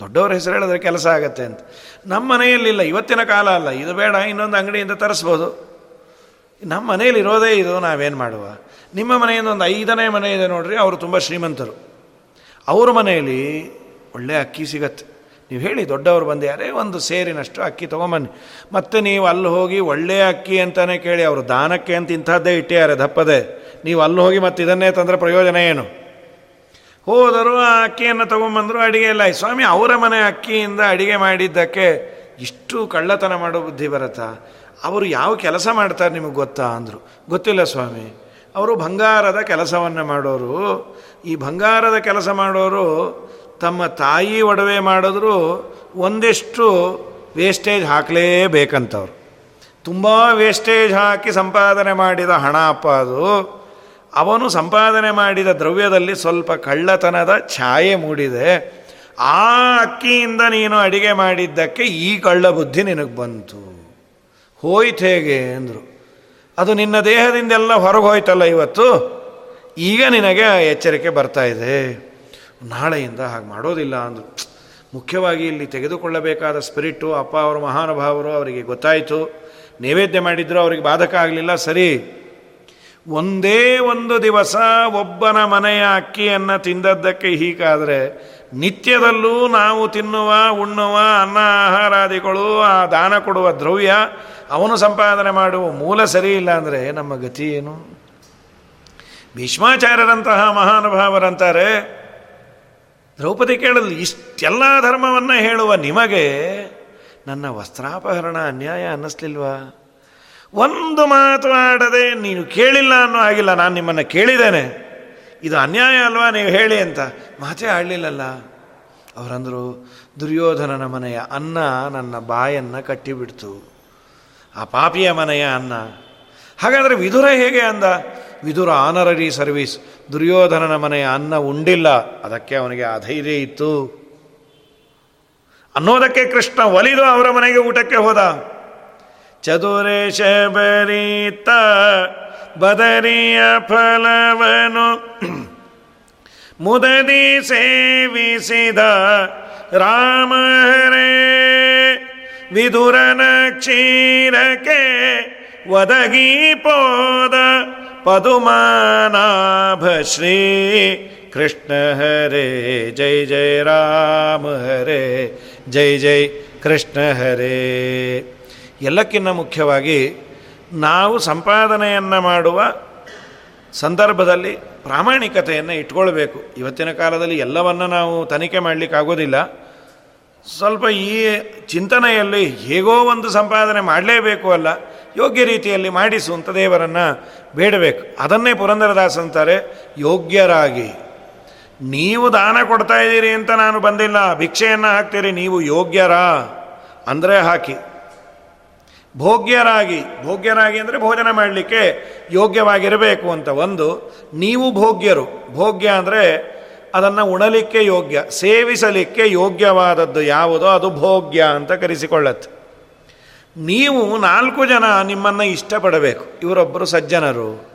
ದೊಡ್ಡವ್ರ ಹೆಸರು ಹೇಳಿದ್ರೆ ಕೆಲಸ ಆಗತ್ತೆ ಅಂತ. ನಮ್ಮ ಮನೆಯಲ್ಲಿಲ್ಲ ಇವತ್ತಿನ ಕಾಲ ಅಲ್ಲ, ಇದು ಬೇಡ, ಇನ್ನೊಂದು ಅಂಗಡಿಯಿಂದ ತರಿಸ್ಬೋದು. ನಮ್ಮ ಮನೆಯಲ್ಲಿ ಇರೋದೇ ಇದು, ನಾವೇನು ಮಾಡುವ? ನಿಮ್ಮ ಮನೆಯಿಂದ ಒಂದು ಐದನೇ ಮನೆ ಇದೆ ನೋಡ್ರಿ, ಅವರು ತುಂಬ ಶ್ರೀಮಂತರು. ಅವ್ರ ಮನೆಯಲ್ಲಿ ಒಳ್ಳೆ ಅಕ್ಕಿ ಸಿಗತ್ತೆ. ನೀವು ಹೇಳಿ, ದೊಡ್ಡವರು ಬಂದ್ಯಾರೇ ಒಂದು ಸೇರಿನಷ್ಟು ಅಕ್ಕಿ ತೊಗೊಂಬನ್ನಿ. ಮತ್ತೆ ನೀವು ಅಲ್ಲಿ ಹೋಗಿ ಒಳ್ಳೆಯ ಅಕ್ಕಿ ಅಂತಲೇ ಕೇಳಿ, ಅವರು ದಾನಕ್ಕೆ ಅಂತ ಇಂಥದ್ದೇ ಇಟ್ಟಿದ್ದಾರೆ, ದಪ್ಪದೆ. ನೀವು ಅಲ್ಲಿ ಹೋಗಿ ಮತ್ತೆ ಇದನ್ನೇ ತಂದರೆ ಪ್ರಯೋಜನ ಏನು? ಹೋದರು ಆ ಅಕ್ಕಿಯನ್ನು ತೊಗೊಂಬಂದರು ಅಡಿಗೆ ಇಲ್ಲ. ಸ್ವಾಮಿ, ಅವರ ಮನೆ ಅಕ್ಕಿಯಿಂದ ಅಡಿಗೆ ಮಾಡಿದ್ದಕ್ಕೆ ಇಷ್ಟು ಕಳ್ಳತನ ಮಾಡೋ ಬುದ್ಧಿ ಬರುತ್ತಾ? ಅವರು ಯಾವ ಕೆಲಸ ಮಾಡ್ತಾರೆ ನಿಮಗೆ ಗೊತ್ತಾ ಅಂದರು. ಗೊತ್ತಿಲ್ಲ ಸ್ವಾಮಿ. ಅವರು ಬಂಗಾರದ ಕೆಲಸವನ್ನು ಮಾಡೋರು. ಈ ಬಂಗಾರದ ಕೆಲಸ ಮಾಡೋರು ತಮ್ಮ ತಾಯಿ ಒಡವೆ ಮಾಡಿದ್ರು ಒಂದಿಷ್ಟು ವೇಸ್ಟೇಜ್ ಹಾಕಲೇಬೇಕಂತವ್ರು. ತುಂಬ ವೇಸ್ಟೇಜ್ ಹಾಕಿ ಸಂಪಾದನೆ ಮಾಡಿದ ಹಣ ಅಪ್ಪ ಅದು. ಅವನು ಸಂಪಾದನೆ ಮಾಡಿದ ದ್ರವ್ಯದಲ್ಲಿ ಸ್ವಲ್ಪ ಕಳ್ಳತನದ ಛಾಯೆ ಮೂಡಿದೆ. ಆ ಅಕ್ಕಿಯಿಂದ ನೀನು ಅಡಿಗೆ ಮಾಡಿದ್ದಕ್ಕೆ ಈ ಕಳ್ಳ ಬುದ್ಧಿ ನಿನಗೆ ಬಂತು. ಹೋಯ್ತು ಹೇಗೆ ಅಂದರು. ಅದು ನಿನ್ನ ದೇಹದಿಂದೆಲ್ಲ ಹೊರಗೆ ಹೋಯ್ತಲ್ಲ ಇವತ್ತು? ಈಗ ನಿನಗೆ ಎಚ್ಚರಿಕೆ ಬರ್ತಾ ಇದೆ. ನಾಳೆಯಿಂದ ಹಾಗೆ ಮಾಡೋದಿಲ್ಲ ಅಂದರು. ಮುಖ್ಯವಾಗಿ ಇಲ್ಲಿ ತೆಗೆದುಕೊಳ್ಳಬೇಕಾದ ಸ್ಪಿರಿಟು, ಅಪ್ಪ ಅವರು, ಮಹಾನುಭಾವರು ಅವರಿಗೆ ಗೊತ್ತಾಯಿತು. ನೈವೇದ್ಯ ಮಾಡಿದ್ರು, ಅವರಿಗೆ ಬಾಧಕ ಆಗಲಿಲ್ಲ, ಸರಿ. ಒಂದೇ ಒಂದು ದಿವಸ ಒಬ್ಬನ ಮನೆಯ ಅಕ್ಕಿಯನ್ನು ತಿಂದದ್ದಕ್ಕೆ ಹೀಗಾದರೆ ನಿತ್ಯದಲ್ಲೂ ನಾವು ತಿನ್ನುವ, ಉಣ್ಣುವ, ಅನ್ನ ಆಹಾರಾದಿಗಳು ಆ ದಾನ ಕೊಡುವ ದ್ರವ್ಯ ಅವನು ಸಂಪಾದನೆ ಮಾಡುವ ಮೂಲ ಸರಿ ಇಲ್ಲ ಅಂದರೆ ನಮ್ಮ ಗತಿ ಏನು? ಭೀಷ್ಮಾಚಾರ್ಯರಂತಹ ಮಹಾನುಭಾವರಂತಾರೆ, ದ್ರೌಪದಿ ಕೇಳಲು, ಇಷ್ಟೆಲ್ಲ ಧರ್ಮವನ್ನು ಹೇಳುವ ನಿಮಗೆ ನನ್ನ ವಸ್ತ್ರಾಪಹರಣ ಅನ್ಯಾಯ ಅನ್ನಿಸ್ಲಿಲ್ವಾ? ಒಂದು ಮಾತು ಆಡದೆ ನೀನು ಕೇಳಿಲ್ಲ ಅನ್ನೋ ಹಾಗಿಲ್ಲ, ನಾನು ನಿಮ್ಮನ್ನು ಕೇಳಿದ್ದೇನೆ. ಇದು ಅನ್ಯಾಯ ಅಲ್ವಾ ನೀವು ಹೇಳಿ ಅಂತ. ಮಾತೇ ಆಡಲಿಲ್ಲಲ್ಲ. ಅವರಂದರು, ದುರ್ಯೋಧನನ ಮನೆಯ ಅನ್ನ ನನ್ನ ಬಾಯನ್ನು ಕಟ್ಟಿಬಿಡ್ತು. ಆ ಪಾಪಿಯ ಮನೆಯ ಅನ್ನ. ಹಾಗಾದರೆ ವಿದುರ ಹೇಗೆ ಅಂದ? ವಿದುರ ಆನರರಿ ಸರ್ವಿಸ್, ದುರ್ಯೋಧನನ ಮನೆಯ ಅನ್ನ ಉಂಡಿಲ್ಲ. ಅದಕ್ಕೆ ಅವನಿಗೆ ಅಧೈರ್ಯ ಇತ್ತು. ಅನ್ನೋದಕ್ಕೆ ಕೃಷ್ಣ ಒಲಿದು ಅವರ ಮನೆಗೆ ಊಟಕ್ಕೆ ಹೋದ. ಚದುರೇಶ ಬರೀತ ಬದರಿಯ ಫಲವನು ಮುದದಿ ಸೇವಿಸಿದ ರಾಮರೇ ವಿದುರನ ಕ್ಷೀರಕ್ಕೆ ಒದಗಿ ಪೋದ ಪದುಮಾನಾಭ ಶ್ರೀ ಕೃಷ್ಣ ಹರೇ, ಜೈ ಜೈ ರಾಮ ಹರೇ, ಜೈ ಜೈ ಕೃಷ್ಣ ಹರೇ. ಎಲ್ಲಕ್ಕಿಂತ ಮುಖ್ಯವಾಗಿ ನಾವು ಸಂಪಾದನೆಯನ್ನು ಮಾಡುವ ಸಂದರ್ಭದಲ್ಲಿ ಪ್ರಾಮಾಣಿಕತೆಯನ್ನು ಇಟ್ಕೊಳ್ಬೇಕು. ಇವತ್ತಿನ ಕಾಲದಲ್ಲಿ ಎಲ್ಲವನ್ನು ನಾವು ತನಿಖೆ ಮಾಡಲಿಕ್ಕಾಗೋದಿಲ್ಲ. ಸ್ವಲ್ಪ ಈ ಚಿಂತನೆಯಲ್ಲಿ ಹೇಗೋ ಒಂದು ಸಂಪಾದನೆ ಮಾಡಲೇಬೇಕು ಅಲ್ಲ, ಯೋಗ್ಯ ರೀತಿಯಲ್ಲಿ ಮಾಡಿಸು ಅಂತ ದೇವರನ್ನು ಬೇಡಬೇಕು. ಅದನ್ನೇ ಪುರಂದರದಾಸ್ ಅಂತಾರೆ, ಯೋಗ್ಯರಾಗಿ. ನೀವು ದಾನ ಕೊಡ್ತಾ ಇದ್ದೀರಿ ಅಂತ ನಾನು ಬಂದಿಲ್ಲ, ಭಿಕ್ಷೆಯನ್ನು ಹಾಕ್ತೀರಿ, ನೀವು ಯೋಗ್ಯರಾ? ಅಂದರೆ ಹಾಕಿ. ಭೋಗ್ಯರಾಗಿ ಭೋಗ್ಯರಾಗಿ ಅಂದರೆ ಭೋಜನ ಮಾಡಲಿಕ್ಕೆ ಯೋಗ್ಯವಾಗಿರಬೇಕು ಅಂತ ಒಂದು. ನೀವು ಭೋಗ್ಯರು. ಭೋಗ್ಯ ಅಂದರೆ ಅದನ್ನು ಉಣಲಿಕ್ಕೆ ಯೋಗ್ಯ, ಸೇವಿಸಲಿಕ್ಕೆ ಯೋಗ್ಯವಾದದ್ದು ಯಾವುದೋ ಅದು ಭೋಗ್ಯ ಅಂತ ಕರೆಸಿಕೊಳ್ಳತ್ತೆ. ನೀವು ನಾಲ್ಕು ಜನ ನಿಮ್ಮನ್ನು ಇಷ್ಟಪಡಬೇಕು. ಇವರೊಬ್ಬರು ಸಜ್ಜನರು.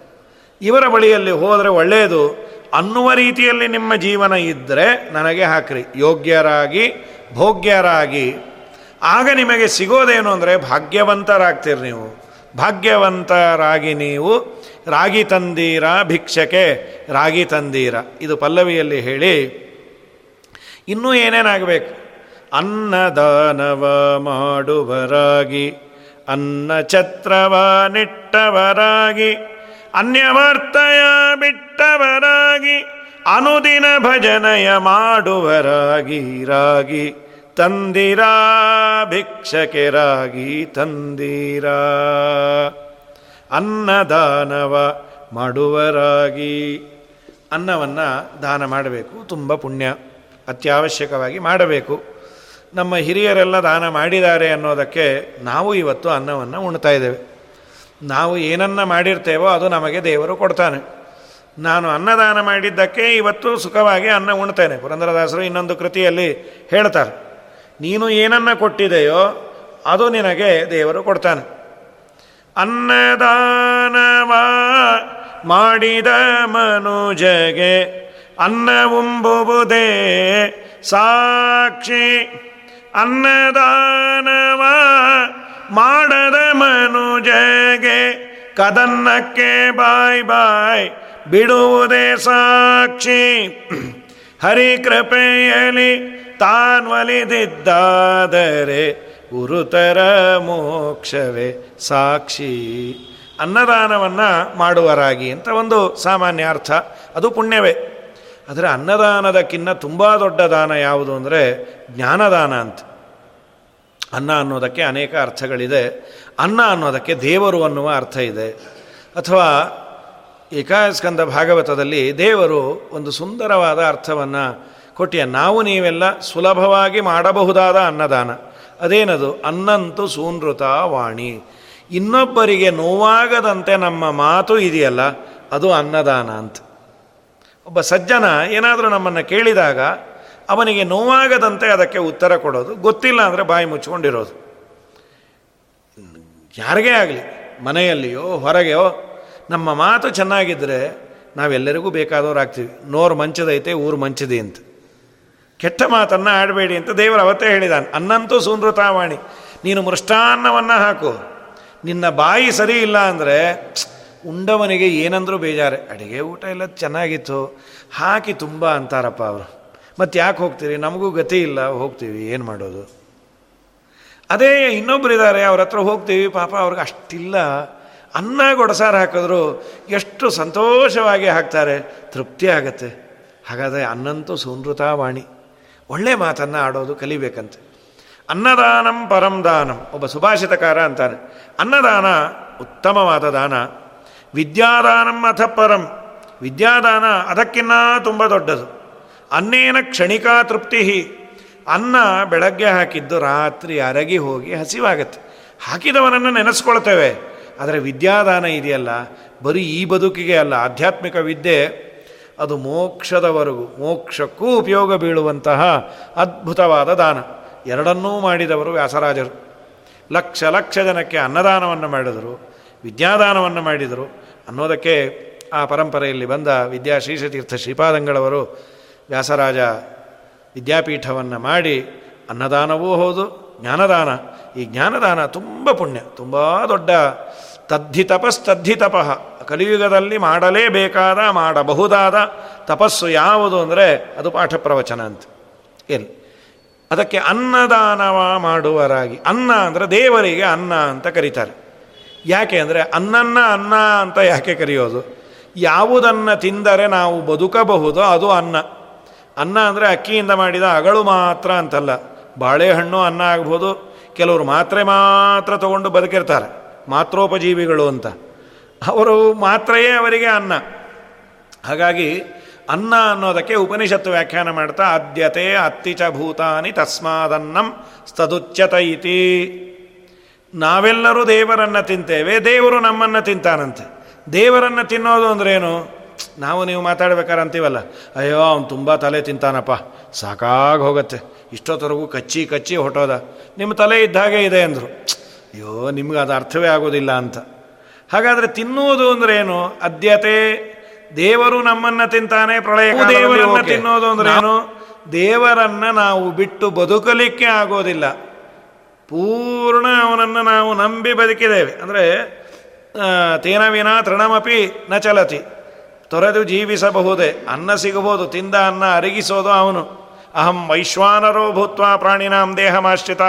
ಇವರ ಬಳಿಯಲ್ಲಿ ಹೋದರೆ ಒಳ್ಳೆಯದು ಅನ್ನುವ ರೀತಿಯಲ್ಲಿ ನಿಮ್ಮ ಜೀವನ ಇದ್ದರೆ ನನಗೆ ಹಾಕ್ರಿ. ಯೋಗ್ಯರಾಗಿ, ಭೋಗ್ಯರಾಗಿ. ಆಗ ನಿಮಗೆ ಸಿಗೋದೇನು ಅಂದರೆ ಭಾಗ್ಯವಂತರಾಗ್ತೀರಿ ನೀವು. ಭಾಗ್ಯವಂತರಾಗಿ ನೀವು ರಾಗಿ ತಂದೀರ ಭಿಕ್ಷಕೆ ರಾಗಿ ತಂದೀರ. ಇದು ಪಲ್ಲವಿಯಲ್ಲಿ ಹೇಳಿ, ಇನ್ನೂ ಏನೇನಾಗಬೇಕು? ಅನ್ನದಾನವ ಮಾಡುವರಾಗಿ, ಅನ್ನ ಛತ್ರವ ನಿಟ್ಟವರಾಗಿ, ಅನ್ಯವರ್ತಯ ಬಿಟ್ಟವರಾಗಿ, ಅನುದಿನ ಭಜನಯ ಮಾಡುವರಾಗಿ, ರಾಗಿ ತಂದಿರಾ ಭಿಕ್ಷಕೆರಾಗಿ ತಂದಿರಾ. ಅನ್ನದಾನವ ಮಾಡುವರಾಗಿ. ಅನ್ನವನ್ನು ದಾನ ಮಾಡಬೇಕು, ತುಂಬ ಪುಣ್ಯ, ಅತ್ಯವಶ್ಯಕವಾಗಿ ಮಾಡಬೇಕು. ನಮ್ಮ ಹಿರಿಯರೆಲ್ಲ ದಾನ ಮಾಡಿದ್ದಾರೆ ಅನ್ನೋದಕ್ಕೆ ನಾವು ಇವತ್ತು ಅನ್ನವನ್ನು ಉಣ್ತಾ ಇದ್ದೇವೆ. ನಾವು ಏನನ್ನ ಮಾಡಿರ್ತೇವೋ ಅದು ನಮಗೆ ದೇವರು ಕೊಡ್ತಾನೆ. ನಾನು ಅನ್ನದಾನ ಮಾಡಿದ್ದಕ್ಕೆ ಇವತ್ತು ಸುಖವಾಗಿ ಅನ್ನ ಉಣ್ತೇನೆ. ಪುರಂದರದಾಸರು ಇನ್ನೊಂದು ಕೃತಿಯಲ್ಲಿ ಹೇಳ್ತಾರೆ. ನೀನು ಏನನ್ನ ಕೊಟ್ಟಿದೆಯೋ ಅದು ನಿನಗೆ ದೇವರು ಕೊಡ್ತಾನೆ. ಅನ್ನದಾನವ ಮಾಡಿದ ಮನುಜಗೆ ಅನ್ನವುಂಬುವುದೇ ಸಾಕ್ಷಿ. ಅನ್ನದಾನವ ಮಾಡದ ಮನುಜಗೆ ಕದನ್ನಕ್ಕೆ ಬಾಯ್ ಬಾಯ್ ಬಿಡುವುದೇ ಸಾಕ್ಷಿ. ಹರಿಕೃಪೆಯಲ್ಲಿ ತಾನ್ವಲಿದಿದ್ದಾದರೆ ಗುರುತರ ಮೋಕ್ಷವೇ ಸಾಕ್ಷಿ. ಅನ್ನದಾನವನ್ನು ಮಾಡುವರಾಗಿ ಅಂತ ಒಂದು ಸಾಮಾನ್ಯ ಅರ್ಥ. ಅದು ಪುಣ್ಯವೇ. ಆದರೆ ಅನ್ನದಾನದಕ್ಕಿಂತ ತುಂಬ ದೊಡ್ಡ ದಾನ ಯಾವುದು ಅಂದರೆ ಜ್ಞಾನದಾನ ಅಂತ. ಅನ್ನ ಅನ್ನೋದಕ್ಕೆ ಅನೇಕ ಅರ್ಥಗಳಿದೆ. ಅನ್ನ ಅನ್ನೋದಕ್ಕೆ ದೇವರು ಅನ್ನುವ ಅರ್ಥ ಇದೆ. ಅಥವಾ ಏಕಾಸ್ಕಂದ ಭಾಗವತದಲ್ಲಿ ದೇವರು ಒಂದು ಸುಂದರವಾದ ಅರ್ಥವನ್ನು ಕೊಟ್ಟಿಯ ನಾವು ನೀವೆಲ್ಲ ಸುಲಭವಾಗಿ ಮಾಡಬಹುದಾದ ಅನ್ನದಾನ. ಅದೇನದು? ಅನ್ನಂತೂ ಸೂನೃತ ವಾಣಿ. ಇನ್ನೊಬ್ಬರಿಗೆ ನೋವಾಗದಂತೆ ನಮ್ಮ ಮಾತು ಇದೆಯಲ್ಲ, ಅದು ಅನ್ನದಾನ ಅಂತ. ಒಬ್ಬ ಸಜ್ಜನ ಏನಾದರೂ ನಮ್ಮನ್ನು ಕೇಳಿದಾಗ ಅವನಿಗೆ ನೋವಾಗದಂತೆ ಅದಕ್ಕೆ ಉತ್ತರ ಕೊಡೋದು, ಗೊತ್ತಿಲ್ಲ ಅಂದರೆ ಬಾಯಿ ಮುಚ್ಕೊಂಡಿರೋದು ಯಾರಿಗೇ ಆಗಲಿ, ಮನೆಯಲ್ಲಿಯೋ, ಹೊರಗೆಯೋ, ನಮ್ಮ ಮಾತು ಚೆನ್ನಾಗಿದ್ದರೆ ನಾವೆಲ್ಲರಿಗೂ ಬೇಕಾದವ್ರು ಆಗ್ತೀವಿ ನೋರು ಮಂಚದೈತೆ, ಊರು ಮಂಚದಿ ಅಂತ. ಕೆಟ್ಟ ಮಾತನ್ನು ಆಡಬೇಡಿ ಅಂತ ದೇವರು ಅವತ್ತೇ ಹೇಳಿದಾನೆ. ಅನ್ನಂತೂ ಸುನೃತಾವಾಣಿ ನೀನು ಮೃಷ್ಟಾನ್ನವನ್ನು ಹಾಕು. ನಿನ್ನ ಬಾಯಿ ಸರಿ ಇಲ್ಲ ಅಂದರೆ ಉಂಡವನಿಗೆ ಏನಂದರೂ ಬೇಜಾರೆ. ಅಡುಗೆ ಊಟ ಎಲ್ಲ ಚೆನ್ನಾಗಿತ್ತು. ಹಾಕಿ ತುಂಬ ಅಂತಾರಪ್ಪ ಅವರು. ಮತ್ತೆ ಯಾಕೆ ಹೋಗ್ತೀರಿ? ನಮಗೂ ಗತಿ ಇಲ್ಲ, ಹೋಗ್ತೀವಿ, ಏನು ಮಾಡೋದು? ಅದೇ ಇನ್ನೊಬ್ರು ಇದ್ದಾರೆ ಅವ್ರ ಹತ್ರ ಹೋಗ್ತೀವಿ. ಪಾಪ ಅವ್ರಿಗೆ ಅಷ್ಟಿಲ್ಲ. ಅನ್ನ ಗೊಡಸಾರು ಹಾಕಿದ್ರು, ಎಷ್ಟು ಸಂತೋಷವಾಗಿ ಹಾಕ್ತಾರೆ. ತೃಪ್ತಿ ಆಗತ್ತೆ. ಹಾಗಾದರೆ ಅನ್ನಂತೂ ಸುನೃತಾವಾಣಿ ಒಳ್ಳೆ ಮಾತನ್ನು ಆಡೋದು ಕಲಿಬೇಕಂತೆ. ಅನ್ನದಾನಂ ಪರಂ ದಾನಂ, ಒಬ್ಬ ಸುಭಾಷಿತಕಾರ ಅಂತಾನೆ ಅನ್ನದಾನ ಉತ್ತಮವಾದ ದಾನ. ವಿದ್ಯಾದಾನಂ ಅಥ ಪರಂ, ವಿದ್ಯಾದಾನ ಅದಕ್ಕಿನ್ನ ತುಂಬ ದೊಡ್ಡದು. ಅನ್ನೇನ ಕ್ಷಣಿಕಾ ತೃಪ್ತಿ ಅನ್ನ ಬೆಳಗ್ಗೆ ಹಾಕಿದ್ದು ರಾತ್ರಿ ಅರಗಿ ಹೋಗಿ ಹಸಿವಾಗತ್ತೆ. ಹಾಕಿದವನನ್ನು ನೆನೆಸ್ಕೊಳ್ತೇವೆ, ಆದರೆ ವಿದ್ಯಾದಾನ ಇದೆಯಲ್ಲ, ಬರೀ ಈ ಬದುಕಿಗೆ ಅಲ್ಲ, ಆಧ್ಯಾತ್ಮಿಕ ವಿದ್ಯೆ ಅದು ಮೋಕ್ಷದವರೆಗೂ, ಮೋಕ್ಷಕ್ಕೂ ಉಪಯೋಗ ಬೀಳುವಂತಹ ಅದ್ಭುತವಾದ ದಾನ. ಎರಡನ್ನೂ ಮಾಡಿದವರು ವ್ಯಾಸರಾಜರು. ಲಕ್ಷ ಲಕ್ಷ ಜನಕ್ಕೆ ಅನ್ನದಾನವನ್ನು ಮಾಡಿದರು, ವಿದ್ಯಾದಾನವನ್ನು ಮಾಡಿದರು. ಅನ್ನೋದಕ್ಕೆ ಆ ಪರಂಪರೆಯಲ್ಲಿ ಬಂದ ವಿದ್ಯಾ ಶ್ರೀಶತೀರ್ಥ ಶ್ರೀಪಾದಂಗಳವರು ವ್ಯಾಸರಾಜ ವಿದ್ಯಾಪೀಠವನ್ನು ಮಾಡಿ ಅನ್ನದಾನವೂ ಹೌದು, ಜ್ಞಾನದಾನ. ಈ ಜ್ಞಾನದಾನ ತುಂಬ ಪುಣ್ಯ, ತುಂಬ ದೊಡ್ಡ ತದ್ಧಿ ತಪಸ್ತದ್ಧಿ ತಪಃ ಕಲಿಯುಗದಲ್ಲಿ ಮಾಡಲೇಬೇಕಾದ, ಮಾಡಬಹುದಾದ ತಪಸ್ಸು ಯಾವುದು ಅಂದರೆ ಅದು ಪಾಠ ಪ್ರವಚನ ಅಂತ. ಎಲ್ಲಿ ಅದಕ್ಕೆ ಅನ್ನದಾನವ ಮಾಡುವರಾಗಿ. ಅನ್ನ ಅಂದರೆ ದೇವರಿಗೆ ಅನ್ನ ಅಂತ ಕರೀತಾರೆ. ಯಾಕೆ ಅಂದರೆ ಅನ್ನನ್ನ ಅನ್ನ ಅಂತ ಯಾಕೆ ಕರೆಯೋದು? ಯಾವುದನ್ನು ತಿಂದರೆ ನಾವು ಬದುಕಬಹುದು, ಅದು ಅನ್ನ. ಅನ್ನ ಅಂದರೆ ಅಕ್ಕಿಯಿಂದ ಮಾಡಿದ ಅಗಳು ಮಾತ್ರ ಅಂತಲ್ಲ. ಬಾಳೆಹಣ್ಣು ಅನ್ನ ಆಗ್ಬೋದು. ಕೆಲವರು ಮಾತ್ರೆ ಮಾತ್ರ ತಗೊಂಡು ಬದುಕಿರ್ತಾರೆ. ಮಾತ್ರೋಪಜೀವಿಗಳು ಅಂತ. ಅವರು ಮಾತ್ರೆಯೇ ಅವರಿಗೆ ಅನ್ನ. ಹಾಗಾಗಿ ಅನ್ನ ಅನ್ನೋದಕ್ಕೆ ಉಪನಿಷತ್ತು ವ್ಯಾಖ್ಯಾನ ಮಾಡ್ತಾ ಆದ್ಯತೆ ಅತ್ತಿಚ ಭೂತಾನಿ ತಸ್ಮಾದನ್ನಂ ಸ್ತದುಚ್ಯತ ಇತಿ. ನಾವೆಲ್ಲರೂ ದೇವರನ್ನು ತಿಂತೇವೆ, ದೇವರು ನಮ್ಮನ್ನು ತಿಂತಾನಂತೆ. ದೇವರನ್ನು ತಿನ್ನೋದು ಅಂದ್ರೇನು ನಾವು ನೀವು ಮಾತಾಡ್ಬೇಕಾರೆ ಅಂತೀವಲ್ಲ ಅಯ್ಯೋ ಅವನು ತುಂಬ ತಲೆ ತಿಂತಾನಪ್ಪ, ಸಾಕಾಗಿ ಹೋಗುತ್ತೆ ಇಷ್ಟೊತ್ತರೆಗೂ ಕಚ್ಚಿ ಕಚ್ಚಿ ಹೊಟ್ಟೋದ. ನಿಮ್ಮ ತಲೆ ಇದ್ದಾಗೆ ಇದೆ ಅಂದರು. ಅಯ್ಯೋ ನಿಮ್ಗೆ ಅದು ಅರ್ಥವೇ ಆಗೋದಿಲ್ಲ ಅಂತ. ಹಾಗಾದರೆ ತಿನ್ನುವುದು ಅಂದ್ರೆ ಏನು? ಅದ್ಯತೆ. ದೇವರು ನಮ್ಮನ್ನ ತಿಂತಾನೆ ಪ್ರಳಯ ದೇವರನ್ನ ತಿನ್ನೋದು ಅಂದ್ರೆ ಏನು? ದೇವರನ್ನ ನಾವು ಬಿಟ್ಟು ಬದುಕಲಿಕ್ಕೆ ಆಗೋದಿಲ್ಲ. ಪೂರ್ಣ ಅವನನ್ನು ನಾವು ನಂಬಿ ಬದುಕಿದ್ದೇವೆ. ಅಂದರೆ ತೇನ ವಿನಾ ತೃಣಮಪಿ ನ ಚಲತಿ. ತೊರೆದು ಜೀವಿಸಬಹುದೇ. ಅನ್ನ ಸಿಗಬಹುದು ತಿಂದ ಅನ್ನ ಅರಗಿಸೋದು ಅವನು. ಅಹಂ ವೈಶ್ವಾನರೋ ಭೂತ್ವ ಪ್ರಾಣಿನಾಂ ದೇಹಮಾಶ್ರಿತ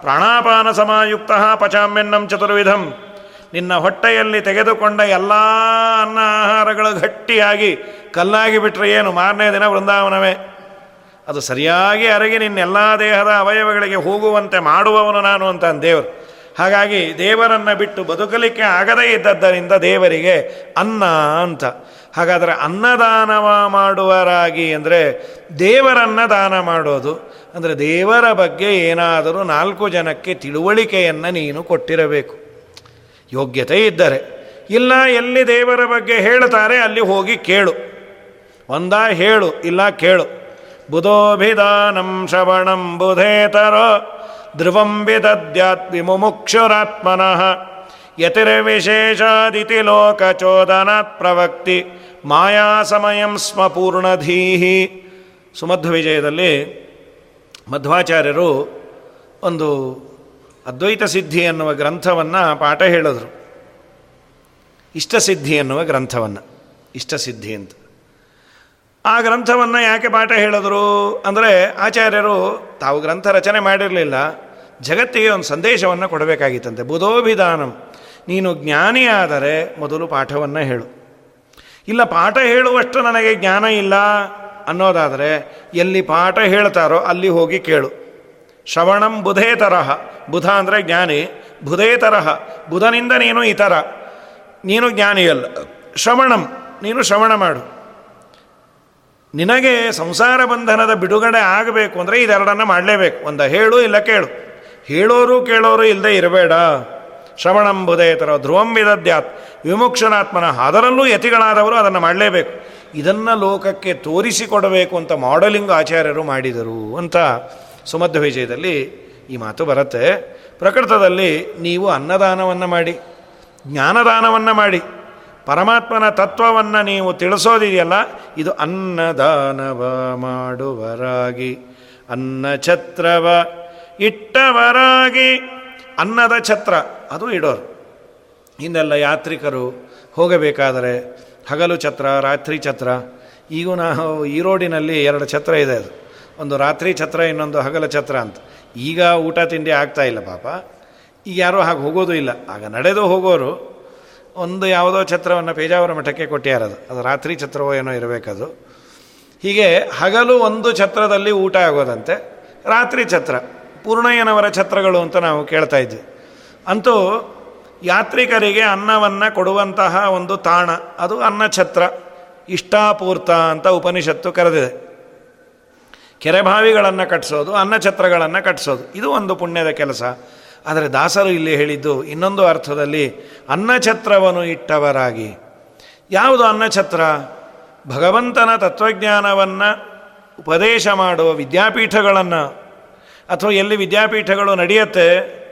ಪ್ರಾಣಾಪಾನ ಸಮಾಯುಕ್ತ ಪಚಾಮ್ಯನ್ನಂ ಚತುರ್ವಿಧಂ ನಿನ್ನ ಹೊಟ್ಟೆಯಲ್ಲಿ ತೆಗೆದುಕೊಂಡ ಎಲ್ಲ ಅನ್ನ ಆಹಾರಗಳು ಗಟ್ಟಿಯಾಗಿ ಕಲ್ಲಾಗಿ ಬಿಟ್ಟರೆ ಏನು? ಮಾರನೇ ದಿನ ವೃಂದಾವನವೇ. ಅದು ಸರಿಯಾಗಿ ಅರಗಿ ನಿನ್ನೆಲ್ಲ ದೇಹದ ಅವಯವಗಳಿಗೆ ಹೋಗುವಂತೆ ಮಾಡುವವನು ನಾನು ಅಂತ ದೇವರು. ಹಾಗಾಗಿ ದೇವರನ್ನು ಬಿಟ್ಟು ಬದುಕಲಿಕ್ಕೆ ಆಗದೇ ಇದ್ದದ್ದರಿಂದ ದೇವರಿಗೆ ಅನ್ನ ಅಂತ. ಹಾಗಾದರೆ ಅನ್ನದಾನವ ಮಾಡುವರಾಗಿ ಅಂದರೆ ದೇವರನ್ನ ದಾನ ಮಾಡೋದು. ಅಂದರೆ ದೇವರ ಬಗ್ಗೆ ಏನಾದರೂ ನಾಲ್ಕು ಜನಕ್ಕೆ ತಿಳುವಳಿಕೆಯನ್ನು ನೀನು ಕೊಟ್ಟಿರಬೇಕು. ಯೋಗ್ಯತೆ ಇದ್ದರೆ. ಇಲ್ಲ, ಎಲ್ಲಿ ದೇವರ ಬಗ್ಗೆ ಹೇಳ್ತಾರೆ ಅಲ್ಲಿ ಹೋಗಿ ಕೇಳು. ಒಂದ ಹೇಳು, ಇಲ್ಲ ಕೇಳು. ಬುಧೋಭಿಧಾನಂ ಶ್ರವಣಂ ಬುಧೇತರೋ ಧ್ರುವಂ ವಿದದ್ಯಾತ್ ಯತಿರ್ವಿಶೇಷಾದಿತಿ ಲೋಕಚೋದನಾತ್ ಪ್ರವಕ್ತಿ. ಮಾಯಾ ಸಮಯಂ ಸ್ಮ ಪೂರ್ಣಧೀಹಿ. ಸುಮಧ್ವ ವಿಜಯದಲ್ಲಿ ಮಧ್ವಾಚಾರ್ಯರು ಒಂದು ಅದ್ವೈತ ಸಿದ್ಧಿ ಎನ್ನುವ ಗ್ರಂಥವನ್ನು ಪಾಠ ಹೇಳಿದರು. ಇಷ್ಟಸಿದ್ಧಿ ಎನ್ನುವ ಗ್ರಂಥವನ್ನು ಇಷ್ಟಸಿದ್ಧಿ ಅಂತ. ಆ ಗ್ರಂಥವನ್ನು ಯಾಕೆ ಪಾಠ ಹೇಳಿದ್ರು ಅಂದರೆ ಆಚಾರ್ಯರು ತಾವು ಗ್ರಂಥ ರಚನೆ ಮಾಡಿರಲಿಲ್ಲ, ಜಗತ್ತಿಗೆ ಒಂದು ಸಂದೇಶವನ್ನು ಕೊಡಬೇಕಾಗಿತ್ತಂತೆ. ಬುಧೋಭಿಧಾನಂ, ನೀನು ಜ್ಞಾನಿಯಾದರೆ ಮೊದಲು ಪಾಠವನ್ನು ಹೇಳು. ಇಲ್ಲ, ಪಾಠ ಹೇಳುವಷ್ಟು ನನಗೆ ಜ್ಞಾನ ಇಲ್ಲ ಅನ್ನೋದಾದರೆ ಎಲ್ಲಿ ಪಾಠ ಹೇಳ್ತಾರೋ ಅಲ್ಲಿ ಹೋಗಿ ಕೇಳು. ಶ್ರವಣಂ ಬುಧೇ ತರಹ ಬುಧ ಅಂದರೆ ಜ್ಞಾನಿ. ಬುಧೇ ತರಹ ಬುಧನಿಂದ ನೀನು ಇತರ. ನೀನು ಜ್ಞಾನಿಯಲ್ಲ ಶ್ರವಣಂ. ನೀನು ಶ್ರವಣ ಮಾಡು. ನಿನಗೆ ಸಂಸಾರ ಬಂಧನದ ಬಿಡುಗಡೆ ಆಗಬೇಕು ಅಂದರೆ ಇದೆರಡನ್ನು ಮಾಡಲೇಬೇಕು. ಒಂದು ಹೇಳು, ಇಲ್ಲ ಕೇಳು. ಹೇಳೋರು ಕೇಳೋರು ಇಲ್ಲದೆ ಇರಬೇಡ. ಶ್ರವಣಂಬುದೇತರ ಧ್ರುವಂ ವಿದದ್ಯಾತ್. ವಿಮುಕ್ಷನಾತ್ಮನ ಅದರಲ್ಲೂ ಯತಿಗಳಾದವರು ಅದನ್ನು ಮಾಡಲೇಬೇಕು. ಇದನ್ನು ಲೋಕಕ್ಕೆ ತೋರಿಸಿಕೊಡಬೇಕು ಅಂತ ಮಾಡಲಿಂಗ್ ಆಚಾರ್ಯರು ಮಾಡಿದರು ಅಂತ ಸುಮಧ್ಯ ವಿಜಯದಲ್ಲಿ ಈ ಮಾತು ಬರುತ್ತೆ. ಪ್ರಕೃತದಲ್ಲಿ ನೀವು ಅನ್ನದಾನವನ್ನು ಮಾಡಿ, ಜ್ಞಾನದಾನವನ್ನು ಮಾಡಿ, ಪರಮಾತ್ಮನ ತತ್ವವನ್ನು ನೀವು ತಿಳಿಸೋದಿದೆಯಲ್ಲ, ಇದು ಅನ್ನದಾನವ ಮಾಡುವರಾಗಿ ಅನ್ನ ಛತ್ರವ ಇಟ್ಟವರಾಗಿ. ಅನ್ನದ ಛತ್ರ, ಅದು ಇಡೋರು. ಹಿಂದೆಲ್ಲ ಯಾತ್ರಿಕರು ಹೋಗಬೇಕಾದರೆ ಹಗಲು ಛತ್ರ, ರಾತ್ರಿ ಛತ್ರ, ಈಗ ನಾವು ಈ ರೋಡಿನಲ್ಲಿ ಎರಡು ಛತ್ರ ಇದೆ ಅದು. ಒಂದು ರಾತ್ರಿ ಛತ್ರ, ಇನ್ನೊಂದು ಹಗಲ ಛತ್ರ ಅಂತ. ಈಗ ಊಟ ತಿಂಡಿ ಆಗ್ತಾ ಇಲ್ಲ ಪಾಪ. ಈಗ ಯಾರೂ ಹಾಗೆ ಹೋಗೋದು ಇಲ್ಲ. ಆಗ ನಡೆದು ಹೋಗೋರು ಒಂದು ಯಾವುದೋ ಛತ್ರವನ್ನು ಪೇಜಾವರ ಮಠಕ್ಕೆ ಕೊಟ್ಟಿಯಾರದು. ಅದು ರಾತ್ರಿ ಛತ್ರವೋ ಏನೋ ಇರಬೇಕದು. ಹೀಗೆ ಹಗಲು ಒಂದು ಛತ್ರದಲ್ಲಿ ಊಟ ಆಗೋದಂತೆ, ರಾತ್ರಿ ಛತ್ರ. ಪೂರ್ಣಯ್ಯನವರ ಛತ್ರಗಳು ಅಂತ ನಾವು ಕೇಳ್ತಾ ಇದ್ವಿ. ಅಂತೂ ಯಾತ್ರಿಕರಿಗೆ ಅನ್ನವನ್ನು ಕೊಡುವಂತಹ ಒಂದು ತಾಣ, ಅದು ಅನ್ನ ಛತ್ರ ಇಷ್ಟಾಪೂರ್ತ ಅಂತ ಉಪನಿಷತ್ತು ಕರೆದಿದೆ. ಕೆರೆಬಾವಿಗಳನ್ನು ಕಟ್ಟಿಸೋದು ಅನ್ನಛತ್ರಗಳನ್ನು ಕಟ್ಟಿಸೋದು ಇದು ಒಂದು ಪುಣ್ಯದ ಕೆಲಸ. ಆದರೆ ದಾಸರು ಇಲ್ಲಿ ಹೇಳಿದ್ದು ಇನ್ನೊಂದು ಅರ್ಥದಲ್ಲಿ ಅನ್ನಛತ್ರವನ್ನು ಇಟ್ಟವರಾಗಿ. ಯಾವುದು ಅನ್ನಛತ್ರ? ಭಗವಂತನ ತತ್ವಜ್ಞಾನವನ್ನು ಉಪದೇಶ ಮಾಡುವ ವಿದ್ಯಾಪೀಠಗಳನ್ನು ಅಥವಾ ಎಲ್ಲಿ ವಿದ್ಯಾಪೀಠಗಳು ನಡೆಯುತ್ತೆ,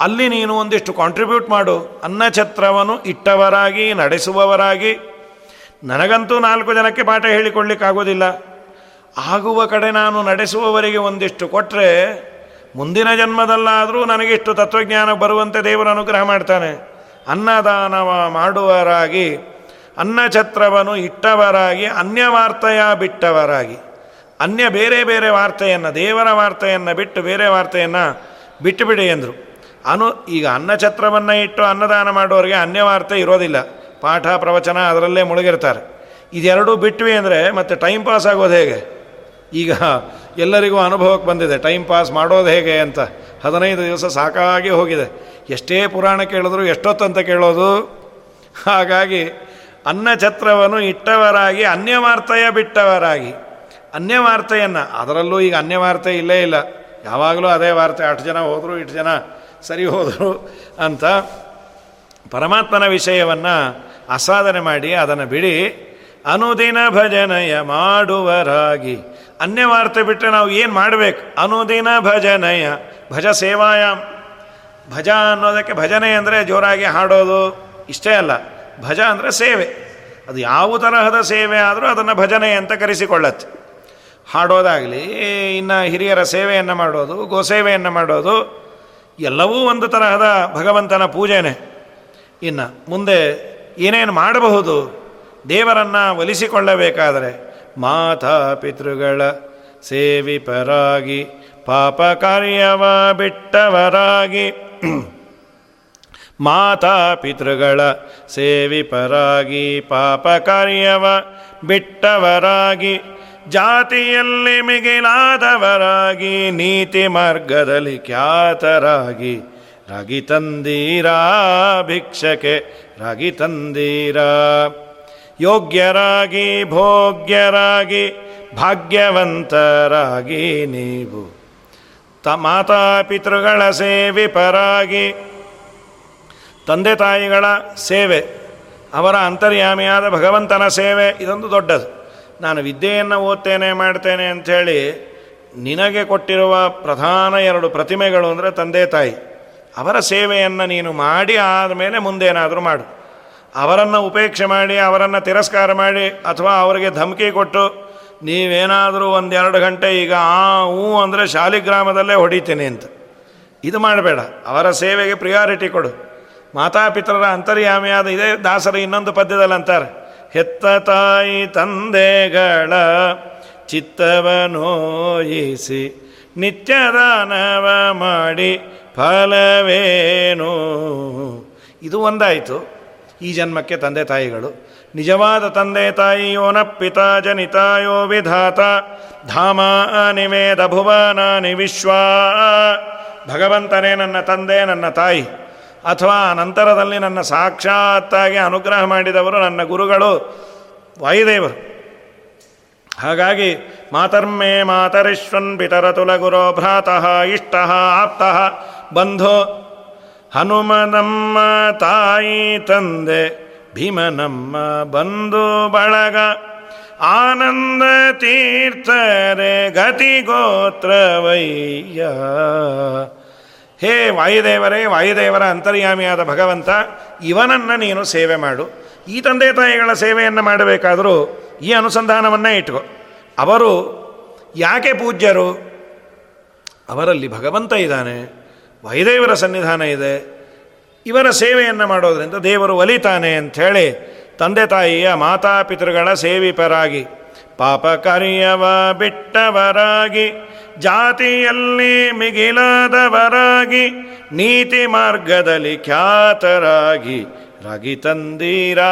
ಅಲ್ಲಿ ನೀನು ಒಂದಿಷ್ಟು ಕಾಂಟ್ರಿಬ್ಯೂಟ್ ಮಾಡು. ಅನ್ನಛತ್ರವನ್ನು ಇಟ್ಟವರಾಗಿ, ನಡೆಸುವವರಾಗಿ. ನನಗಂತೂ ನಾಲ್ಕು ಜನಕ್ಕೆ ಪಾಠ ಹೇಳಿಕೊಳ್ಳಿಕ್ಕಾಗೋದಿಲ್ಲ. ಆಗುವ ಕಡೆ ನಾನು ನಡೆಸುವವರಿಗೆ ಒಂದಿಷ್ಟು ಕೊಟ್ಟರೆ ಮುಂದಿನ ಜನ್ಮದಲ್ಲಾದರೂ ನನಗಿಷ್ಟು ತತ್ವಜ್ಞಾನ ಬರುವಂತೆ ದೇವರು ಅನುಗ್ರಹ ಮಾಡ್ತಾನೆ. ಅನ್ನದಾನವ ಮಾಡುವರಾಗಿ ಅನ್ನಛತ್ರವನ್ನು ಇಟ್ಟವರಾಗಿ, ಅನ್ಯವಾರ್ತೆಯ ಬಿಟ್ಟವರಾಗಿ. ಅನ್ಯ ಬೇರೆ ಬೇರೆ ವಾರ್ತೆಯನ್ನು, ದೇವರ ವಾರ್ತೆಯನ್ನು ಬಿಟ್ಟು ಬೇರೆ ವಾರ್ತೆಯನ್ನು ಬಿಟ್ಟುಬಿಡಿ ಎಂದರು. ಅನು, ಈಗ ಅನ್ನಛತ್ರವನ್ನು ಇಟ್ಟು ಅನ್ನದಾನ ಮಾಡುವವರಿಗೆ ಅನ್ಯವಾರ್ತೆ ಇರೋದಿಲ್ಲ. ಪಾಠ, ಪ್ರವಚನ ಅದರಲ್ಲೇ ಮುಳುಗಿರ್ತಾರೆ. ಇದೆರಡೂ ಬಿಟ್ವಿ ಅಂದರೆ ಮತ್ತೆ ಟೈಮ್ ಪಾಸ್ ಆಗೋದು ಹೇಗೆ? ಈಗ ಎಲ್ಲರಿಗೂ ಅನುಭವಕ್ಕೆ ಬಂದಿದೆ, ಟೈಮ್ ಪಾಸ್ ಮಾಡೋದು ಹೇಗೆ ಅಂತ. ಹದಿನೈದು ದಿವಸ ಸಾಕಾಗಿ ಹೋಗಿದೆ. ಎಷ್ಟೇ ಪುರಾಣ ಕೇಳಿದ್ರು, ಎಷ್ಟೊತ್ತಂತ ಕೇಳೋದು? ಹಾಗಾಗಿ ಅನ್ನಛತ್ರವನ್ನು ಇಟ್ಟವರಾಗಿ ಅನ್ಯವಾರ್ತೆಯ ಬಿಟ್ಟವರಾಗಿ. ಅನ್ಯವಾರ್ತೆಯನ್ನು, ಅದರಲ್ಲೂ ಈಗ ಅನ್ಯವಾರ್ತೆ ಇಲ್ಲೇ ಇಲ್ಲ. ಯಾವಾಗಲೂ ಅದೇ ವಾರ್ತೆ, ಅಷ್ಟು ಜನ ಹೋದರು, ಇಷ್ಟು ಜನ ಸರಿ ಹೋದರು ಅಂತ ಪರಮಾತ್ಮನ ವಿಷಯವನ್ನು ಆಸಾಧನೆ ಮಾಡಿ, ಅದನ್ನು ಬಿಡಿ. ಅನುದಿನ ಭಜನಯ ಮಾಡುವರಾಗಿ. ಅನ್ಯವಾರ್ತೆ ಬಿಟ್ಟರೆ ನಾವು ಏನು ಮಾಡಬೇಕು? ಅನುದಿನ ಭಜನಯ ಭಜ ಸೇವಾಯಾಮ್. ಭಜ ಅನ್ನೋದಕ್ಕೆ ಭಜನೆ ಅಂದರೆ ಜೋರಾಗಿ ಹಾಡೋದು ಇಷ್ಟೇ ಅಲ್ಲ. ಭಜ ಅಂದರೆ ಸೇವೆ. ಅದು ಯಾವ ತರಹದ ಸೇವೆ ಆದರೂ ಅದನ್ನು ಭಜನೆ ಅಂತ ಕರೆಸಿಕೊಳ್ಳತ್ತೆ. ಹಾಡೋದಾಗಲಿ ಇನ್ನು ಹಿರಿಯರ ಸೇವೆಯನ್ನು ಮಾಡೋದು, ಗೋಸೇವೆಯನ್ನು ಮಾಡೋದು, ಎಲ್ಲವೂ ಒಂದು ತರಹದ ಭಗವಂತನ ಪೂಜೆನೆ. ಇನ್ನು ಮುಂದೆ ಏನೇನು ಮಾಡಬಹುದು, ದೇವರನ್ನು ಒಲಿಸಿಕೊಳ್ಳಬೇಕಾದರೆ ಮಾತಾ ಪಿತೃಗಳ ಸೇವಿಪರಾಗಿ, ಪಾಪ ಕಾರ್ಯವ ಬಿಟ್ಟವರಾಗಿ, ಮಾತಾ ಪಿತೃಗಳ ಸೇವಿಪರಾಗಿ, ಪಾಪ ಕಾರ್ಯವ ಬಿಟ್ಟವರಾಗಿ ಜಾತಿಯಲ್ಲಿ ಮಿಗಿಲಾದವರಾಗಿ, ನೀತಿ ಮಾರ್ಗದಲ್ಲಿ ಖ್ಯಾತರಾಗಿ, ರಾಗಿ ತಂದೀರಾ ಭಿಕ್ಷಕೆ ರಾಗಿ ತಂದೀರಾ. ಯೋಗ್ಯರಾಗಿ, ಭೋಗ್ಯರಾಗಿ, ಭಾಗ್ಯವಂತರಾಗಿ ನೀವು. ತ ಮಾತಾಪಿತೃಗಳ ಸೇವಿಪರಾಗಿ ತಂದೆ ತಾಯಿಗಳ ಸೇವೆ, ಅವರ ಅಂತರ್ಯಾಮಿಯಾದ ಭಗವಂತನ ಸೇವೆ, ಇದೊಂದು ದೊಡ್ಡದು. ನಾನು ವಿದ್ಯೆಯನ್ನು ಓದ್ತೇನೆ, ಮಾಡ್ತೇನೆ ಅಂಥೇಳಿ ನಿನಗೆ ಕೊಟ್ಟಿರುವ ಪ್ರಧಾನ ಎರಡು ಪ್ರತಿಮೆಗಳು ಅಂದರೆ ತಂದೆ, ತಾಯಿ, ಅವರ ಸೇವೆಯನ್ನು ನೀನು ಮಾಡಿ ಆದಮೇಲೆ ಮುಂದೇನಾದರೂ ಮಾಡು. ಅವರನ್ನು ಉಪೇಕ್ಷೆ ಮಾಡಿ, ಅವರನ್ನು ತಿರಸ್ಕಾರ ಮಾಡಿ, ಅಥವಾ ಅವರಿಗೆ ಧಮಕಿ ಕೊಟ್ಟು ನೀವೇನಾದರೂ ಒಂದೆರಡು ಗಂಟೆ ಈಗ ಆ ಹೂ ಅಂದರೆ ಶಾಲಿಗ್ರಾಮದಲ್ಲೇ ಹೊಡಿತೀನಿ ಅಂತ. ಇದು ಮಾಡಬೇಡ. ಅವರ ಸೇವೆಗೆ ಪ್ರಿಯಾರಿಟಿ ಕೊಡು. ಮಾತಾಪಿತರರ ಅಂತರ್ಯಾಮಿಯಾದ ಇದೇ ದಾಸರ ಇನ್ನೊಂದು ಪದ್ಯದಲ್ಲಿ ಅಂತಾರೆ. ಹೆತ್ತ ತಾಯಿ ತಂದೆಗಳ ಚಿತ್ತವನೋಯಿಸಿ ನಿತ್ಯದಾನವ ಮಾಡಿ ಫಲವೇನು? ಇದು ಒಂದಾಯಿತು. ಈ ಜನ್ಮಕ್ಕೆ ತಂದೆ ತಾಯಿಗಳು. ನಿಜವಾದ ತಂದೆ ತಾಯಿಯೋನ ಪಿತಾ ಜನಿತಾಯೋ ವಿಧಾತ ಧಾಮ ನಿವೇದ ಭುವನಾನಿ ವಿಶ್ವ. ಭಗವಂತನೇ ನನ್ನ ತಂದೆ, ನನ್ನ ತಾಯಿ. ಅಥವಾ ನಂತರದಲ್ಲಿ ನನ್ನ ಸಾಕ್ಷಾತ್ತಾಗಿ ಅನುಗ್ರಹ ಮಾಡಿದವರು ನನ್ನ ಗುರುಗಳು ವಾಯುದೇವರು. ಹಾಗಾಗಿ ಮಾತರ್ಮೇ ಮಾತರಿಶ್ವನ್ ಪಿತರತುಲ ಗುರೋ ಭ್ರಾತಃ ಇಷ್ಟ ಆಪ್ತಃ ಬಂಧು ಹನುಮನಮ್ಮ ತಾಯಿ ತಂದೆ ಭೀಮನಮ್ಮ ಬಂಧು ಬಳಗ ಆನಂದ ತೀರ್ಥರೆ ಗತಿ ಗೋತ್ರವಯ್ಯ. ಹೇ ವಾಯುದೇವರೇ, ವಾಯುದೇವರ ಅಂತರ್ಯಾಮಿಯಾದ ಭಗವಂತ, ಇವನನ್ನು ನೀನು ಸೇವೆ ಮಾಡು. ಈ ತಂದೆ ತಾಯಿಗಳ ಸೇವೆಯನ್ನು ಮಾಡಬೇಕಾದರೂ ಈ ಅನುಸಂಧಾನವನ್ನೇ ಇಟ್ಕೋ. ಅವರು ಯಾಕೆ ಪೂಜ್ಯರು? ಅವರಲ್ಲಿ ಭಗವಂತ ಇದ್ದಾನೆ, ವಾಯುದೇವರ ಸನ್ನಿಧಾನ ಇದೆ, ಇವರ ಸೇವೆಯನ್ನು ಮಾಡೋದರಿಂದ ದೇವರು ಒಲಿತಾನೆ ಅಂಥೇಳಿ ತಂದೆ ತಾಯಿಯ ಮಾತಾಪಿತೃಗಳ ಸೇವಿಪರಾಗಿ ಪಾಪ ಕಾರ್ಯವ ಬಿಟ್ಟವರಾಗಿ, ಜಾತಿಯಲ್ಲಿ ಮಿಗಿಲಾದವರಾಗಿ, ನೀತಿ ಮಾರ್ಗದಲ್ಲಿ ಖ್ಯಾತರಾಗಿ, ರಾಗಿ ತಂದೀರಾ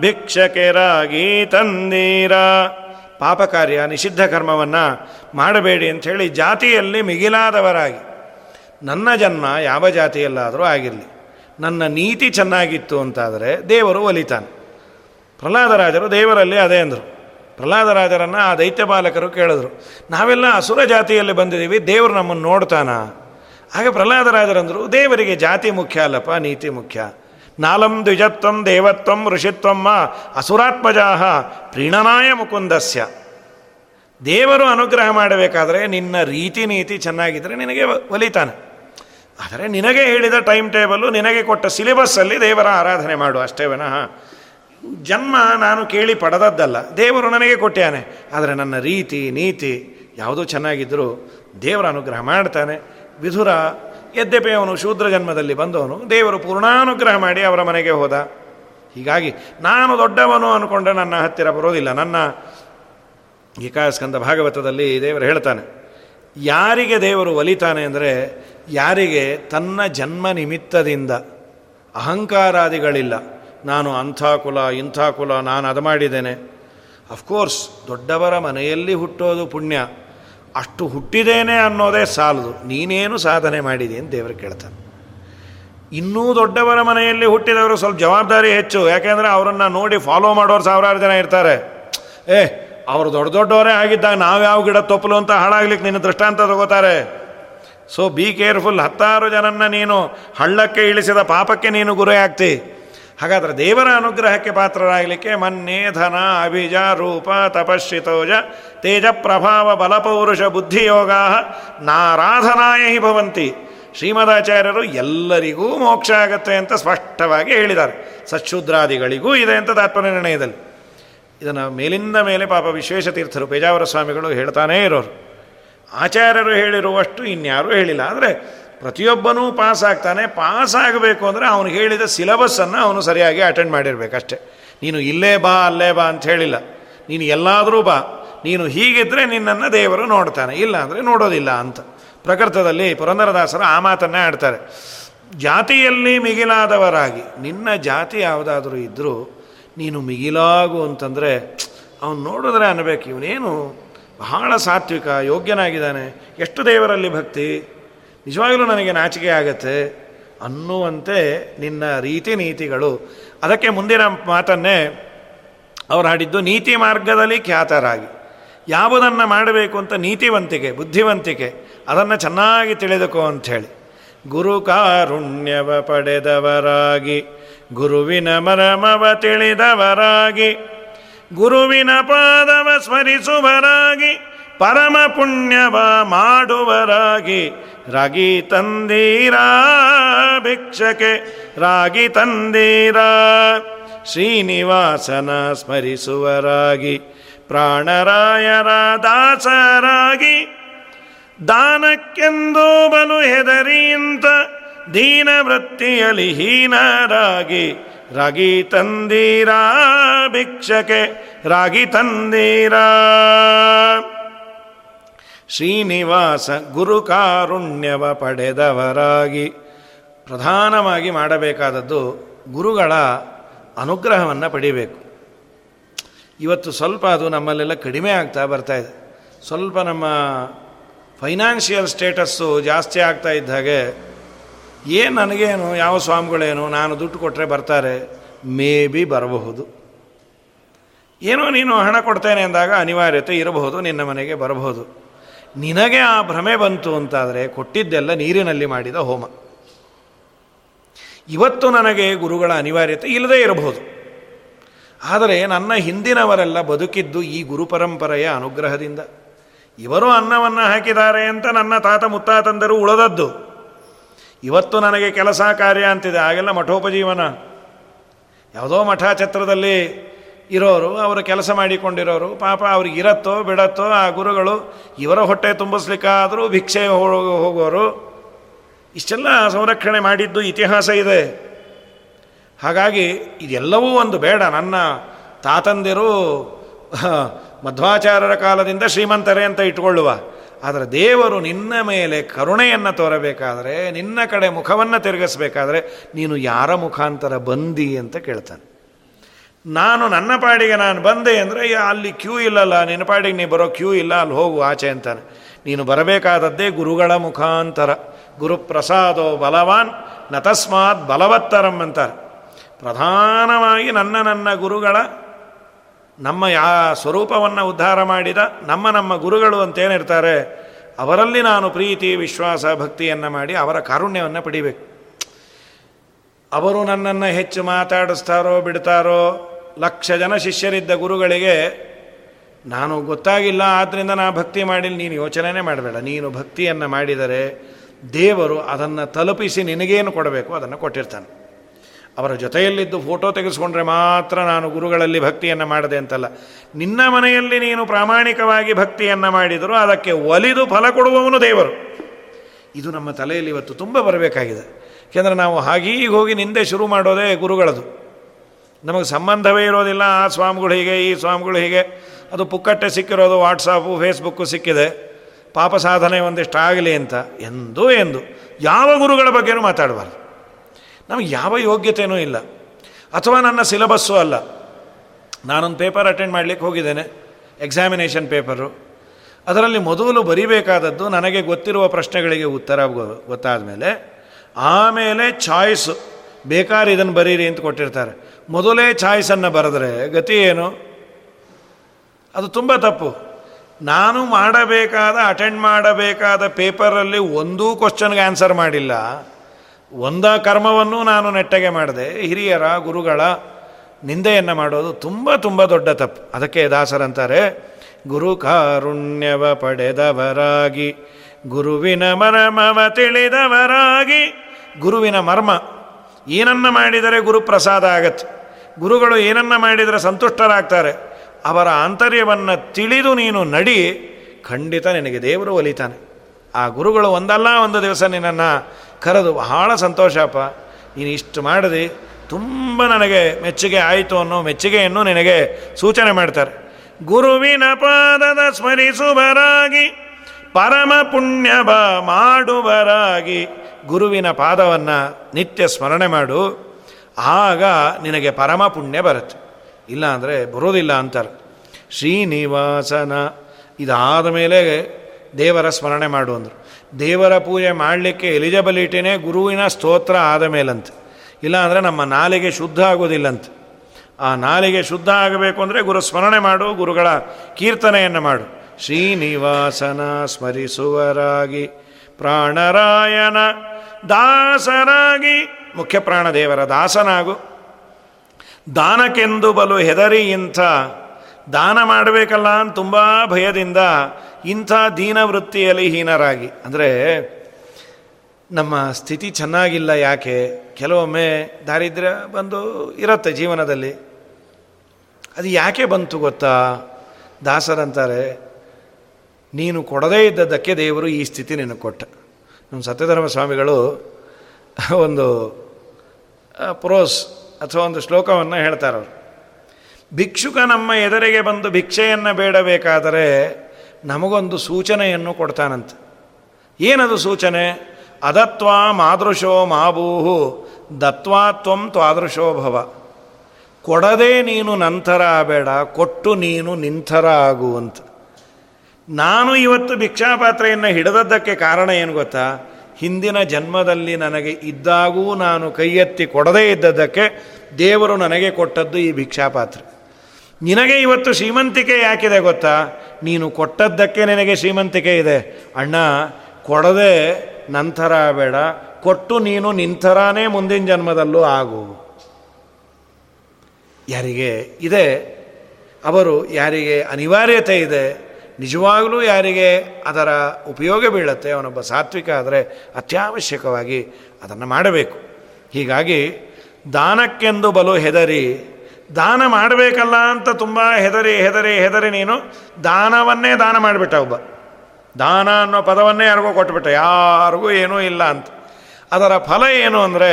ಭಿಕ್ಷಕೆರಾಗಿ ತಂದೀರಾ. ಪಾಪ ಕಾರ್ಯ ನಿಷಿದ್ಧ ಕರ್ಮವನ್ನು ಮಾಡಬೇಡಿ ಅಂಥೇಳಿ ಜಾತಿಯಲ್ಲಿ ಮಿಗಿಲಾದವರಾಗಿ. ನನ್ನ ಜನ್ಮ ಯಾವ ಜಾತಿಯಲ್ಲಾದರೂ ಆಗಿರಲಿ, ನನ್ನ ನೀತಿ ಚೆನ್ನಾಗಿತ್ತು ಅಂತಾದರೆ ದೇವರು ಒಲಿತಾನೆ. ಪ್ರಹ್ಲಾದರಾಜರು ದೇವರಲ್ಲಿ ಅದೇ ಅಂದರು. ಪ್ರಹ್ಲಾದರಾಜರನ್ನು ಆ ದೈತ್ಯ ಬಾಲಕರು ಕೇಳಿದ್ರು, ನಾವೆಲ್ಲ ಅಸುರ ಜಾತಿಯಲ್ಲಿ ಬಂದಿದ್ದೀವಿ, ದೇವರು ನಮ್ಮನ್ನು ನೋಡ್ತಾನ? ಆಗ ಪ್ರಹ್ಲಾದರಾಜರಂದರು, ದೇವರಿಗೆ ಜಾತಿ ಮುಖ್ಯ ಅಲ್ಲಪ್ಪ, ನೀತಿ ಮುಖ್ಯ. ನಾಲಂ ದ್ವಿಜತ್ವಂ ದೇವತ್ವಂ ಋಷಿತ್ವಮ್ಮ ಅಸುರಾತ್ಮಜಾಹ ಪ್ರೀಣನಾಯ ಮುಕುಂದಸ್ಯ. ದೇವರು ಅನುಗ್ರಹ ಮಾಡಬೇಕಾದರೆ ನಿನ್ನ ರೀತಿ ನೀತಿ ಚೆನ್ನಾಗಿದ್ದರೆ ನಿನಗೆ ಒಲಿತಾನೆ. ಆದರೆ ನಿನಗೆ ಹೇಳಿದ ಟೈಮ್ ಟೇಬಲ್ಲು ನಿನಗೆ ಕೊಟ್ಟ ಸಿಲೆಬಸ್ಸಲ್ಲಿ ದೇವರ ಆರಾಧನೆ ಮಾಡು, ಅಷ್ಟೇ ವಿನಃ. ಜನ್ಮ ನಾನು ಕೇಳಿ ಪಡೆದದ್ದಲ್ಲ. ದೇವರು ನನಗೆ ಕೊಟ್ಟಾನೆ ಆದರೆ ನನ್ನ ರೀತಿ, ನೀತಿ ಯಾವುದೋ ಚೆನ್ನಾಗಿದ್ದರೂ ದೇವರ ಅನುಗ್ರಹ ಮಾಡ್ತಾನೆ. ವಿಧುರ ಯದ್ಯಪಿ ಅವನು ಶೂದ್ರ ಜನ್ಮದಲ್ಲಿ ಬಂದವನು. ದೇವರು ಪೂರ್ಣಾನುಗ್ರಹ ಮಾಡಿ ಅವರ ಮನೆಗೆ ಹೋದ. ಹೀಗಾಗಿ ನಾನು ದೊಡ್ಡವನು ಅಂದ್ಕೊಂಡ್ರೆ ನನ್ನ ಹತ್ತಿರ ಬರೋದಿಲ್ಲ. ನನ್ನ ಏಕಾಸ್ಕಂದ ಭಾಗವತದಲ್ಲಿ ದೇವರು ಹೇಳ್ತಾನೆ, ಯಾರಿಗೆ ದೇವರು ಒಲಿತಾನೆ ಅಂದರೆ ಯಾರಿಗೆ ತನ್ನ ಜನ್ಮ ನಿಮಿತ್ತದಿಂದ ಅಹಂಕಾರಾದಿಗಳಿಲ್ಲ. ನಾನು ಅಂಥ ಕುಲ, ಇಂಥ ಕುಲ, ನಾನು ಅದು ಮಾಡಿದ್ದೇನೆ. ಅಫ್ಕೋರ್ಸ್ ದೊಡ್ಡವರ ಮನೆಯಲ್ಲಿ ಹುಟ್ಟೋದು ಪುಣ್ಯ. ಅಷ್ಟು ಹುಟ್ಟಿದೇನೆ ಅನ್ನೋದೇ ಸಾಲದು. ನೀನೇನು ಸಾಧನೆ ಮಾಡಿದೆ ಅಂತ ದೇವರು ಕೇಳ್ತಾನೆ. ಇನ್ನೂ ದೊಡ್ಡವರ ಮನೆಯಲ್ಲಿ ಹುಟ್ಟಿದವರು ಸ್ವಲ್ಪ ಜವಾಬ್ದಾರಿ ಹೆಚ್ಚು. ಯಾಕೆಂದರೆ ಅವರನ್ನು ನೋಡಿ ಫಾಲೋ ಮಾಡೋರು ಸಾವಿರಾರು ಜನ ಇರ್ತಾರೆ. ಏ, ಅವರು ದೊಡ್ಡ ದೊಡ್ಡವರೇ ಆಗಿದ್ದಾಗ ನಾವು ಯಾವ ಗಿಡ ತಪ್ಪಲು ಅಂತ ಹಾಳಾಗ್ಲಿಕ್ಕೆ ನಿನ್ನ ದೃಷ್ಟಾಂತ ತಗೋತಾರೆ? ಸೊ ಬಿ ಕೇರ್ಫುಲ್ ಹತ್ತಾರು ಜನನ್ನ ನೀನು ಹಳ್ಳಕ್ಕೆ ಇಳಿಸಿದ ಪಾಪಕ್ಕೆ ನೀನು ಗುರಿ ಆಗ್ತಿ ಹಾಗಾದ್ರೆ ದೇವರ ಅನುಗ್ರಹಕ್ಕೆ ಪಾತ್ರರಾಗಲಿಕ್ಕೆ ಮನ್ನೇ ಧನ, ಅಭಿಜ, ರೂಪ, ತಪಶ್ಚಿತೋಜ, ತೇಜ ಪ್ರಭಾವ, ಬಲಪೌರುಷ ಬುದ್ಧಿಯೋಗ ನಾರಾಧನಾಯ ಹಿ ಭವಂತಿ. ಶ್ರೀಮದಾಚಾರ್ಯರು ಎಲ್ಲರಿಗೂ ಮೋಕ್ಷ ಆಗತ್ತೆ ಅಂತ ಸ್ಪಷ್ಟವಾಗಿ ಹೇಳಿದ್ದಾರೆ. ಸಚ್ಛುದ್ರಾದಿಗಳಿಗೂ ಇದೆ ಅಂತ ತಾತ್ಪರ್ಯ ನಿರ್ಣಯದಲ್ಲಿ. ಇದನ್ನು ಮೇಲಿಂದ ಮೇಲೆ ಪಾಪ ವಿಶ್ವೇಶತೀರ್ಥರು ಪೇಜಾವರ ಸ್ವಾಮಿಗಳು ಹೇಳ್ತಾನೇ ಇರೋರು. ಆಚಾರ್ಯರು ಹೇಳಿರುವಷ್ಟು ಇನ್ಯಾರೂ ಹೇಳಿಲ್ಲ. ಆದರೆ ಪ್ರತಿಯೊಬ್ಬನೂ ಪಾಸ್ ಆಗ್ತಾನೆ ಪಾಸ್ ಆಗಬೇಕು ಅಂದರೆ ಅವನು ಹೇಳಿದ ಸಿಲೆಬಸ್ಸನ್ನು ಅವನು ಸರಿಯಾಗಿ ಅಟೆಂಡ್ ಮಾಡಿರಬೇಕಷ್ಟೆ. ನೀನು ಇಲ್ಲೇ ಬಾ, ಅಲ್ಲೇ ಬಾ ಅಂತ ಹೇಳಿಲ್ಲ. ನೀನು ಎಲ್ಲಾದರೂ ಬಾ. ನೀನು ಹೀಗಿದ್ದರೆ ನಿನ್ನನ್ನು ದೇವರು ನೋಡ್ತಾನೆ. ಇಲ್ಲ ಅಂದರೆ ನೋಡೋದಿಲ್ಲ ಅಂತ. ಪ್ರಕೃತದಲ್ಲಿ ಪುರಂದರದಾಸರು ಆ ಮಾತನ್ನೇ ಆಡ್ತಾರೆ. ಜಾತಿಯಲ್ಲಿ ಮಿಗಿಲಾದವರಾಗಿ, ನಿನ್ನ ಜಾತಿ ಯಾವುದಾದ್ರೂ ಇದ್ದರೂ ನೀನು ಮಿಗಿಲಾಗು ಅಂತಂದರೆ, ಅವನು ನೋಡಿದ್ರೆ ಅನ್ನಬೇಕು ಇವನೇನು ಬಹಳ ಸಾತ್ವಿಕ, ಯೋಗ್ಯನಾಗಿದ್ದಾನೆ. ಎಷ್ಟು ದೇವರಲ್ಲಿ ಭಕ್ತಿ? ನಿಜವಾಗಲೂ ನನಗೆ ನಾಚಿಕೆ ಆಗತ್ತೆ ಅನ್ನುವಂತೆ ನಿನ್ನ ರೀತಿ ನೀತಿಗಳು. ಅದಕ್ಕೆ ಮುಂದಿನ ಮಾತನ್ನೇ, ಅವರು ಹಾಡಿದ್ದು ನೀತಿ ಮಾರ್ಗದಲ್ಲಿ ಖ್ಯಾತರಾಗಿ. ಯಾವುದನ್ನು ಮಾಡಬೇಕು ಅಂತ ನೀತಿವಂತಿಕೆ, ಬುದ್ಧಿವಂತಿಕೆ, ಅದನ್ನು ಚೆನ್ನಾಗಿ ತಿಳಿದುಕೋ ಅಂಥೇಳಿ ಗುರು ಕಾರುಣ್ಯವ ಪಡೆದವರಾಗಿ, ಗುರುವಿನ ಮರಮವ ತಿಳಿದವರಾಗಿ, ಗುರುವಿನ ಪಾದವ ಸ್ಮರಿಸುವರಾಗಿ ಪರಮ ಪುಣ್ಯವ ಮಾಡುವರಾಗಿ. ರಾಗಿ ತಂದೀರಾ ಭಿಕ್ಷಕೆ ರಾಗಿ ತಂದೀರಾ ಶ್ರೀನಿವಾಸನ ಸ್ಮರಿಸುವರಾಗಿ. ಪ್ರಾಣರಾಯರ ದಾಸರಾಗಿ. ದಾನಕ್ಕೆಂದು ಬಲು ಹೆದರಿಯಿಂದ ದೀನ ವೃತ್ತಿಯಲ್ಲಿ ಹೀನರಾಗಿ. ರಾಗಿ ತಂದೀರಾ ಭಿಕ್ಷಕೆ ರಾಗಿ ತಂದೀರಾ ಶ್ರೀನಿವಾಸ ಗುರು ಕಾರುಣ್ಯವ ಪಡೆದವರಾಗಿ. ಪ್ರಧಾನವಾಗಿ ಮಾಡಬೇಕಾದದ್ದು ಗುರುಗಳ ಅನುಗ್ರಹವನ್ನು ಪಡಿಬೇಕು. ಇವತ್ತು ಸ್ವಲ್ಪ ಅದು ನಮ್ಮಲ್ಲೆಲ್ಲ ಕಡಿಮೆ ಆಗ್ತಾ ಬರ್ತಾ ಇದೆ. ಸ್ವಲ್ಪ ನಮ್ಮ ಫೈನಾನ್ಷಿಯಲ್ ಸ್ಟೇಟಸ್ಸು ಜಾಸ್ತಿ ಆಗ್ತಾ ಇದ್ದ ಹಾಗೆ ಏನು ನನಗೇನು, ಯಾವ ಸ್ವಾಮಿಗಳೇನು, ನಾನು ದುಡ್ಡು ಕೊಟ್ಟರೆ ಬರ್ತಾರೆ, ಮೇ ಬಿ ಬರಬಹುದು. ಏನೋ ನೀನು ಹಣ ಕೊಡ್ತೇನೆ ಅಂದಾಗ ಅನಿವಾರ್ಯತೆ ಇರಬಹುದು, ನಿನ್ನ ಮನೆಗೆ ಬರಬಹುದು. ನಿನಗೆ ಆ ಭ್ರಮೆ ಬಂತು ಅಂತಾದರೆ ಕೊಟ್ಟಿದ್ದೆಲ್ಲ ನೀರಿನಲ್ಲಿ ಮಾಡಿದ ಹೋಮ. ಇವತ್ತು ನನಗೆ ಗುರುಗಳ ಅನಿವಾರ್ಯತೆ ಇಲ್ಲದೇ ಇರಬಹುದು. ಆದರೆ ನನ್ನ ಹಿಂದಿನವರೆಲ್ಲ ಬದುಕಿದ್ದು ಈ ಗುರು ಪರಂಪರೆಯ ಅನುಗ್ರಹದಿಂದ. ಇವರು ಅನ್ನವನ್ನು ಹಾಕಿದ್ದಾರೆ ಅಂತ ನನ್ನ ತಾತ ಮುತ್ತಾತಂದರು ಉಳದದ್ದು. ಇವತ್ತು ನನಗೆ ಕೆಲಸ ಕಾರ್ಯ ಅಂತಿದೆ ಆಗೆಲ್ಲ ಮಠೋಪಜೀವನ. ಯಾವುದೋ ಮಠ ಛತ್ರದಲ್ಲಿ ಇರೋರು, ಅವರು ಕೆಲಸ ಮಾಡಿಕೊಂಡಿರೋರು, ಪಾಪ ಅವ್ರಿಗೆ ಇರತ್ತೋ, ಬಿಡತ್ತೋ, ಆ ಗುರುಗಳು ಇವರ ಹೊಟ್ಟೆ ತುಂಬಿಸ್ಲಿಕ್ಕಾದರೂ ಭಿಕ್ಷೆ ಹೋಗೋರು. ಇಷ್ಟೆಲ್ಲ ಸಂರಕ್ಷಣೆ ಮಾಡಿದ್ದು ಇತಿಹಾಸ ಇದೆ. ಹಾಗಾಗಿ ಇದೆಲ್ಲವೂ ಒಂದು ಬೇಡ. ನನ್ನ ತಾತಂದಿರು ಮಧ್ವಾಚಾರ್ಯರ ಕಾಲದಿಂದ ಶ್ರೀಮಂತರೇ ಅಂತ ಇಟ್ಕೊಳ್ಳುವ ಆದರೆ ದೇವರು ನಿನ್ನ ಮೇಲೆ ಕರುಣೆಯನ್ನು ತೋರಬೇಕಾದರೆ, ನಿನ್ನ ಕಡೆ ಮುಖವನ್ನು ತಿರುಗಿಸ್ಬೇಕಾದ್ರೆ ನೀನು ಯಾರ ಮುಖಾಂತರ ಬಂದಿ ಅಂತ ಕೇಳ್ತಾನೆ. ನಾನು ನನ್ನ ಪಾಡಿಗೆ ನಾನು ಬಂದೆ ಅಂದರೆ ಅಲ್ಲಿ ಕ್ಯೂ ಇಲ್ಲಲ್ಲ, ನಿನ್ನ ಪಾಡಿಗೆ ನೀ ಬರೋ ಕ್ಯೂ ಇಲ್ಲ, ಅಲ್ಲಿ ಹೋಗು, ಆಚೆ ಅಂತಾನೆ. ನೀನು ಬರಬೇಕಾದದ್ದೇ ಗುರುಗಳ ಮುಖಾಂತರ. ಗುರುಪ್ರಸಾದೋ ಬಲವಾನ್ ನತಸ್ಮಾತ್ ಬಲವತ್ತರಂ ಅಂತಾರೆ. ಪ್ರಧಾನವಾಗಿ ನನ್ನ ನನ್ನ ಗುರುಗಳ, ನಮ್ಮ ಯಾ ಸ್ವರೂಪವನ್ನು ಉದ್ಧಾರ ಮಾಡಿದ ನಮ್ಮ ನಮ್ಮ ಗುರುಗಳು ಅಂತೇನಿರ್ತಾರೆ, ಅವರಲ್ಲಿ ನಾನು ಪ್ರೀತಿ, ವಿಶ್ವಾಸ, ಭಕ್ತಿಯನ್ನು ಮಾಡಿ ಅವರ ಕಾರುಣ್ಯವನ್ನು ಪಡಿಬೇಕು. ಅವರು ನನ್ನನ್ನು ಹೆಚ್ಚು ಮಾತಾಡಿಸ್ತಾರೋ, ಬಿಡ್ತಾರೋ ಲಕ್ಷ ಜನ ಶಿಷ್ಯರಿದ್ದ ಗುರುಗಳಿಗೆ, ನಾನು ಗೊತ್ತಾಗಿಲ್ಲ ಆದ್ದರಿಂದ ನಾ ಭಕ್ತಿ ಮಾಡಿಲ್ಲ ನೀನು ಯೋಚನೆನೇ ಮಾಡಬೇಡ. ನೀನು ಭಕ್ತಿಯನ್ನು ಮಾಡಿದರೆ ದೇವರು ಅದನ್ನು ತಲುಪಿಸಿ ನಿನಗೇನು ಕೊಡಬೇಕು, ಅದನ್ನು ಕೊಟ್ಟಿರ್ತಾನೆ. ಅವರ ಜೊತೆಯಲ್ಲಿದ್ದು ಫೋಟೋ ತೆಗೆಸ್ಕೊಂಡ್ರೆ ಮಾತ್ರ ನಾನು ಗುರುಗಳಲ್ಲಿ ಭಕ್ತಿಯನ್ನು ಮಾಡಿದೆ ಅಂತಲ್ಲ. ನಿನ್ನ ಮನೆಯಲ್ಲಿ ನೀನು ಪ್ರಾಮಾಣಿಕವಾಗಿ ಭಕ್ತಿಯನ್ನು ಮಾಡಿದರೂ ಅದಕ್ಕೆ ಒಲಿದು ಫಲ ಕೊಡುವವನು ದೇವರು. ಇದು ನಮ್ಮ ತಲೆಯಲ್ಲಿ ಇವತ್ತು ತುಂಬ ಬರಬೇಕಾಗಿದೆ. ಯಾಕೆಂದರೆ ನಾವು ಹಾಗೀಗೆ ಹೋಗಿ ನಿಂದೆ ಶುರು ಮಾಡೋದೇ ಗುರುಗಳದು. ನಮಗೆ ಸಂಬಂಧವೇ ಇರೋದಿಲ್ಲ. ಆ ಸ್ವಾಮಿಗಳು ಹೀಗೆ, ಈ ಸ್ವಾಮಿಗಳು ಹೀಗೆ. ಅದು ಪುಕ್ಕಟ್ಟೆ ಸಿಕ್ಕಿರೋದು ವಾಟ್ಸಾಪು ಫೇಸ್ಬುಕ್ಕು ಸಿಕ್ಕಿದೆ. ಪಾಪ ಸಾಧನೆ ಒಂದಿಷ್ಟು ಆಗಲಿ ಅಂತ. ಎಂದೂ ಎಂದು. ಯಾವ ಗುರುಗಳ ಬಗ್ಗೆನೂ ಮಾತಾಡಬಾರ್ದು. ನಮಗೆ ಯಾವ ಯೋಗ್ಯತೆಯೂ ಇಲ್ಲ. ಅಥವಾ ನನ್ನ ಸಿಲೆಬಸ್ಸು ಅಲ್ಲ. ನಾನೊಂದು ಪೇಪರ್ ಅಟೆಂಡ್ ಮಾಡಲಿಕ್ಕೆ ಹೋಗಿದ್ದೇನೆ. Examination paper. ಅದರಲ್ಲಿ ಮೊದಲು ಬರಿಬೇಕಾದದ್ದು ನನಗೆ ಗೊತ್ತಿರುವ ಪ್ರಶ್ನೆಗಳಿಗೆ ಉತ್ತರ ಗೊತ್ತಾದ ಮೇಲೆ ಆಮೇಲೆ ಚಾಯ್ಸು. ಬೇಕಾದ್ರೆ ಇದನ್ನು ಬರೀರಿ ಅಂತ ಕೊಟ್ಟಿರ್ತಾರೆ. ಮೊದಲೇ ಚಾಯ್ಸನ್ನು ಬರೆದ್ರೆ ಗತಿ ಏನು? ಅದು ತುಂಬ ತಪ್ಪು. ನಾನು ಮಾಡಬೇಕಾದ ಅಟೆಂಡ್ ಮಾಡಬೇಕಾದ ಪೇಪರಲ್ಲಿ ಒಂದೂ ಕ್ವಶನ್ಗೆ ಆನ್ಸರ್ ಮಾಡಿಲ್ಲ. ಒಂದ ಕರ್ಮವನ್ನು ನಾನು ನೆಟ್ಟಗೆ ಮಾಡಿದೆ. ಹಿರಿಯರ, ಗುರುಗಳ ನಿಂದೆಯನ್ನು ಮಾಡೋದು ತುಂಬ ತುಂಬ ದೊಡ್ಡ ತಪ್ಪು. ಅದಕ್ಕೆ ದಾಸರಂತಾರೆ, ಗುರು ಕಾರುಣ್ಯವ ಪಡೆದವರಾಗಿ, ಗುರುವಿನ ಮರಮವ ತಿಳಿದವರಾಗಿ, ಗುರುವಿನ ಮರ್ಮ ಏನನ್ನ ಮಾಡಿದರೆ ಗುರು ಪ್ರಸಾದ ಆಗತ್ತೆ. ಗುರುಗಳು ಏನನ್ನ ಮಾಡಿದರೆ ಸಂತುಷ್ಟರಾಗ್ತಾರೆ, ಅವರ ಆಂತರ್ಯವನ್ನು ತಿಳಿದು ನೀನು ನಡಿ, ಖಂಡಿತ ನಿನಗೆ ದೇವರು ಒಲಿತಾನೆ. ಆ ಗುರುಗಳು ಒಂದಲ್ಲ, ಒಂದು ದಿವಸ ನಿನ್ನನ್ನು ಕರೆದು, ಬಹಳ ಸಂತೋಷಪ್ಪ, ನೀನು ಇಷ್ಟು ಮಾಡಿದೆ, ತುಂಬ ನನಗೆ ಮೆಚ್ಚುಗೆ ಆಯಿತು ಅನ್ನೋ ಮೆಚ್ಚುಗೆಯನ್ನು ನಿನಗೆ ಸೂಚನೆ ಮಾಡ್ತಾರೆ. ಗುರುವಿನ ಪಾದದ ಸ್ಮರಿಸುವರಾಗಿ, ಪರಮ ಪುಣ್ಯವ ಮಾಡುವರಾಗಿ ಗುರುವಿನ ಪಾದವನ್ನು ನಿತ್ಯ ಸ್ಮರಣೆ ಮಾಡು. ಆಗ ನಿನಗೆ ಪರಮ ಪುಣ್ಯ ಬರುತ್ತೆ. ಇಲ್ಲ ಅಂದರೆ ಬರೋದಿಲ್ಲ ಅಂತಾರೆ. ಶ್ರೀನಿವಾಸನ ಇದಾದ ಮೇಲೆ ದೇವರ ಸ್ಮರಣೆ ಮಾಡು ಅಂದರು. ದೇವರ ಪೂಜೆ ಮಾಡಲಿಕ್ಕೆ ಎಲಿಜಿಬಿಲಿಟಿನೇ ಗುರುವಿನ ಸ್ತೋತ್ರ ಆದ ಮೇಲಂತ. ಇಲ್ಲ ಅಂದರೆ ನಮ್ಮ ನಾಲಿಗೆ ಶುದ್ಧ ಆಗೋದಿಲ್ಲಂತೆ. ಆ ನಾಲಿಗೆ ಶುದ್ಧ ಆಗಬೇಕು ಅಂದರೆ ಗುರು ಸ್ಮರಣೆ ಮಾಡು, ಗುರುಗಳ ಕೀರ್ತನೆಯನ್ನು ಮಾಡು. ಶ್ರೀನಿವಾಸನ ಸ್ಮರಿಸುವರಾಗಿ, ಪ್ರಾಣರಾಯನ ದಾಸರಾಗಿ ಮುಖ್ಯ ಪ್ರಾಣದೇವರ ದಾಸನಾಗು. ದಾನಕ್ಕೆಂದು ಬಲು ಹೆದರಿ ಇಂಥ, ದಾನ ಮಾಡಬೇಕಲ್ಲ ಅಂತ ತುಂಬ ಭಯದಿಂದ ಇಂಥ ದೀನವೃತ್ತಿಯಲ್ಲಿ ಹೀನರಾಗಿ. ಅಂದರೆ ನಮ್ಮ ಸ್ಥಿತಿ ಚೆನ್ನಾಗಿಲ್ಲ ಯಾಕೆ? ಕೆಲವೊಮ್ಮೆ ದಾರಿದ್ರ್ಯ ಬಂದು ಇರುತ್ತೆ ಜೀವನದಲ್ಲಿ. ಅದು ಯಾಕೆ ಬಂತು ಗೊತ್ತಾ? ದಾಸರಂತಾರೆ, ನೀನು ಕೊಡದೇ ಇದ್ದದ್ದಕ್ಕೆ ದೇವರು ಈ ಸ್ಥಿತಿ ನಿನಗೆ ಕೊಟ್ಟ. ನಮ್ಮ ಸತ್ಯಧರ್ಮ ಸ್ವಾಮಿಗಳು ಒಂದು ಪ್ರೋಸ್ ಅಥವಾ ಒಂದು ಶ್ಲೋಕವನ್ನು ಹೇಳ್ತಾರವರು ಭಿಕ್ಷುಕ ನಮ್ಮ ಎದುರಿಗೆ ಬಂದು ಭಿಕ್ಷೆಯನ್ನು ಬೇಡಬೇಕಾದರೆ ನಮಗೊಂದು ಸೂಚನೆಯನ್ನು ಕೊಡ್ತಾನಂತೆ. ಏನದು ಸೂಚನೆ? ಅದತ್ವಾ ಮಾದೃಶೋ ಮಾಬೂಹು ದತ್ವಾತ್ವಂ ತ್ವಾದೃಶೋ ಭವ. ಕೊಡದೆ ನೀನು ನಂತರ ಬೇಡ, ಕೊಟ್ಟು ನೀನು ನಿಂತರ ಆಗುವಂತ ನಾನು ಇವತ್ತು ಭಿಕ್ಷಾಪಾತ್ರೆಯನ್ನು ಹಿಡಿದದ್ದಕ್ಕೆ ಕಾರಣ ಏನು ಗೊತ್ತಾ? ಹಿಂದಿನ ಜನ್ಮದಲ್ಲಿ ನನಗೆ ಇದ್ದಾಗೂ ನಾನು ಕೈ ಎತ್ತಿ ಕೊಡದೇ ಇದ್ದದ್ದಕ್ಕೆ ದೇವರು ನನಗೆ ಕೊಟ್ಟದ್ದು ಈ ಭಿಕ್ಷಾಪಾತ್ರೆ. ನಿನಗೆ ಇವತ್ತು ಶ್ರೀಮಂತಿಕೆ ಯಾಕಿದೆ ಗೊತ್ತಾ? ನೀನು ಕೊಟ್ಟದ್ದಕ್ಕೆ ನಿನಗೆ ಶ್ರೀಮಂತಿಕೆ ಇದೆ. ಅಣ್ಣ, ಕೊಡದೆ ನಂತರ ಬೇಡ. ಕೊಟ್ಟು ನೀನು ನಿಂತರಾನೇ ಮುಂದಿನ ಜನ್ಮದಲ್ಲೂ ಆಗು. ಯಾರಿಗೆ? ಇದೆ. ಅವರು ಯಾರಿಗೆ? ಅನಿವಾರ್ಯತೆ ಇದೆ. ನಿಜವಾಗಲೂ ಯಾರಿಗೆ ಅದರ ಉಪಯೋಗ ಬೀಳುತ್ತೆ, ಅವನೊಬ್ಬ ಸಾತ್ವಿಕ ಆದರೆ ಅತ್ಯವಶ್ಯಕವಾಗಿ ಅದನ್ನು ಮಾಡಬೇಕು. ಹೀಗಾಗಿ ದಾನಕ್ಕೆಂದು ಬಲು ಹೆದರಿ, ದಾನ ಮಾಡಬೇಕಲ್ಲ ಅಂತ ತುಂಬ ಹೆದರಿ ಹೆದರಿ ಹೆದರಿ ನೀನು, ದಾನವನ್ನೇ ದಾನ ಮಾಡಿಬಿಟ್ಟ ಒಬ್ಬ. ದಾನ ಅನ್ನೋ ಪದವನ್ನೇ ಯಾರಿಗೂ ಕೊಟ್ಬಿಟ್ಟ, ಯಾರಿಗೂ ಏನೂ ಇಲ್ಲ ಅಂತ. ಅದರ ಫಲ ಏನು ಅಂದರೆ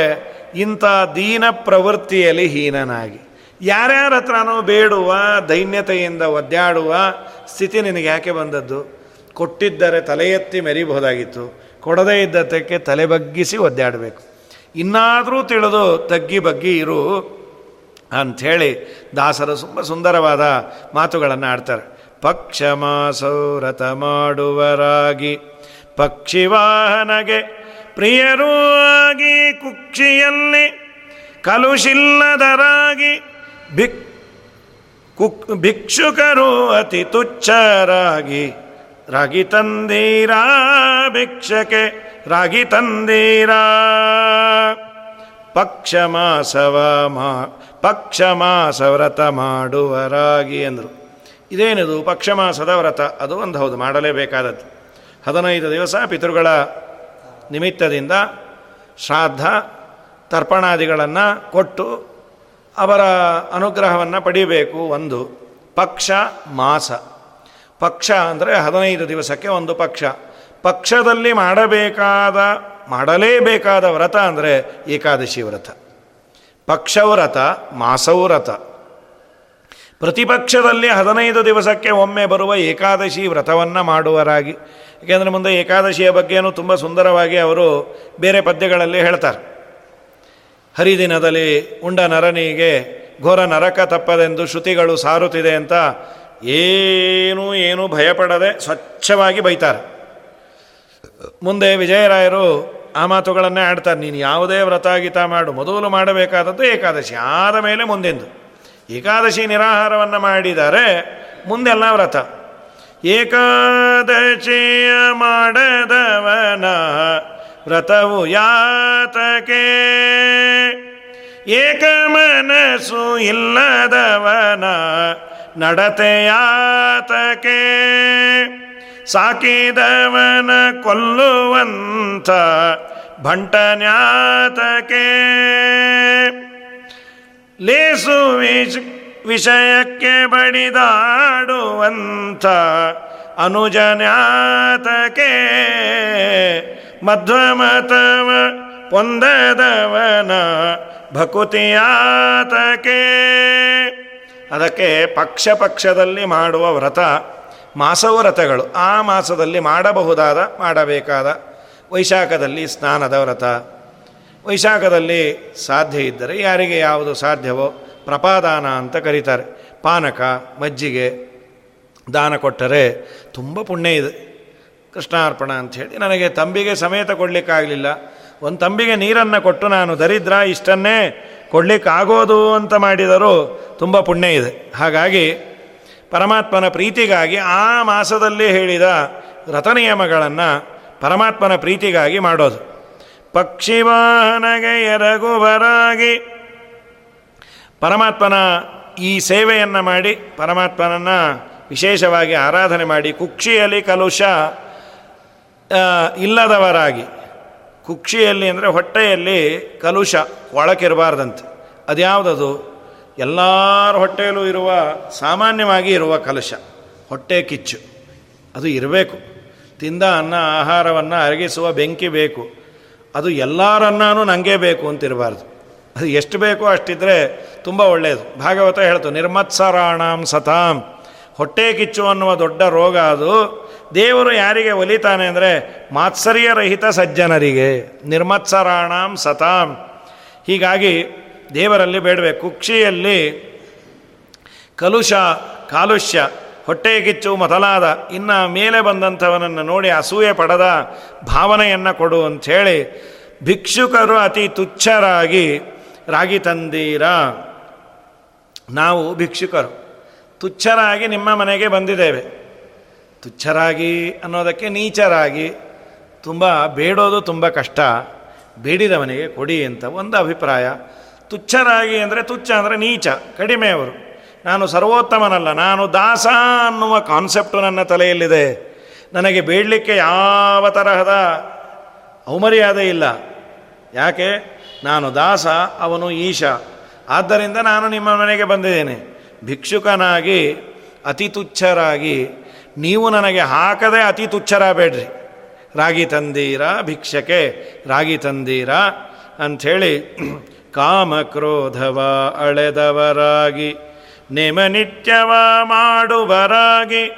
ಇಂಥ ದೀನ ಪ್ರವೃತ್ತಿಯಲ್ಲಿ ಹೀನನಾಗಿ. ಯಾರ್ಯಾರ ಹತ್ರನೋ ಬೇಡುವ ದೈನ್ಯತೆಯಿಂದ ಒದ್ದಾಡುವ ಸ್ಥಿತಿ ನಿನಗೆ ಯಾಕೆ ಬಂದದ್ದು? ಕೊಟ್ಟಿದ್ದರೆ ತಲೆ ಎತ್ತಿ ಮೆರಿಬಹುದಾಗಿತ್ತು. ಕೊಡದೇ ಇದ್ದದ್ದಕ್ಕೆ ತಲೆ ಬಗ್ಗಿಸಿ ಒದ್ದಾಡಬೇಕು. ಇನ್ನಾದರೂ ತಿಳಿದು ತಗ್ಗಿ ಬಗ್ಗಿ ಇರು ಅಂಥೇಳಿ ದಾಸರು ತುಂಬ ಸುಂದರವಾದ ಮಾತುಗಳನ್ನು ಆಡ್ತಾರೆ. ಪಕ್ಷ ಮಾಸೌರಥ ಮಾಡುವರಾಗಿ ಪಕ್ಷಿವಾಹನಗೆ ಪ್ರಿಯರೂ ಆಗಿ ಕುಕ್ಷಿಯಲ್ಲಿ ಕಲುಷಿಲ್ಲದರಾಗಿ ಭಿಕ್ ಕುಕ್ ಭಿಕ್ಷುಕರು ಅತಿ ತುಚ್ಛರಾಗಿ, ರಾಗಿ ತಂದೀರಾ ಭಿಕ್ಷಕೆ ರಾಗಿ ತಂದೀರಾ? ಪಕ್ಷಮಾಸವ ಮಾ ಪಕ್ಷಮಾಸ ವ್ರತ ಮಾಡುವರಾಗಿ ಎಂದರು ಇದೇನಿದು? ಪಕ್ಷಮಾಸದ ವ್ರತ. ಅದು ಒಂದು ಹೌದು, ಮಾಡಲೇಬೇಕಾದದ್ದು. ಹದಿನೈದು ದಿವಸ ಪಿತೃಗಳ ನಿಮಿತ್ತದಿಂದ ಶ್ರಾದ್ದ, ತರ್ಪಣಾದಿಗಳನ್ನು ಕೊಟ್ಟು ಅವರ ಅನುಗ್ರಹವನ್ನು ಪಡಿಬೇಕು ಒಂದು. ಪಕ್ಷ, ಮಾಸ. ಪಕ್ಷ ಅಂದರೆ ಹದಿನೈದು ದಿವಸಕ್ಕೆ ಒಂದು ಪಕ್ಷ. ಪಕ್ಷದಲ್ಲಿ ಮಾಡಬೇಕಾದ, ಮಾಡಲೇಬೇಕಾದ ವ್ರತ ಅಂದರೆ ಏಕಾದಶಿ ವ್ರತ. ಪಕ್ಷವ್ರತ ಮಾಸವ್ರತ ಪ್ರತಿಪಕ್ಷದಲ್ಲಿ ಹದಿನೈದು ದಿವಸಕ್ಕೆ ಒಮ್ಮೆ ಬರುವ ಏಕಾದಶಿ ವ್ರತವನ್ನು ಮಾಡುವರಾಗಿ. ಏಕೆಂದರೆ ಮುಂದೆ ಏಕಾದಶಿಯ ಬಗ್ಗೆಯೂ ತುಂಬ ಸುಂದರವಾಗಿ ಅವರು ಬೇರೆ ಪದ್ಯಗಳಲ್ಲಿ ಹೇಳ್ತಾರೆ. ಹರಿದಿನದಲ್ಲಿ ಉಂಡ ನರನಿಗೆ, ಘೋರ ನರಕ ತಪ್ಪದೆಂದು ಶ್ರುತಿಗಳು ಸಾರುತ್ತಿದೆ ಅಂತ ಏನೂ ಏನೂ ಭಯಪಡದೆ ಸ್ವಚ್ಛವಾಗಿ ಬೈತಾರೆ. ಮುಂದೆ ವಿಜಯರಾಯರು ಆ ಮಾತುಗಳನ್ನೇ ಆಡ್ತಾರೆ, ನೀನು ಯಾವುದೇ ವ್ರತ ಗೀತ ಮಾಡು, ಮೊದಲು ಮಾಡಬೇಕಾದದ್ದು ಏಕಾದಶಿ, ಆದ ಮೇಲೆ ಮುಂದೆಂದು. ಏಕಾದಶಿ ನಿರಾಹಾರವನ್ನು ಮಾಡಿದರೆ ಮುಂದೆಲ್ಲ ವ್ರತ. ಏಕಾದಶಿಯ ಮಾಡದವನ ವ್ರತವು ಯಾತಕೆ? ಏಕಮನಸು ಇಲ್ಲದವನ ನಡತೆಯಾತಕೆ ಸಾಕಿದವನ ಕೊಲ್ಲುವಂಥ ಭಂಟನ್ಯಾತಕೆ ಲೇಸು ವಿಷ ವಿಷಯಕ್ಕೆ ಬಡಿದಾಡುವಂಥ ಅನುಜನ್ಯಾತಕೆ ಮಧ್ವಮತವ ಪೊಂದದವನ ಭಕುತಿಯಾತಕೆ. ಅದಕ್ಕೆ ಪಕ್ಷ ಪಕ್ಷದಲ್ಲಿ ಮಾಡುವ ವ್ರತ ಮಾಸವ್ರತಗಳು ಆ ಮಾಸದಲ್ಲಿ ಮಾಡಬಹುದಾದ, ಮಾಡಬೇಕಾದ ವೈಶಾಖದಲ್ಲಿ ಸ್ನಾನದ ವ್ರತ. ವೈಶಾಖದಲ್ಲಿ ಸಾಧ್ಯ ಇದ್ದರೆ ಯಾರಿಗೆ ಯಾವುದು ಸಾಧ್ಯವೋ ಪ್ರಪಾದಾನ ಅಂತ ಕರೀತಾರೆ. ಪಾನಕ, ಮಜ್ಜಿಗೆ ದಾನ ಕೊಟ್ಟರೆ ತುಂಬ ಪುಣ್ಯ ಇದೆ. ಕೃಷ್ಣಾರ್ಪಣ ಅಂಥೇಳಿ ನನಗೆ ತಂಬಿಗೆ ಸಮೇತ ಕೊಡಲಿಕ್ಕಾಗಲಿಲ್ಲ. ಒಂದು ತಂಬಿಗೆ ನೀರನ್ನು ಕೊಟ್ಟು ನಾನು ದರಿದ್ರ ಇಷ್ಟನ್ನೇ ಕೊಡಲಿಕ್ಕಾಗೋದು ಅಂತ ಮಾಡಿದರೂ ತುಂಬ ಪುಣ್ಯ ಇದೆ. ಹಾಗಾಗಿ ಪರಮಾತ್ಮನ ಪ್ರೀತಿಗಾಗಿ ಆ ಮಾಸದಲ್ಲಿ ಹೇಳಿದ ರಥನಿಯಮಗಳನ್ನು ಪರಮಾತ್ಮನ ಪ್ರೀತಿಗಾಗಿ ಮಾಡೋದು. ಪಕ್ಷಿವಾಹನಗೆ ಎರಗುವರಾಗಿ ಪರಮಾತ್ಮನ ಈ ಸೇವೆಯನ್ನು ಮಾಡಿ ಪರಮಾತ್ಮನನ್ನು ವಿಶೇಷವಾಗಿ ಆರಾಧನೆ ಮಾಡಿ ಕುಕ್ಷಿಯಲ್ಲಿ ಕಲುಷ ಇಲ್ಲದವರಾಗಿ. ಕುಕ್ಷಿಯಲ್ಲಿ ಅಂದರೆ ಹೊಟ್ಟೆಯಲ್ಲಿ ಕಲುಷ, ಒಳಕಿರಬಾರ್ದಂತೆ. ಅದ್ಯಾವುದದು? ಎಲ್ಲರ ಹೊಟ್ಟೆಯಲ್ಲೂ ಇರುವ, ಸಾಮಾನ್ಯವಾಗಿ ಇರುವ ಕಲುಷ. ಹೊಟ್ಟೆ ಕಿಚ್ಚು. ಅದು ಇರಬೇಕು. ತಿಂದ ಅನ್ನ, ಆಹಾರವನ್ನು ಅರಗಿಸುವ ಬೆಂಕಿ ಬೇಕು. ಅದು ಎಲ್ಲರನ್ನೂ ನನಗೆ ಬೇಕು ಅಂತಿರಬಾರ್ದು. ಅದು ಎಷ್ಟು ಬೇಕೋ ಅಷ್ಟಿದ್ರೆ ತುಂಬ ಒಳ್ಳೆಯದು ಭಾಗವತ ಹೇಳ್ತು, ನಿರ್ಮತ್ಸರಾಣಾಂ ಸತಾಂ. ಹೊಟ್ಟೆ ಕಿಚ್ಚು ಅನ್ನುವ ದೊಡ್ಡ ರೋಗ ಅದು. ದೇವರು ಯಾರಿಗೆ ಒಲಿತಾನೆ ಅಂದರೆ ಮಾತ್ಸರ್ಯರಹಿತ ಸಜ್ಜನರಿಗೆ, ನಿರ್ಮತ್ಸರಾಣಾಂ ಸತಾಂ. ಹೀಗಾಗಿ ದೇವರಲ್ಲಿ ಬೇಡಬೇಕು ಕುಕ್ಷಿಯಲ್ಲಿ ಕಲುಷ, ಕಾಲುಷ್ಯ, ಹೊಟ್ಟೆ ಕಿಚ್ಚು ಮೊದಲಾದ, ಇನ್ನು ಮೇಲೆ ಬಂದಂಥವನನ್ನು ನೋಡಿ ಅಸೂಯೆ ಪಡೆದ ಭಾವನೆಯನ್ನು ಕೊಡು ಅಂಥೇಳಿ ಭಿಕ್ಷುಕರು ಅತಿ ತುಚ್ಛರಾಗಿ ರಾಗಿ ತಂದೀರ. ನಾವು ಭಿಕ್ಷುಕರು, ತುಚ್ಛರಾಗಿ ನಿಮ್ಮ ಮನೆಗೆ ಬಂದಿದ್ದೇವೆ. ತುಚ್ಛರಾಗಿ ಅನ್ನೋದಕ್ಕೆ ನೀಚರಾಗಿ ತುಂಬ ಬೇಡೋದು ತುಂಬ ಕಷ್ಟ. ಬೇಡಿದವನಿಗೆ ಕೊಡಿ ಅಂತ ಒಂದು ಅಭಿಪ್ರಾಯ. ತುಚ್ಛರಾಗಿ ಅಂದರೆ ತುಚ್ಛ ಅಂದರೆ ನೀಚ ಕಡಿಮೆಯವರು ನಾನು ಸರ್ವೋತ್ತಮನಲ್ಲ, ನಾನು ದಾಸ ಅನ್ನುವ ಕಾನ್ಸೆಪ್ಟು ನನ್ನ ತಲೆಯಲ್ಲಿದೆ. ನನಗೆ ಬೇಡಲಿಕ್ಕೆ ಯಾವ ತರಹದ ಔಮರ್ಯಾದೆ ಇಲ್ಲ. ಯಾಕೆ? ನಾನು ದಾಸ, ಅವನು ಈಶ. ಆದ್ದರಿಂದ ನಾನು ನಿಮ್ಮ ಮನೆಗೆ ಬಂದಿದ್ದೇನೆ. ಭಿಕ್ಷುಕನಾಗಿ ಅತಿ ತುಚ್ಛರಾಗಿ ನೀವು ನನಗೆ ಹಾಕದೆ ಅತಿ ತುಚ್ಛರ ಬೇಡ್ರಿ. ರಾಗಿ ತಂದೀರ ಭಿಕ್ಷಕೆ ರಾಗಿ ತಂದೀರ? ಅಂಥೇಳಿ ಕಾಮಕ್ರೋಧವ ಅಳೆದವರಾಗಿ ನಿತ್ಯವ ಮಾಡುವರಾಗಿ,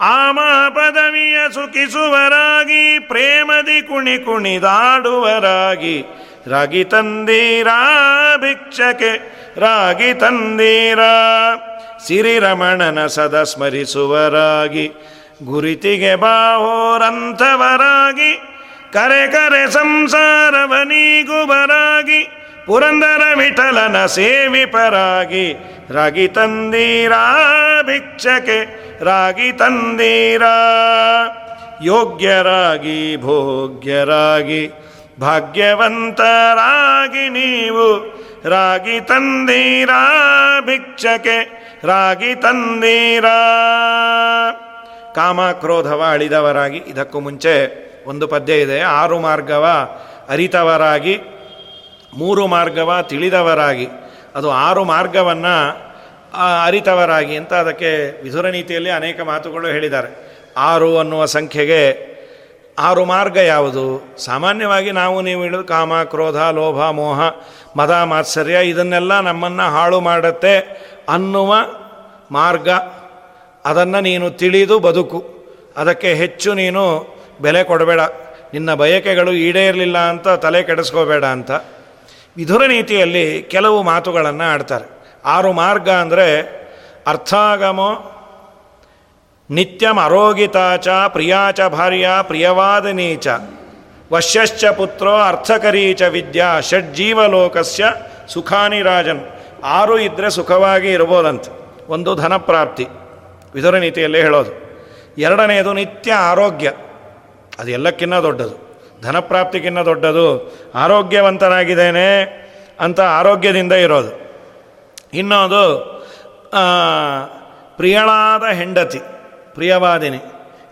ಆಮ ಪದವಿಯ ಸುಖಿಸುವರಾಗಿ, ಪ್ರೇಮದಿ ಕುಣಿ ಕುಣಿದಾಡುವರಾಗಿ, ರಾಗಿ ತಂದೀರಾ ಭಿಕ್ಷಕೆ ರಾಗಿ ತಂದೀರಾ? ಸಿರಿರಮಣನ ಸದ ಸ್ಮರಿಸುವರಾಗಿ. ಗುರಿತಿಗೆ ಬಾಹೋರಂಥವರಾಗಿ. ಕರೆ ಕರೆ ಸಂಸಾರವನೀಗುವರಾಗಿ. ಪುರಂದರ ವಿಠಲನ ಸೇವಿಪರಾಗಿ. ರಾಗಿ ತಂದೀರಾ ಭಿಕ್ಷಕೆ, ರಾಗಿ ತಂದೀರಾ. ಯೋಗ್ಯರಾಗಿ, ಭೋಗ್ಯರಾಗಿ. ಭಾಗ್ಯವಂತರಾಗಿ ನೀವು. ರಾಗಿ ತಂದೀರಾ ಭಿಕ್ಷಕೆ ರಾಗಿ ತಂದೀರ. ಕಾಮ ಕ್ರೋಧವ ಅಳಿದವರಾಗಿ, ಇದಕ್ಕೂ ಮುಂಚೆ ಒಂದು ಪದ್ಯ ಇದೆ, ಆರು ಮಾರ್ಗವ ಅರಿತವರಾಗಿ, ಮೂರು ಮಾರ್ಗವ ತಿಳಿದವರಾಗಿ. ಅದು ಆರು ಮಾರ್ಗವನ್ನು ಅರಿತವರಾಗಿ ಅಂತ ಅದಕ್ಕೆ ವಿಧುರ ನೀತಿಯಲ್ಲಿ ಅನೇಕ ಮಾತುಗಳು ಹೇಳಿದ್ದಾರೆ. ಆರು ಅನ್ನುವ ಸಂಖ್ಯೆಗೆ ಆರು ಮಾರ್ಗ ಯಾವುದು? ಸಾಮಾನ್ಯವಾಗಿ ನಾವು ನೀವು ಹೇಳೋದು ಕಾಮ, ಕ್ರೋಧ, ಲೋಭ, ಮೋಹ, ಮದ, ಮಾತ್ಸರ್ಯ, ಇದನ್ನೆಲ್ಲ ನಮ್ಮನ್ನು ಹಾಳು ಮಾಡುತ್ತೆ. ಅನ್ನುವ ಮಾರ್ಗ. ಅದನ್ನು ನೀನು ತಿಳಿದು ಬದುಕು. ಅದಕ್ಕೆ ಹೆಚ್ಚು ನೀನು ಬೆಲೆ ಕೊಡಬೇಡ. ನಿನ್ನ ಬಯಕೆಗಳು ಈಡೇರಲಿಲ್ಲ ಅಂತ ತಲೆ ಕೆಡಿಸ್ಕೋಬೇಡ ಅಂತ. ವಿಧುರ ನೀತಿಯಲ್ಲಿ ಕೆಲವು ಮಾತುಗಳನ್ನು ಆಡ್ತಾರೆ. ಆರು ಮಾರ್ಗ ಅಂದರೆ ಅರ್ಥಾಗಮೋ, ನಿತ್ಯಂ ಅರೋಗಿತಾಚ ಪ್ರಿಯಾಚ ಭಾರ್ಯ, ಪ್ರಿಯವಾದ ನೀಚ. ವಶ್ಯಶ್ಚ ಪುತ್ರೋ ಅರ್ಥಕರೀಚ ವಿದ್ಯಾ, ಷಡ್ಜೀವಲೋಕಸ್ಯ ಸುಖಾನಿ ರಾಜನ್. ಆರು ಇದ್ದರೆ ಸುಖವಾಗಿ ಇರ್ಬೋದಂತ. ಒಂದು ಧನಪ್ರಾಪ್ತಿ. ವಿದುರ ನೀತಿಯಲ್ಲೇ ಹೇಳೋದು. ಎರಡನೆಯದು ನಿತ್ಯ ಆರೋಗ್ಯ. ಅದು ಎಲ್ಲಕ್ಕಿನ್ನ ದೊಡ್ಡದು. ಧನಪ್ರಾಪ್ತಿಗಿನ್ನ ದೊಡ್ಡದು. ಆರೋಗ್ಯವಂತನಾಗಿದ್ದೇನೆ ಅಂತ ಆರೋಗ್ಯದಿಂದ ಇರೋದು. ಇನ್ನೊಂದು ಪ್ರಿಯಳಾದ ಹೆಂಡತಿ. ಪ್ರಿಯವಾದಿನಿ.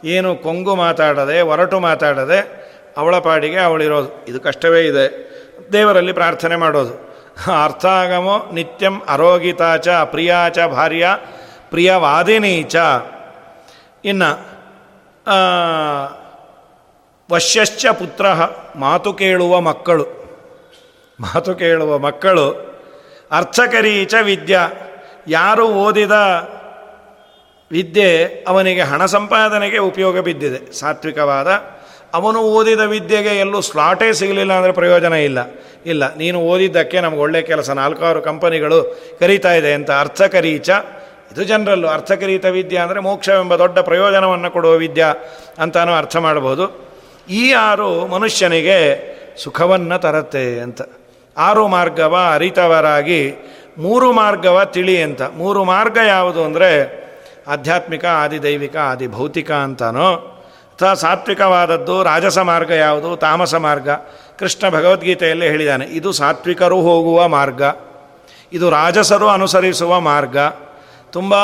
ಏನು ಕೊಂಗು ಮಾತಾಡದೆ, ಒರಟು ಮಾತಾಡದೆ ಅವಳ ಪಾಡಿಗೆ ಅವಳಿರೋದು. ಇದು ಕಷ್ಟವೇ ಇದೆ. ದೇವರಲ್ಲಿ ಪ್ರಾರ್ಥನೆ ಮಾಡೋದು. ಅರ್ಥಾಗಮೋ ನಿತ್ಯಂ ಅರೋಗಿತಾಚ ಚ ಭಾರ್ಯ, ಪ್ರಿಯವಾದಿನಿ ಚ. ಇನ್ನು ವಶ್ಯಶ್ಚ ಪುತ್ರ, ಮಾತು ಕೇಳುವ ಮಕ್ಕಳು. ಮಾತು ಕೇಳುವ ಮಕ್ಕಳು ಅರ್ಥಕರೀಚ ವಿದ್ಯ. ಯಾರು ಓದಿದ ವಿದ್ಯೆ ಅವನಿಗೆ ಹಣ ಸಂಪಾದನೆಗೆ ಉಪಯೋಗ ಬಿದ್ದಿದೆ. ಸಾತ್ವಿಕವಾದ ಅವನು ಓದಿದ ವಿದ್ಯೆಗೆ ಎಲ್ಲೂ ಸ್ಲಾಟೇ ಸಿಗಲಿಲ್ಲ ಅಂದರೆ ಪ್ರಯೋಜನ ಇಲ್ಲ. ಇಲ್ಲ, ನೀನು ಓದಿದ್ದಕ್ಕೆ ನಮ್ಗೆ ಒಳ್ಳೆಯ ಕೆಲಸ. ನಾಲ್ಕಾರು ಕಂಪನಿಗಳು ಕರೀತಾ ಇದೆ ಅಂತ ಅರ್ಥಕರೀಚ ಇದು ಜನರಲ್ಲು. ಅರ್ಥಕರೀತ ವಿದ್ಯೆ ಅಂದರೆ ಮೋಕ್ಷವೆಂಬ ದೊಡ್ಡ ಪ್ರಯೋಜನವನ್ನು ಕೊಡುವ ವಿದ್ಯಾ ಅಂತಾನು ಅರ್ಥ ಮಾಡಬಹುದು ಈ ಆರು ಮನುಷ್ಯನಿಗೆ ಸುಖವನ್ನು ತರತ್ತೆ ಅಂತ. ಆರು ಮಾರ್ಗವ ಅರಿತವರಾಗಿ, ಮೂರು ಮಾರ್ಗವ ತಿಳಿ ಅಂತ. ಮೂರು ಮಾರ್ಗ ಯಾವುದು ಅಂದರೆ ಆಧ್ಯಾತ್ಮಿಕ, ಆದಿದೈವಿಕ, ಆದಿಭೌತಿಕ ಅಂತಾನೋ ಅಥವಾ ಸಾತ್ವಿಕವಾದದ್ದು, ರಾಜಸ ಮಾರ್ಗ ಯಾವುದು? ತಾಮಸ ಮಾರ್ಗ. ಕೃಷ್ಣ ಭಗವದ್ಗೀತೆಯಲ್ಲಿ ಹೇಳಿದ್ದಾನೆ, ಇದು ಸಾತ್ವಿಕರು ಹೋಗುವ ಮಾರ್ಗ, ಇದು ರಾಜಸರು ಅನುಸರಿಸುವ ಮಾರ್ಗ. ತುಂಬ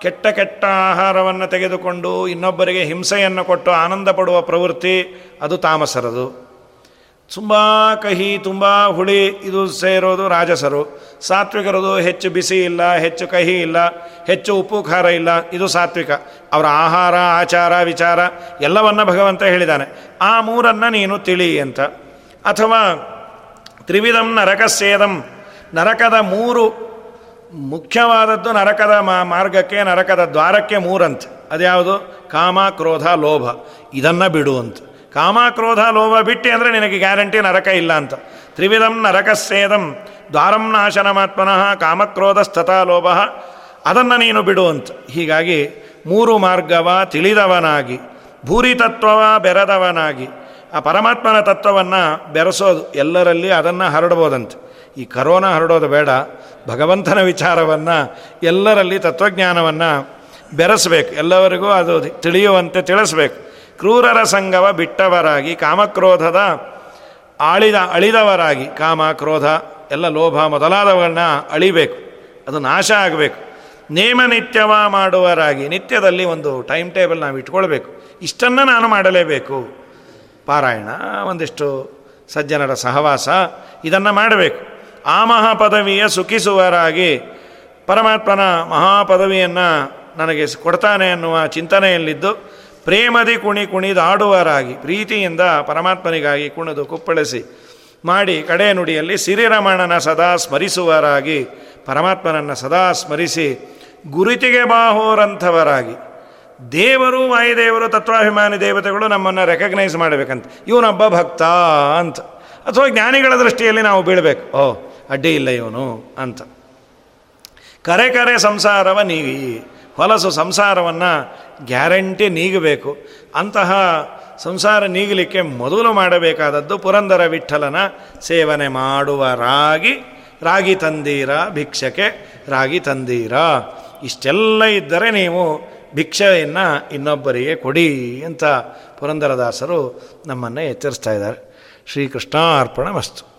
ಕೆಟ್ಟ ಕೆಟ್ಟ ಆಹಾರವನ್ನು ತೆಗೆದುಕೊಂಡು ಇನ್ನೊಬ್ಬರಿಗೆ ಹಿಂಸೆಯನ್ನು ಕೊಟ್ಟು ಆನಂದ ಪಡುವ ಪ್ರವೃತ್ತಿ, ಅದು ತಾಮಸರದು. ತುಂಬ ಕಹಿ, ತುಂಬ ಹುಳಿ, ಇದು ಸೇರೋದು ರಾಜಸರು. ಸಾತ್ವಿಕರದು ಹೆಚ್ಚು ಬಿಸಿ ಇಲ್ಲ, ಹೆಚ್ಚು ಕಹಿ ಇಲ್ಲ, ಹೆಚ್ಚು ಉಪ್ಪು, ಖಾರ ಇಲ್ಲ, ಇದು ಸಾತ್ವಿಕ. ಅವರ ಆಹಾರ, ಆಚಾರ, ವಿಚಾರ, ಎಲ್ಲವನ್ನ ಭಗವಂತ ಹೇಳಿದ್ದಾನೆ ಆ ಮೂರನ್ನು ನೀನು ತಿಳಿ ಅಂತ. ಅಥವಾ ತ್ರಿವಿಧಂ ನರಕಸ್ಯೇದಂ. ನರಕದ ಮೂರು, ಮುಖ್ಯವಾದದ್ದು ನರಕದ ಮಾರ್ಗಕ್ಕೆ, ನರಕದ ದ್ವಾರಕ್ಕೆ ಮೂರಂತೆ. ಅದ್ಯಾವುದು? ಕಾಮ, ಕ್ರೋಧ, ಲೋಭ. ಇದನ್ನು ಬಿಡು ಕಾಮ ಕ್ರೋಧ ಲೋಭ ಬಿಟ್ಟಿ ಅಂದರೆ ನಿನಗೆ ಗ್ಯಾರಂಟಿ ನರಕ ಇಲ್ಲ ಅಂತ. ತ್ರಿವಿಧಂ ನರಕಸ್ಸೇದಂ ದ್ವಾರಂ ನಾಶನಮಾತ್ಮನಃ ಕಾಮಕ್ರೋಧಸ್ತಥಾ ಲೋಭ. ಅದನ್ನು ನೀನು ಬಿಡು ಅಂತ. ಹೀಗಾಗಿ ಮೂರು ಮಾರ್ಗವ ತಿಳಿದವನಾಗಿ ಭೂರಿ ತತ್ವವ ಬೆರೆದವನಾಗಿ, ಆ ಪರಮಾತ್ಮನ ತತ್ವವನ್ನು ಬೆರೆಸೋದು, ಎಲ್ಲರಲ್ಲಿ ಅದನ್ನು ಹರಡ್ಬೋದಂತೆ. ಈ ಕರೋನಾ ಹರಡೋದು ಬೇಡ. ಭಗವಂತನ ವಿಚಾರವನ್ನು ಎಲ್ಲರಲ್ಲಿ ತತ್ವಜ್ಞಾನವನ್ನು ಬೆರೆಸಬೇಕು. ಎಲ್ಲವರಿಗೂ ಅದು ತಿಳಿಯುವಂತೆ ತಿಳಿಸ್ಬೇಕು. ಕ್ರೂರರ ಸಂಗವ ಬಿಟ್ಟವರಾಗಿ, ಕಾಮಕ್ರೋಧದ ಆಳಿದ, ಅಳಿದವರಾಗಿ ಕಾಮ ಕ್ರೋಧ ಎಲ್ಲ ಲೋಭ ಮೊದಲಾದವನ್ನ ಅಳಿಬೇಕು. ಅದು ನಾಶ ಆಗಬೇಕು. ನೇಮ ನಿತ್ಯವ ಮಾಡುವರಾಗಿ, ನಿತ್ಯದಲ್ಲಿ ಒಂದು ಟೈಮ್ ಟೇಬಲ್ ನಾವು ಇಟ್ಕೊಳ್ಬೇಕು. ಇಷ್ಟನ್ನು ನಾನು ಮಾಡಲೇಬೇಕು. ಪಾರಾಯಣ, ಒಂದಿಷ್ಟು ಸಜ್ಜನರ ಸಹವಾಸ, ಇದನ್ನು ಮಾಡಬೇಕು. ಆ ಮಹಾಪದವಿಯ ಸುಖಿಸುವರಾಗಿ ಪರಮಾತ್ಮನ ಮಹಾಪದವಿಯನ್ನು ನನಗೆ ಕೊಡ್ತಾನೆ ಅನ್ನುವ ಚಿಂತನೆಯಲ್ಲಿದ್ದು ಪ್ರೇಮದಿ ಕುಣಿ ಕುಣಿದಾಡುವರಾಗಿ ಪ್ರೀತಿಯಿಂದ ಪರಮಾತ್ಮನಿಗಾಗಿ ಕುಣಿದು ಕುಪ್ಪಳಿಸಿ ಮಾಡಿ ಕಡೆ ನುಡಿಯಲ್ಲಿ ಸಿರಿರಮಣನ ಸದಾ ಸ್ಮರಿಸುವರಾಗಿ ಪರಮಾತ್ಮನನ್ನು ಸದಾ ಸ್ಮರಿಸಿ ಗುರುತಿಗೆ ಬಾಹೋರಂಥವರಾಗಿ. ದೇವರು ವಾಯುದೇವರು ತತ್ವಾಭಿಮಾನಿ ದೇವತೆಗಳು ನಮ್ಮನ್ನು ರೆಕಗ್ನೈಸ್ ಮಾಡಬೇಕಂತ. ಇವನೊಬ್ಬ ಭಕ್ತ ಅಂತ. ಅಥವಾ ಜ್ಞಾನಿಗಳ ದೃಷ್ಟಿಯಲ್ಲಿ ನಾವು ಬೀಳಬೇಕು. ಓ, ಅಡ್ಡಿ ಇಲ್ಲ ಇವನು ಅಂತ. ಕರೆ ಕರೆ ಸಂಸಾರವ ನೀ ಹೊಲಸು ಸಂಸಾರವನ್ನು ಗ್ಯಾರಂಟಿ ನೀಗಬೇಕು. ಅಂತಹ ಸಂಸಾರ ನೀಗಲಿಕ್ಕೆ ಮೊದಲು ಮಾಡಬೇಕಾದದ್ದು ಪುರಂದರ ವಿಠಲನ ಸೇವನೆ ಮಾಡುವ ರಾಗಿ ರಾಗಿ ತಂದೀರ ಭಿಕ್ಷಕ್ಕೆ, ರಾಗಿ ತಂದೀರ. ಇಷ್ಟೆಲ್ಲ ಇದ್ದರೆ ನೀವು ಭಿಕ್ಷೆಯನ್ನು ಇನ್ನೊಬ್ಬರಿಗೆ ಕೊಡಿ ಅಂತ ಪುರಂದರದಾಸರು ನಮ್ಮನ್ನು ಎಚ್ಚರಿಸ್ತಾ ಇದ್ದಾರೆ. ಶ್ರೀಕೃಷ್ಣ ಅರ್ಪಣ ವಸ್ತು.